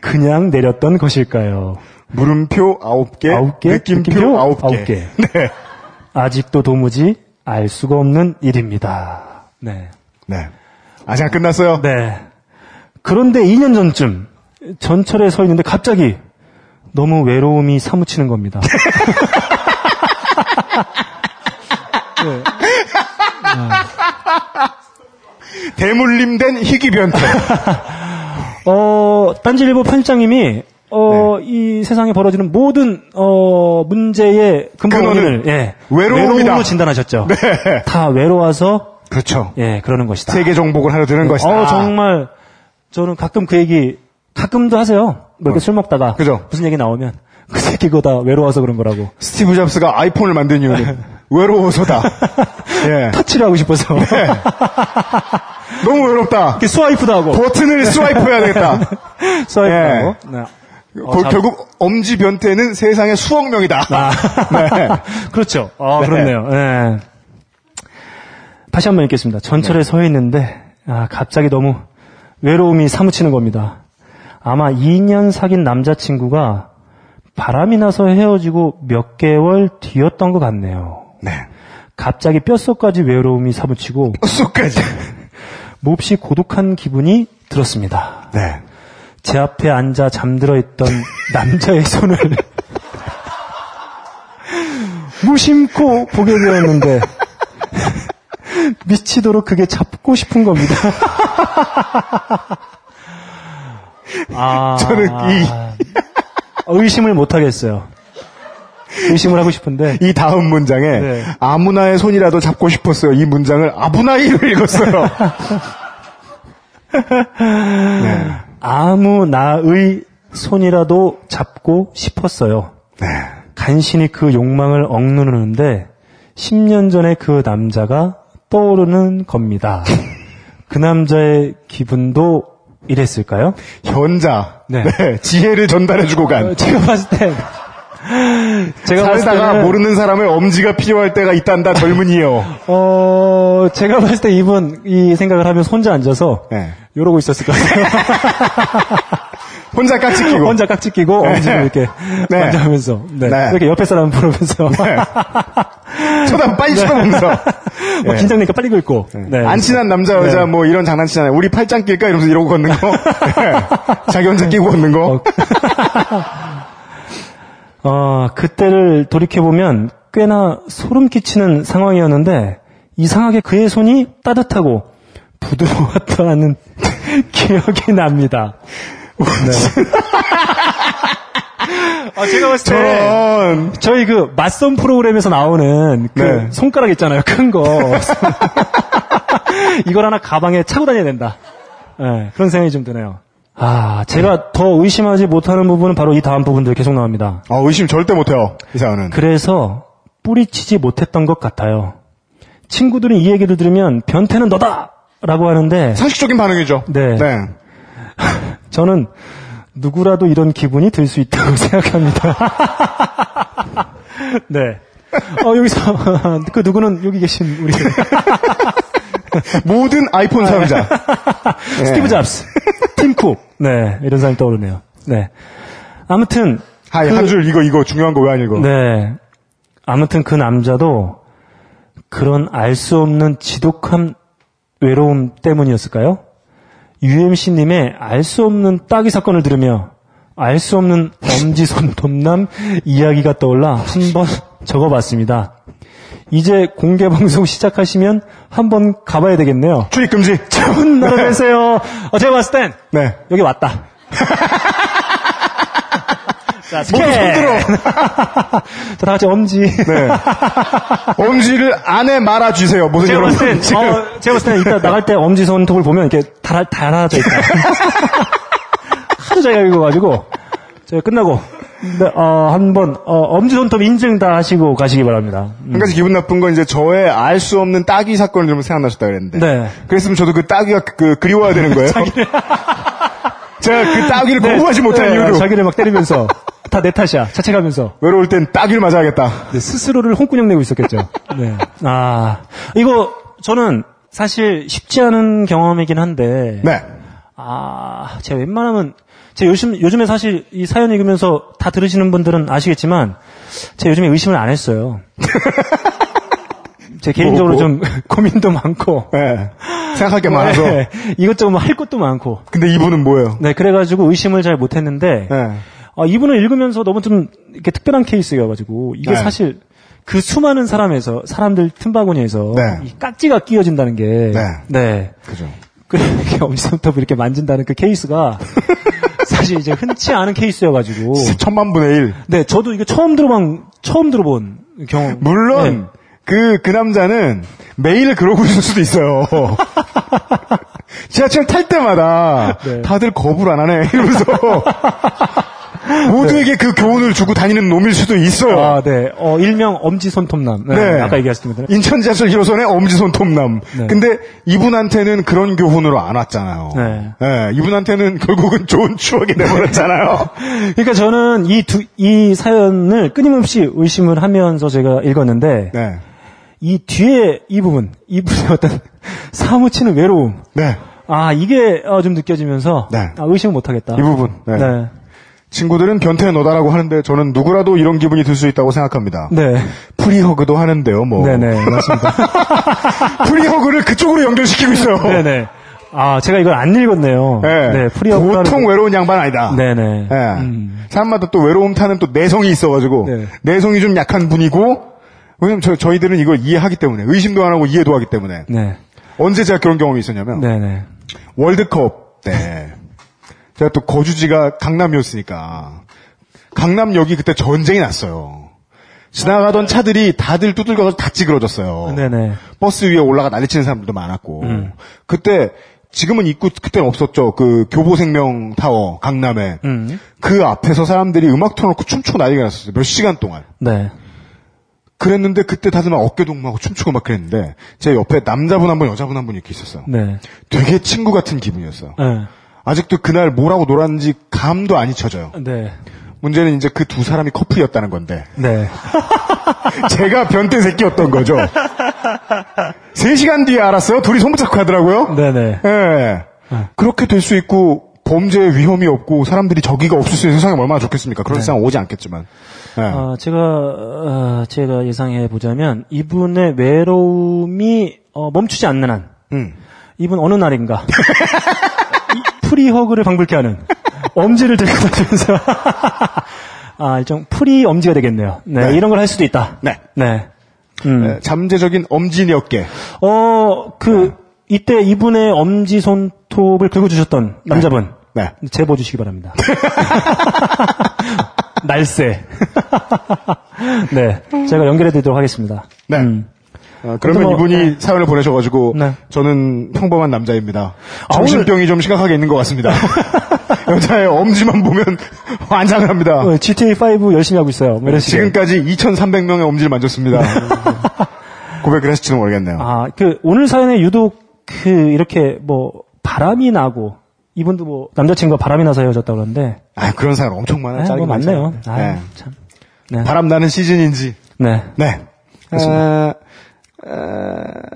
B: 그냥 내렸던 것일까요?
C: 물음표 9개,
B: 아홉 개,
C: 느낌표,
B: 느낌표
C: 9개.
B: 아홉 개.
C: 네.
B: 아직도 도무지 알 수가 없는 일입니다. 네.
C: 네. 아직 안 끝났어요.
B: 네. 그런데 2년 전쯤 전철에 서 있는데 갑자기 너무 외로움이 사무치는 겁니다.
C: 대물림된 희귀변태.
B: 어, 딴지일보 편집장님이 어, 이 세상에 벌어지는 모든 어, 문제의 근본
C: 근원은
B: 원인을 예,
C: 외로움이다.
B: 외로움으로 진단하셨죠.
C: 네.
B: 다 외로워서
C: 그렇죠.
B: 예, 그러는 것이다.
C: 세계 정복을 하려 드는 것이다.
B: 어, 정말 저는 가끔 그 얘기 가끔도 하세요. 뭐 이렇게 술 먹다가
C: 그죠.
B: 무슨 얘기 나오면 그 새끼 그거 다 외로워서 그런 거라고.
C: 스티브 잡스가 아이폰을 만든 이유는 외로워서다. 예.
B: 터치를 하고 싶어서.
C: 너무 외롭다.
B: 이렇게 스와이프도 하고.
C: 버튼을 스와이프해야 되겠다.
B: 스와이프도
C: 예.
B: 하고. 네. 어,
C: 거-
B: 자-
C: 결국 엄지 변태는 세상의 수억 명이다.
B: 아.
C: 네.
B: 그렇죠. 아,
C: 네.
B: 그렇네요. 예. 다시 한 번 읽겠습니다. 전철에 서 있는데, 아, 갑자기 너무 외로움이 사무치는 겁니다. 아마 2년 사귄 남자친구가 바람이 나서 헤어지고 몇 개월 뒤였던 것 같네요.
C: 네.
B: 갑자기 뼛속까지 외로움이 사무치고
C: 뼛속까지.
B: 몹시 고독한 기분이 들었습니다.
C: 네.
B: 제 앞에 앉아 잠들어 있던 남자의 손을 무심코 보게 되었는데 미치도록 그게 잡고 싶은 겁니다. 아,
C: 저는 이-
B: 의심을 못 하겠어요. 의심을 하고 싶은데
C: 이 다음 문장에
B: 네.
C: 아무나의 손이라도 잡고 싶었어요. 이 문장을 아부나이로 읽었어요. 네.
B: 아무 나의 손이라도 잡고 싶었어요.
C: 네.
B: 간신히 그 욕망을 억누르는데 10년 전에 그 남자가 떠오르는 겁니다. 그 남자의 기분도 이랬을까요?
C: 현자.
B: 네.
C: 네. 지혜를 전달해주고 간.
B: 어, 제가 봤을 때 제가
C: 살다가
B: 때는
C: 모르는 사람의 엄지가 필요할 때가 있단다 젊은이요.
B: 어 제가 봤을 때 이분 이 생각을 하면서 혼자 앉아서
C: 네.
B: 이러고 있었을 것 같아요.
C: 혼자 깍지 끼고.
B: 혼자 깍지 끼고
C: 네.
B: 엄지를 이렇게
C: 네.
B: 만져하면서 네.
C: 네.
B: 이렇게 옆에 사람 보면서
C: 쳐다 빨리 쳐다보면서.
B: 뭐
C: 네.
B: 긴장되니까 빨리 긁고 네.
C: 안 친한 남자 여자
B: 네.
C: 뭐 이런 장난치잖아요. 우리 팔짱 낄까 이러면서 이러고 걷는 거. 네. 자기 혼자 끼고 걷는 거.
B: 어, 그때를 돌이켜보면 꽤나 소름 끼치는 상황이었는데 이상하게 그의 손이 따뜻하고 부드러웠다는 기억이 납니다. 네. 아, 제가 봤을 때
C: 저런
B: 저희 그 맞선 프로그램에서 나오는 그
C: 네.
B: 손가락 있잖아요. 큰 거. 이걸 하나 가방에 차고 다녀야 된다. 예, 그런 생각이 좀 드네요. 아, 제가 더 의심하지 못하는 부분은 바로 이 다음 부분들 계속 나옵니다.
C: 아, 의심 절대 못해요. 이 사연은.
B: 그래서 뿌리치지 못했던 것 같아요. 친구들은 이 얘기를 들으면 변태는 너다! 라고 하는데
C: 상식적인 반응이죠.
B: 네.
C: 네.
B: 저는 누구라도 이런 기분이 들 수 있다고 생각합니다. 네. 어, 여기서 그 누구는 여기 계신 우리
C: 모든 아이폰 사용자.
B: 스티브 잡스, 팀 쿡, 네 이런 사람이 떠오르네요. 네. 아무튼
C: 하이, 한줄 이거, 이거 중요한 거 왜 안 읽어?
B: 네. 아무튼 그 남자도 그런 알 수 없는 지독한 외로움 때문이었을까요? UMC님의 알 수 없는 따기 사건을 들으며 알 수 없는 엄지손 돔남 이야기가 떠올라 한번 적어봤습니다. 이제 공개 방송 시작하시면 한번 가봐야 되겠네요.
C: 출입 금지.
B: 좋은 날을 되세요. 어, 제가 봤을 땐
C: 네.
B: 여기 왔다. 자, 스캔.
C: 모두 손들어.
B: 자, 다 같이 엄지.
C: 네. 엄지를 안에 말아주세요. 무슨
B: 제가. 봤을 땐,
C: 지금.
B: 어, 제가 봤을 땐 이따 나갈 때 엄지 손톱을 보면 이렇게 달, 달아져 있다. 하도 자기가 읽어가지고, 제가 끝나고, 네, 어, 한 번, 어, 엄지 손톱 인증 다 하시고 가시기 바랍니다. 음.
C: 한 가지 기분 나쁜 건 이제 저의 알 수 없는 따기 사건을 들으면 생각나셨다 그랬는데.
B: 네.
C: 그랬으면 저도 그 따기가 그, 그리워야 되는 거예요. 제가 그 따기를 거부하지 못한
B: 네,
C: 이유로.
B: 자기를 막 때리면서, 다 내 탓이야. 자책하면서.
C: 외로울 땐 따기를 맞아야겠다.
B: 네, 스스로를 홍군형 내고 있었겠죠. 네. 아, 이거, 저는 사실 쉽지 않은 경험이긴 한데,
C: 네.
B: 아, 제가 웬만하면, 제가 요즘, 요즘에 사실 이 사연 읽으면서 다 들으시는 분들은 아시겠지만, 제가 요즘에 의심을 안 했어요. 제 개인적으로
C: 뭐,
B: 좀 고민도 많고,
C: 네. 생각할 게 많아서.
B: 네, 이것저것 할 것도 많고,
C: 근데 이분은 뭐예요?
B: 네, 그래가지고 의심을 잘 못했는데,
C: 네.
B: 아, 이분을 읽으면서 너무 좀 이렇게 특별한 케이스여가지고 이게
C: 네.
B: 사실 그 수많은 사람에서 사람들 틈바구니에서
C: 네.
B: 이 깍지가 끼어진다는 게
C: 네.
B: 네.
C: 그죠.
B: 그 이렇게 엄지손톱을 이렇게 만진다는 그 케이스가 사실 이제 흔치 않은 케이스여가지고
C: 천만 분의 일.
B: 네 저도 이거 처음 들어본 처음 들어본 경험
C: 물론,
B: 네.
C: 그, 그 남자는 매일 그러고 있을 수도 있어요. 지하철 탈 때마다
B: 네.
C: 다들 거부를 안 하네. 이러면서. 모두에게 그 교훈을 주고 다니는 놈일 수도 있어요.
B: 아, 네. 어, 일명 엄지손톱남. 네.
C: 네.
B: 아까 얘기하셨던 분.
C: 인천 지하철 1호선의 엄지손톱남.
B: 네.
C: 근데 이분한테는 그런 교훈으로 안 왔잖아요.
B: 네.
C: 네, 이분한테는 결국은 좋은 추억이 돼버렸잖아요.
B: 그러니까 저는 이 두, 이 사연을 끊임없이 의심을 하면서 제가 읽었는데,
C: 네.
B: 이 뒤에 이 부분, 이 부분의 어떤 사무치는 외로움.
C: 네.
B: 아, 이게 어, 좀 느껴지면서,
C: 네.
B: 아, 의심을 못하겠다.
C: 이 부분. 네.
B: 네.
C: 친구들은 변태는 너다라고 하는데 저는 누구라도 이런 기분이 들 수 있다고 생각합니다.
B: 네.
C: free hug도 하는데요, 뭐.
B: 네네, 맞습니다.
C: free hug를 그쪽으로 연결시키고 있어요.
B: 네네. 아, 제가 이걸 안 읽었네요.
C: 네.
B: 네, free hug
C: 보통 외로운 양반 아니다.
B: 네네.
C: 예.
B: 음.
C: 사람마다 또 외로움 타는 또 내성이 있어가지고
B: 네.
C: 내성이 좀 약한 분이고 왜냐면 저, 저희들은 이걸 이해하기 때문에 의심도 안 하고 이해도 하기 때문에
B: 네.
C: 언제 제가 그런 경험이 있었냐면
B: 네네.
C: 월드컵 때 제가 또 거주지가 강남이었으니까 강남역이 그때 전쟁이 났어요. 지나가던 차들이 다들 두들겨서 다 찌그러졌어요.
B: 네네.
C: 버스 위에 올라가 난리치는 사람들도 많았고
B: 음.
C: 그때 지금은 입구 그때는 없었죠. 그 교보생명 타워 강남에
B: 음.
C: 그 앞에서 사람들이 음악 틀어놓고 춤추고 난리가 났었어요. 몇 시간 동안.
B: 네.
C: 그랬는데 그때 다들 막 어깨 동무하고 춤추고 막 그랬는데 제 옆에 남자분 한 분, 여자분 한 분 이렇게 있었어요.
B: 네.
C: 되게 친구 같은 기분이었어요.
B: 네.
C: 아직도 그날 뭐라고 놀았는지 감도 안 잊혀져요.
B: 네.
C: 문제는 이제 그 두 사람이 커플이었다는 건데
B: 네.
C: 제가 변태 새끼였던 거죠. 3시간 뒤에 알았어요. 둘이 손붙잡고 하더라고요.
B: 네네.
C: 예. 그렇게 될 수 있고 범죄 위험이 없고 사람들이 저기가 없을 수 있는 세상이 얼마나 좋겠습니까? 그런 세상 오지 않겠지만. 예.
B: 아, 제가, 어, 제가 예상해 보자면, 이분의 외로움이, 어, 멈추지 않는 한,
C: 음.
B: 이분 어느 날인가, 이 free hug를 방불케 하는, 엄지를 들고 다니면서, 아, 일종 free 엄지가 되겠네요. 네,
C: 네.
B: 이런 걸 할 수도 있다.
C: 네.
B: 네. 음.
C: 예, 잠재적인 엄진이었게.
B: 어, 그, 이때 이분의 엄지 손톱을 긁어주셨던 남자분,
C: 네.
B: 제보 주시기 바랍니다. 날쌔. 네. 제가 연결해 드리도록 하겠습니다.
C: 네.
B: 음.
C: 어, 그러면
B: 뭐,
C: 이분이
B: 네.
C: 사연을 보내셔가지고
B: 네.
C: 저는 평범한 남자입니다.
B: 아,
C: 정신병이 좀 심각하게 있는 것 같습니다. 여자의 엄지만 보면 환장을 합니다.
B: 어, GTA5 열심히 하고 있어요.
C: 지금까지 2,300명의 엄지를 만졌습니다. 고백을 했을지는 모르겠네요.
B: 아, 그, 오늘 사연에 유독, 그, 이렇게, 뭐, 바람이 나고, 이분도 뭐, 남자친구가 바람이 나서 헤어졌다고 그러는데,
C: 아, 그런 사연 엄청 많아요.
B: 아,
C: 짜증이
B: 뭐, 많네요.
C: 아, 네.
B: 참. 네.
C: 바람 나는 시즌인지.
B: 네.
C: 네. 아, 아,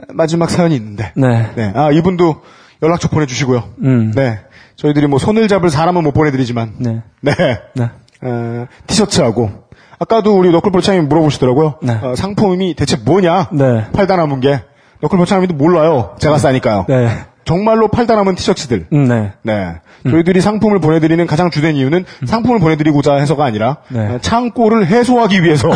C: 마지막 사연이 있는데.
B: 네.
C: 네. 아, 이분도 연락처 보내주시고요.
B: 음.
C: 네. 저희들이 뭐 손을 잡을 사람은 못 보내드리지만.
B: 네.
C: 네.
B: 네.
C: 어, 티셔츠하고. 아까도 우리 너클볼창님이 물어보시더라고요.
B: 네.
C: 어, 상품이 대체 뭐냐?
B: 네.
C: 팔다 남은 게. 너클볼창님도 몰라요. 제가 싸니까요.
B: 네.
C: 정말로 팔다 남은 티셔츠들.
B: 음, 네.
C: 네. 저희들이 상품을 보내드리는 가장 주된 이유는 상품을 보내드리고자 해서가 아니라
B: 네.
C: 어, 창고를 해소하기 위해서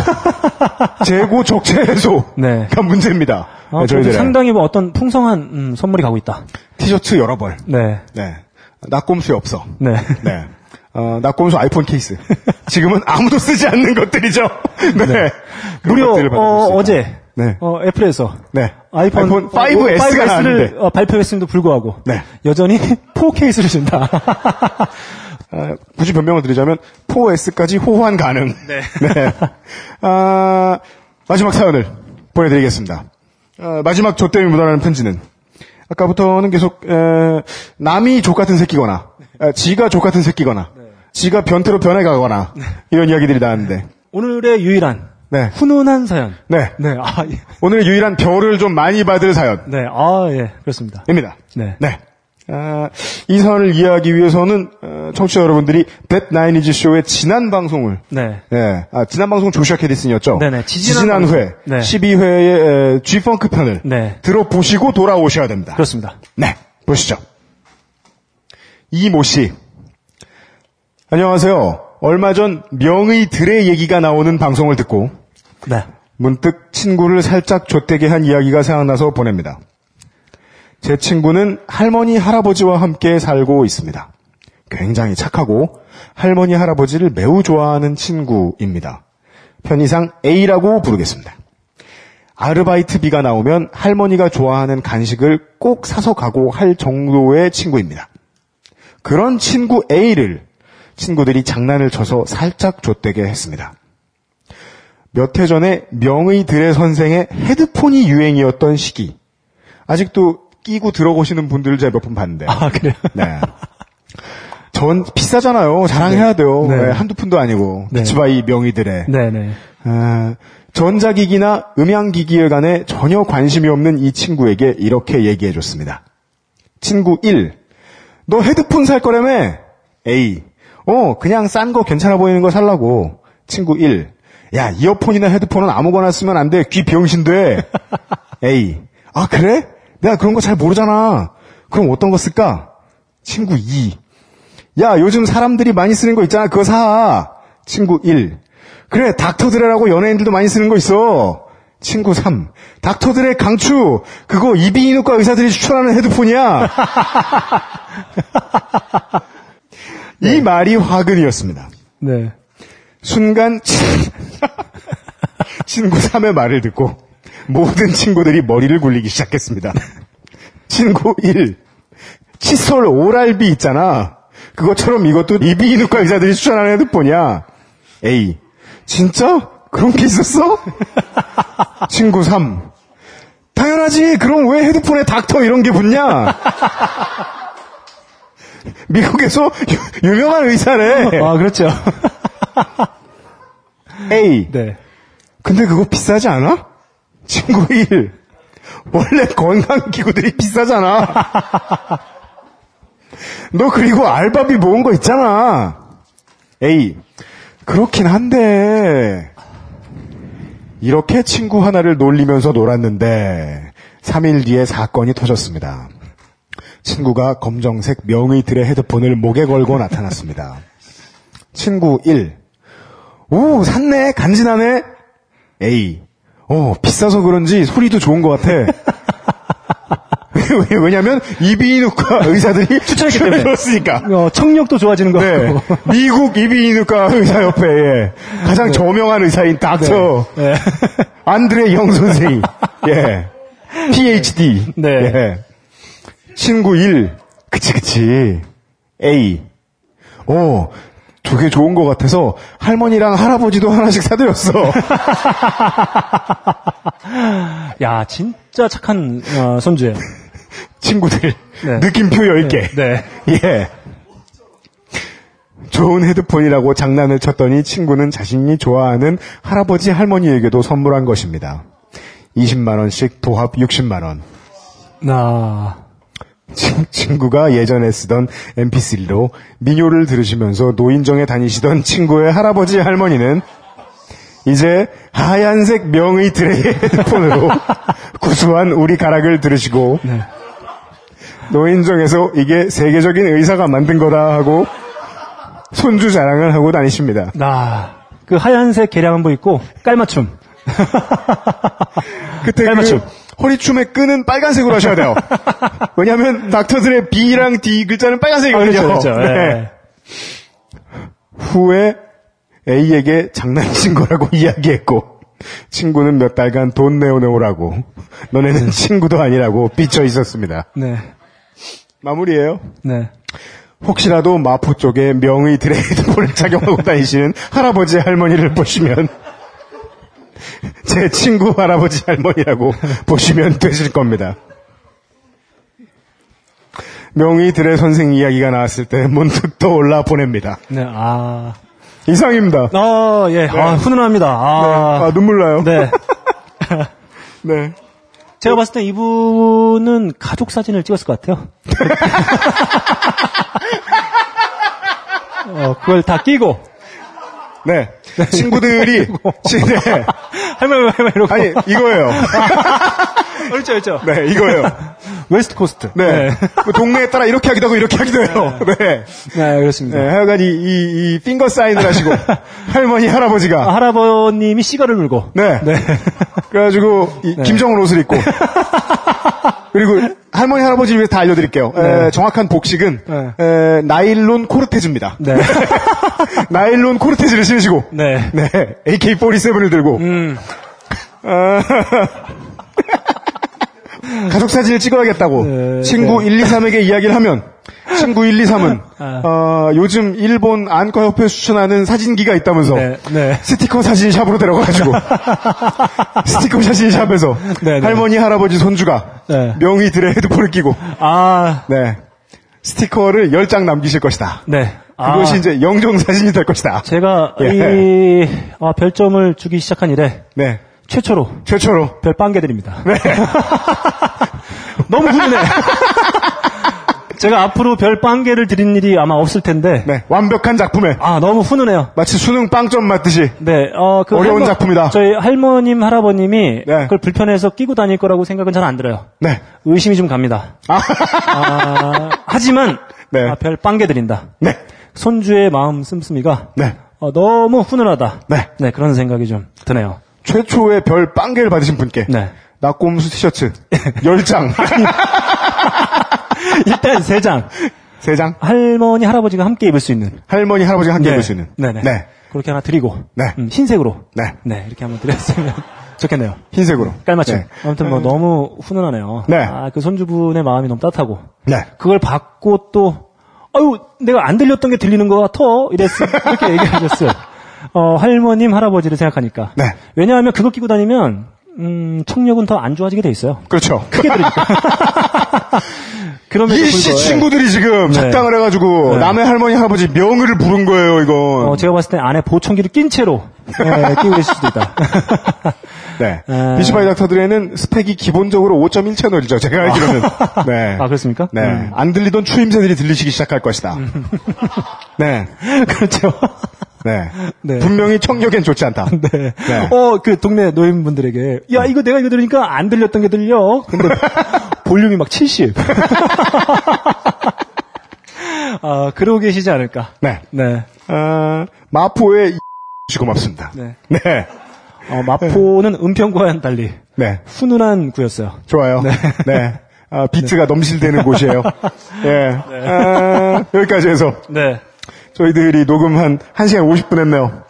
C: 재고 적재 해소가
B: 네.
C: 문제입니다.
B: 아,
C: 네,
B: 저희들 상당히 뭐 어떤 풍성한, 음, 선물이 가고 있다.
C: 티셔츠 여러 벌.
B: 네.
C: 네. 낙곰수에 없어.
B: 네.
C: 네. 어, 낙곰수 아이폰 케이스. 지금은 아무도 쓰지 않는 것들이죠. 네. 그런
B: 무려, 어. 어제,
C: 네.
B: 어, 애플에서,
C: 네.
B: 아이폰,
C: 아이폰 5S가
B: 를
C: 나왔는데.
B: 어, 발표했음에도 불구하고,
C: 네.
B: 여전히 4케이스를 준다.
C: 아, 굳이 변명을 드리자면 4S까지 호환 가능. 네. 아, 마지막 사연을 보내드리겠습니다. 아, 마지막 조 때문에 묻어나는 편지는 아까부터는 계속 에, 남이 족 같은 새끼거나 아, 지가 족 같은 새끼거나 지가 변태로 변해가거나 이런 이야기들이 나왔는데
B: 오늘의 유일한,
C: 네.
B: 훈훈한 사연.
C: 네.
B: 네, 아, 예.
C: 오늘 유일한 별을 좀 많이 받을 사연입니다.
B: 네, 아, 예, 그렇습니다. 네.
C: 네. 아, 이 사연을 이해하기 위해서는 어, 청취자 여러분들이 뱃 나인이즈 쇼의 지난 방송을
B: 네.
C: 네. 아, 지난 방송 조슈아 캐디슨이었죠.
B: 네네.
C: 지지난,
B: 지지난 방송.
C: 회,
B: 네.
C: 12회의 G펑크 편을
B: 네.
C: 들어보시고 돌아오셔야 됩니다.
B: 그렇습니다.
C: 네, 보시죠. 이모 씨. 안녕하세요. 얼마 전 명의 들의 얘기가 나오는 방송을 듣고
B: 네.
C: 문득 친구를 살짝 좆되게 한 이야기가 생각나서 보냅니다. 제 친구는 할머니, 할아버지와 함께 살고 있습니다. 굉장히 착하고 할머니, 할아버지를 매우 좋아하는 친구입니다. 편의상 A라고 부르겠습니다. 아르바이트비가 나오면 할머니가 좋아하는 간식을 꼭 사서 가고 할 정도의 친구입니다. 그런 친구 A를 친구들이 장난을 쳐서 살짝 좆되게 했습니다. 몇 해 전에 명의 드레 선생의 헤드폰이 유행이었던 시기. 아직도 끼고 들어보시는 분들을 제가 몇 번 봤는데.
B: 아, 그래요?
C: 네. 전 비싸잖아요. 자랑해야 돼요.
B: 네.
C: 네, 한두 푼도 아니고.
B: 네.
C: 비츠바이 명의들의.
B: 네네.
C: 아, 전자기기나 음향기기에 관해 전혀 관심이 없는 이 친구에게 이렇게 얘기해 줬습니다. 친구 1. 너 헤드폰 살 거라며? A. 어, 그냥 싼 거 괜찮아 보이는 거 살라고. 친구 1. 야, 이어폰이나 헤드폰은 아무거나 쓰면 안 돼. 귀 병신 돼. A. 아, 그래? 내가 그런 거 잘 모르잖아. 그럼 어떤 거 쓸까? 친구 2. 야, 요즘 사람들이 많이 쓰는 거 있잖아. 그거 사. 친구 1. 그래, 닥터드레라고 연예인들도 많이 쓰는 거 있어. 친구 3. 닥터드레 강추. 그거 이비인후과 의사들이 추천하는 헤드폰이야. 이 말이 화근이었습니다.
B: 네.
C: 순간 친- 친구 3의 말을 듣고 모든 친구들이 머리를 굴리기 시작했습니다. 친구 1. 칫솔 오랄비 있잖아. 그것처럼 이것도 이비인후과 의사들이 추천하는 헤드폰이야. A. 진짜? 그런 게 있었어? 친구 3. 당연하지. 그럼 왜 헤드폰에 닥터 이런 게 붙냐? 미국에서 유, 유명한 의사래.
B: 아, 그렇죠.
C: A.
B: 네.
C: 근데 그거 비싸지 않아? 친구 1. 원래 건강기구들이 비싸잖아. 너 그리고 알바비 모은 거 있잖아. A. 그렇긴 한데. 이렇게 친구 하나를 놀리면서 놀았는데 3일 뒤에 사건이 터졌습니다. 친구가 검정색 명의들의 헤드폰을 목에 걸고 나타났습니다. 친구 1. 오, 샀네. 간지나네. A. 어, 비싸서 그런지 소리도 좋은 것 같아. 왜- 왜냐면 이비인후과 의사들이
B: 추천했기 때문에.
C: 줬으니까.
B: 어, 청력도 좋아지는 거
C: 네. 미국 이비인후과 의사협회의 가장 저명한 의사인 닥터
B: 네.
C: 안드레 영 선생이 예. PhD.
B: 네.
C: 예. 친구 1. 그치 그치. A. 오. 두 개 좋은 것 같아서 할머니랑 할아버지도 하나씩 사드렸어.
B: 야, 진짜 착한 어, 손주예요.
C: 친구들.
B: 네.
C: 느낌표 10개.
B: 네.
C: 예. 좋은 헤드폰이라고 장난을 쳤더니 친구는 자신이 좋아하는 할아버지 할머니에게도 선물한 것입니다. 20만원씩 도합 60만원.
B: 나
C: 친, 친구가 예전에 쓰던 mp3로 민요를 들으시면서 노인정에 다니시던 친구의 할아버지 할머니는 이제 하얀색 명의 드레이 헤드폰으로 구수한 우리 가락을 들으시고 노인정에서 이게 세계적인 의사가 만든 거다 하고 손주 자랑을 하고 다니십니다.
B: 나, 그 하얀색 개량한복 입고 깔맞춤.
C: 그때
B: 깔맞춤.
C: 그 허리춤에 끈은 빨간색으로 하셔야 돼요. 왜냐하면 닥터들의 B랑 D 글자는 빨간색이거든요.
B: 아, 그렇죠, 그렇죠.
C: 네.
B: 예.
C: 후에 A에게 장난친 거라고 이야기했고 친구는 몇 달간 돈 내어내오라고 너네는 친구도 아니라고 삐쳐 있었습니다.
B: 네.
C: 마무리예요.
B: 네.
C: 혹시라도 마포 쪽에 명의 드레이드폰을 착용하고 다니시는 할아버지 할머니를 보시면 제 친구 할아버지 할머니라고 보시면 되실 겁니다. 명의 드레 선생 이야기가 나왔을 때 문득 떠올라 보냅니다.
B: 네, 아.
C: 이상입니다.
B: 어, 예. 아, 훈훈합니다. 아.
C: 아, 눈물 나요.
B: 네.
C: 네.
B: 제가 봤을 때 이분은 가족 사진을 찍었을 것 같아요. 어, 그걸 다 끼고.
C: 네. 친구들이 치- 네.
B: 할머니, 할머니, 이러고.
C: 아니 이거예요.
B: 그렇죠, 그렇죠.
C: 네, 이거예요.
B: West Coast.
C: 네. 그 동네에 따라 이렇게 하기도 하고 이렇게 하기도 해요. 네.
B: 네, 그렇습니다.
C: 네, 하여간 이, 이, 이 finger sign을 하시고 할머니 할아버지가
B: 아, 할아버님이 시가를 물고.
C: 네.
B: 네.
C: 그래가지고 이 김정은 옷을 입고 그리고 할머니 할아버지를 위해서 다 알려드릴게요. 에, 정확한 복식은
B: 네.
C: 에, 나일론 코르테즈입니다.
B: 네.
C: 나일론 코르테즈를 신으시고
B: 네.
C: 네, AK-47을 들고
B: 음.
C: 아, 가족 사진을 찍어야겠다고
B: 네,
C: 친구 1, 2, 3에게 이야기를 하면 친구 1, 2, 3은
B: 아.
C: 어, 요즘 일본 안과협회 추천하는 사진기가 있다면서
B: 네, 네.
C: 스티커 사진샵으로 데려가가지고 스티커 사진샵에서
B: 네, 네.
C: 할머니 할아버지 손주가
B: 네.
C: 명의 들의 헤드폰을 끼고
B: 아,
C: 네 스티커를 10장 남기실 것이다.
B: 네.
C: 그것이
B: 아,
C: 이제 영정 사진이 될 것이다.
B: 제가
C: 예.
B: 이 아, 별점을 주기 시작한 이래
C: 네
B: 최초로
C: 최초로
B: 별 빵 개 드립니다.
C: 네.
B: 너무 훈훈해. 제가 앞으로 별 빵개를 드린 일이 아마 없을 텐데.
C: 네, 완벽한 작품에
B: 아, 너무 훈훈해요.
C: 마치 수능 빵점 맞듯이
B: 네, 어, 그
C: 어려운 작품이다.
B: 저희 할머님, 할아버님이
C: 네.
B: 그걸 불편해서 끼고 다닐 거라고 생각은 잘 안 들어요.
C: 네.
B: 의심이 좀 갑니다.
C: 아,
B: 아, 하지만
C: 네.
B: 아, 별 빵개 드린다.
C: 네.
B: 손주의 마음 씀씀이가
C: 네.
B: 어, 너무 훈훈하다.
C: 네.
B: 그런 생각이 좀 드네요.
C: 최초의 별 빵개를 받으신 분께
B: 네.
C: 낙곰수 티셔츠 10장
B: 일단 세 장.
C: 3장
B: 할머니, 할아버지가 함께 입을 수 있는.
C: 할머니 할아버지가 함께
B: 네.
C: 입을 수 있는
B: 네네.
C: 네.
B: 그렇게 하나 드리고.
C: 네.
B: 음, 흰색으로.
C: 네.
B: 이렇게 한번 드렸으면 좋겠네요.
C: 흰색으로
B: 깔맞춤.
C: 네.
B: 아무튼 뭐 너무 훈훈하네요.
C: 네.
B: 아, 그 손주분의 마음이 너무 따뜻하고.
C: 네.
B: 그걸 받고 또, 아유, 내가 안 들렸던 게 들리는 거 같아. 이랬어. 이렇게 얘기하셨어요. 어, 할머님, 할아버지를 생각하니까.
C: 네.
B: 왜냐하면 그거 끼고 다니면, 음, 청력은 더 안 좋아지게 돼 있어요.
C: 그렇죠.
B: 크게 들으니까.
C: 이씨 친구들이 지금
B: 네.
C: 작당을 해가지고
B: 네.
C: 남의 할머니 할아버지 명의를 부른 거예요 이건.
B: 어, 제가 봤을 때 안에 보청기를 낀 채로, 예, 끼고 계실 수도 있다.
C: 네.
B: 아.
C: 비시바이 닥터들에는 스펙이 기본적으로 5.1 채널이죠. 제가 알기로는. 네.
B: 아, 그렇습니까?
C: 네.
B: 음.
C: 안 들리던 추임새들이 들리시기 시작할 것이다. 네.
B: 그렇죠.
C: 네.
B: 네.
C: 분명히 청력엔 좋지 않다.
B: 네.
C: 네.
B: 어, 그 동네 노인분들에게, 야, 이거 내가 이거 들으니까 안 들렸던 게 들려. 근데 볼륨이 막 70. 아, 그러고 계시지 않을까.
C: 네.
B: 네.
C: 아, 마포의 씨 고맙습니다.
B: 네.
C: 네.
B: 어, 마포는 은평과와는 달리
C: 네.
B: 훈훈한 구였어요.
C: 좋아요.
B: 네.
C: 네. 아, 비트가 넘실대는 곳이에요. 예. 아, 여기까지 해서
B: 네.
C: 저희들이 녹음 한 1시간 50분 했네요.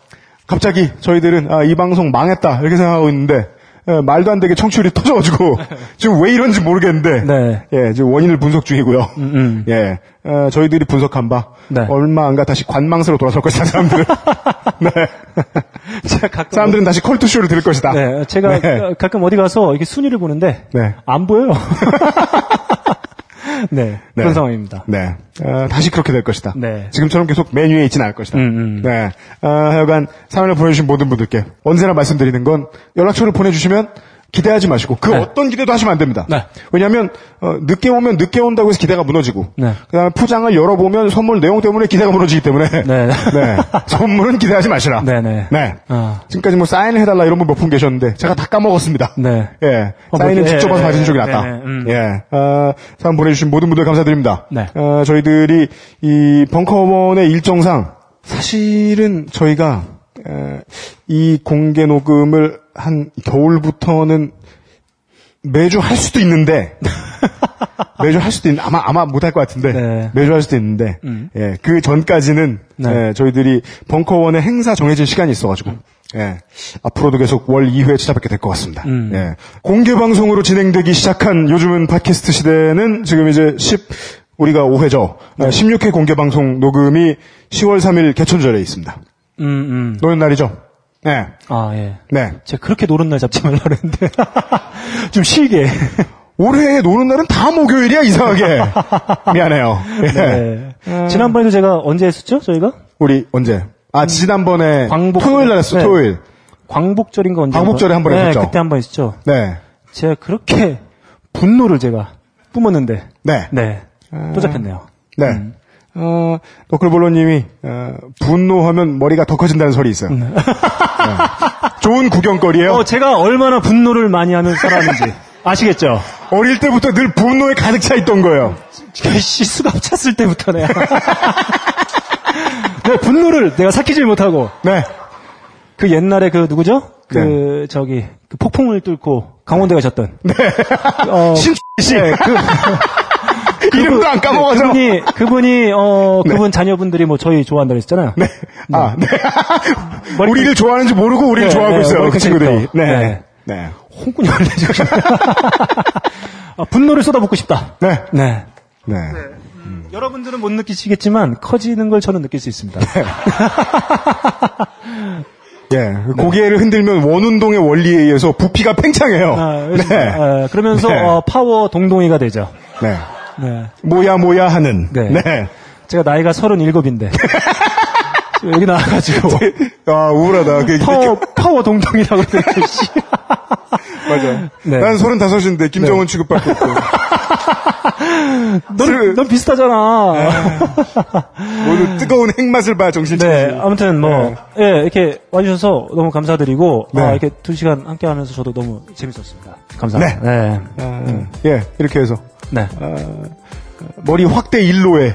C: 갑자기 저희들은 아, 이 방송 망했다 이렇게 생각하고 있는데 예, 말도 안 되게 청취율이 터져가지고 지금 왜 이런지 모르겠는데
B: 네.
C: 예, 지금 원인을 분석 중이고요.
B: 음.
C: 예, 어, 저희들이 분석한 바
B: 네.
C: 얼마 안가 다시 관망스로 돌아설 것이다 사람들은. 네. 사람들은 다시 컬투 쇼를 들을 것이다.
B: 네, 제가
C: 네.
B: 가끔 어디 가서 이렇게 순위를 보는데
C: 네.
B: 안 보여요. 네, 그런
C: 네.
B: 상황입니다.
C: 네. 어, 다시 그렇게 될 것이다.
B: 네.
C: 지금처럼 계속 맨 위에 있지는 않을 것이다.
B: 음, 음.
C: 네. 어, 하여간 사연을 보내주신 모든 분들께 언제나 말씀드리는 건 연락처를 보내주시면 기대하지 마시고 그
B: 네.
C: 어떤 기대도 하시면 안 됩니다.
B: 네.
C: 왜냐하면 어, 늦게 오면 늦게 온다고 해서 기대가 무너지고
B: 네.
C: 그다음에 포장을 열어보면 선물 내용 때문에 기대가 무너지기 때문에
B: 네.
C: 네. 선물은 기대하지 마시라.
B: 네, 네.
C: 네.
B: 아.
C: 지금까지 뭐 사인을 해달라 이런 분 몇 분 계셨는데 제가 다 까먹었습니다.
B: 네.
C: 예.
B: 어,
C: 사인은
B: 뭐,
C: 직접
B: 예,
C: 와서
B: 예,
C: 받으신 쪽이
B: 예,
C: 낫다.
B: 음.
C: 예. 어, 사연 보내주신 모든 분들 감사드립니다.
B: 네.
C: 어, 저희들이 이 벙커원의 일정상 사실은 저희가 에, 이 공개 녹음을 한 겨울부터는 매주 할 수도 있는데 매주 할 수도 있는 아마 아마 못 할 것 같은데
B: 네.
C: 매주 할 수도 있는데
B: 음.
C: 예, 그 전까지는
B: 네.
C: 예, 저희들이 벙커원의 행사 정해진 시간이 있어가지고 예, 앞으로도 계속 월 2회 찾아뵙게 될 것 같습니다.
B: 음.
C: 예, 공개 방송으로 진행되기 시작한 요즘은 팟캐스트 시대는 지금 이제 10 우리가 5회죠.
B: 네.
C: 16회 공개 방송 녹음이 10월 3일 개천절에 있습니다.
B: 음, 음.
C: 노는 날이죠. 네,
B: 아, 예.
C: 네.
B: 제가 그렇게 노는 날 잡지 말라 그랬는데. 좀 쉬게.
C: 올해 노는 날은 다 목요일이야 이상하게. 미안해요. 예.
B: 네. 지난번에도 제가 언제 했었죠, 저희가?
C: 우리 언제? 아 지난번에
B: 광복-
C: 토요일 날 했어.
B: 네.
C: 토요일.
B: 광복절인가 언제?
C: 광복절에 한번
B: 네,
C: 했었죠.
B: 그때 한 번 했었죠.
C: 네,
B: 제가 그렇게 분노를 제가 뿜었는데.
C: 네,
B: 네. 또 잡혔네요.
C: 네.
B: 음.
C: 어, 너클볼로님이 어, 분노하면 머리가 더 커진다는 설이 있어요. 네. 좋은 구경거리예요.
B: 어, 제가 얼마나 분노를 많이 하는 사람인지 아시겠죠?
C: 어릴 때부터 늘 분노에 가득 차 있던 거예요.
B: 씨, 수갑 찼을 때부터 내가. 내 분노를 내가 삭히질 못하고.
C: 네,
B: 그 옛날에 그 누구죠? 그 저기 그 폭풍을 뚫고 강원대 가셨던. 네. 어,
C: 신 씨.
B: 네, 그
C: 이름도 안 까먹어져.
B: 그분이 그분이 어 그분 자녀분들이 뭐 저희 좋아한다고 했잖아요.
C: 네. 아, 네.
B: 머리-
C: 우리를 좋아하는지 모르고 우리를
B: 네,
C: 좋아하고
B: 네,
C: 있어요.
B: 머리
C: 그 친구들이. 네.
B: 네.
C: 네.
B: 홍군형을 내주고 싶다. 아, 분노를 쏟아붓고 싶다.
C: 네.
B: 네.
C: 네.
B: 여러분들은 못 느끼시겠지만 커지는 걸 저는 느낄 수 있습니다.
C: 예. 고개를 흔들면 원운동의 원리에 의해서 부피가 팽창해요.
B: 아,
C: 네.
B: 아, 그러면서
C: 네.
B: 어, 파워 동동이가 되죠.
C: 네.
B: 네.
C: 뭐야 뭐야 하는.
B: 네.
C: 네.
B: 제가 나이가 37인데 여기 나와가지고
C: 아, 우울하다. 그,
B: 파워 파워 동동이라고 그랬죠. 씨.
C: 맞아.
B: 네.
C: 난 서른다섯인데 김정은 취급받고 있고.
B: 넌, 넌 비슷하잖아.
C: 모두 뜨거운 핵맛을 봐 정신 차리지.
B: 네, 아무튼 뭐, 예, 이렇게 와주셔서 너무 감사드리고,
C: 네.
B: 아, 이렇게 두 시간 함께 하면서 저도 너무 재밌었습니다. 감사합니다. 네.
C: 아, 예, 이렇게 해서
B: 네.
C: 머리 확대 일로에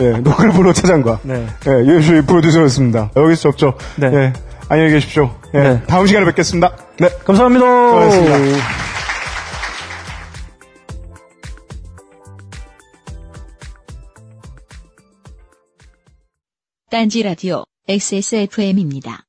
C: 예, 노클브로 차장과
B: 네.
C: 예, 유쇼의 프로듀서였습니다. 여기서 접죠.
B: 네.
C: 예, 안녕히 계십시오. 예,
B: 네.
C: 다음 시간에 뵙겠습니다. 네.
B: 감사합니다.
C: 고맙습니다.
A: 딴지 라디오 XSFM입니다.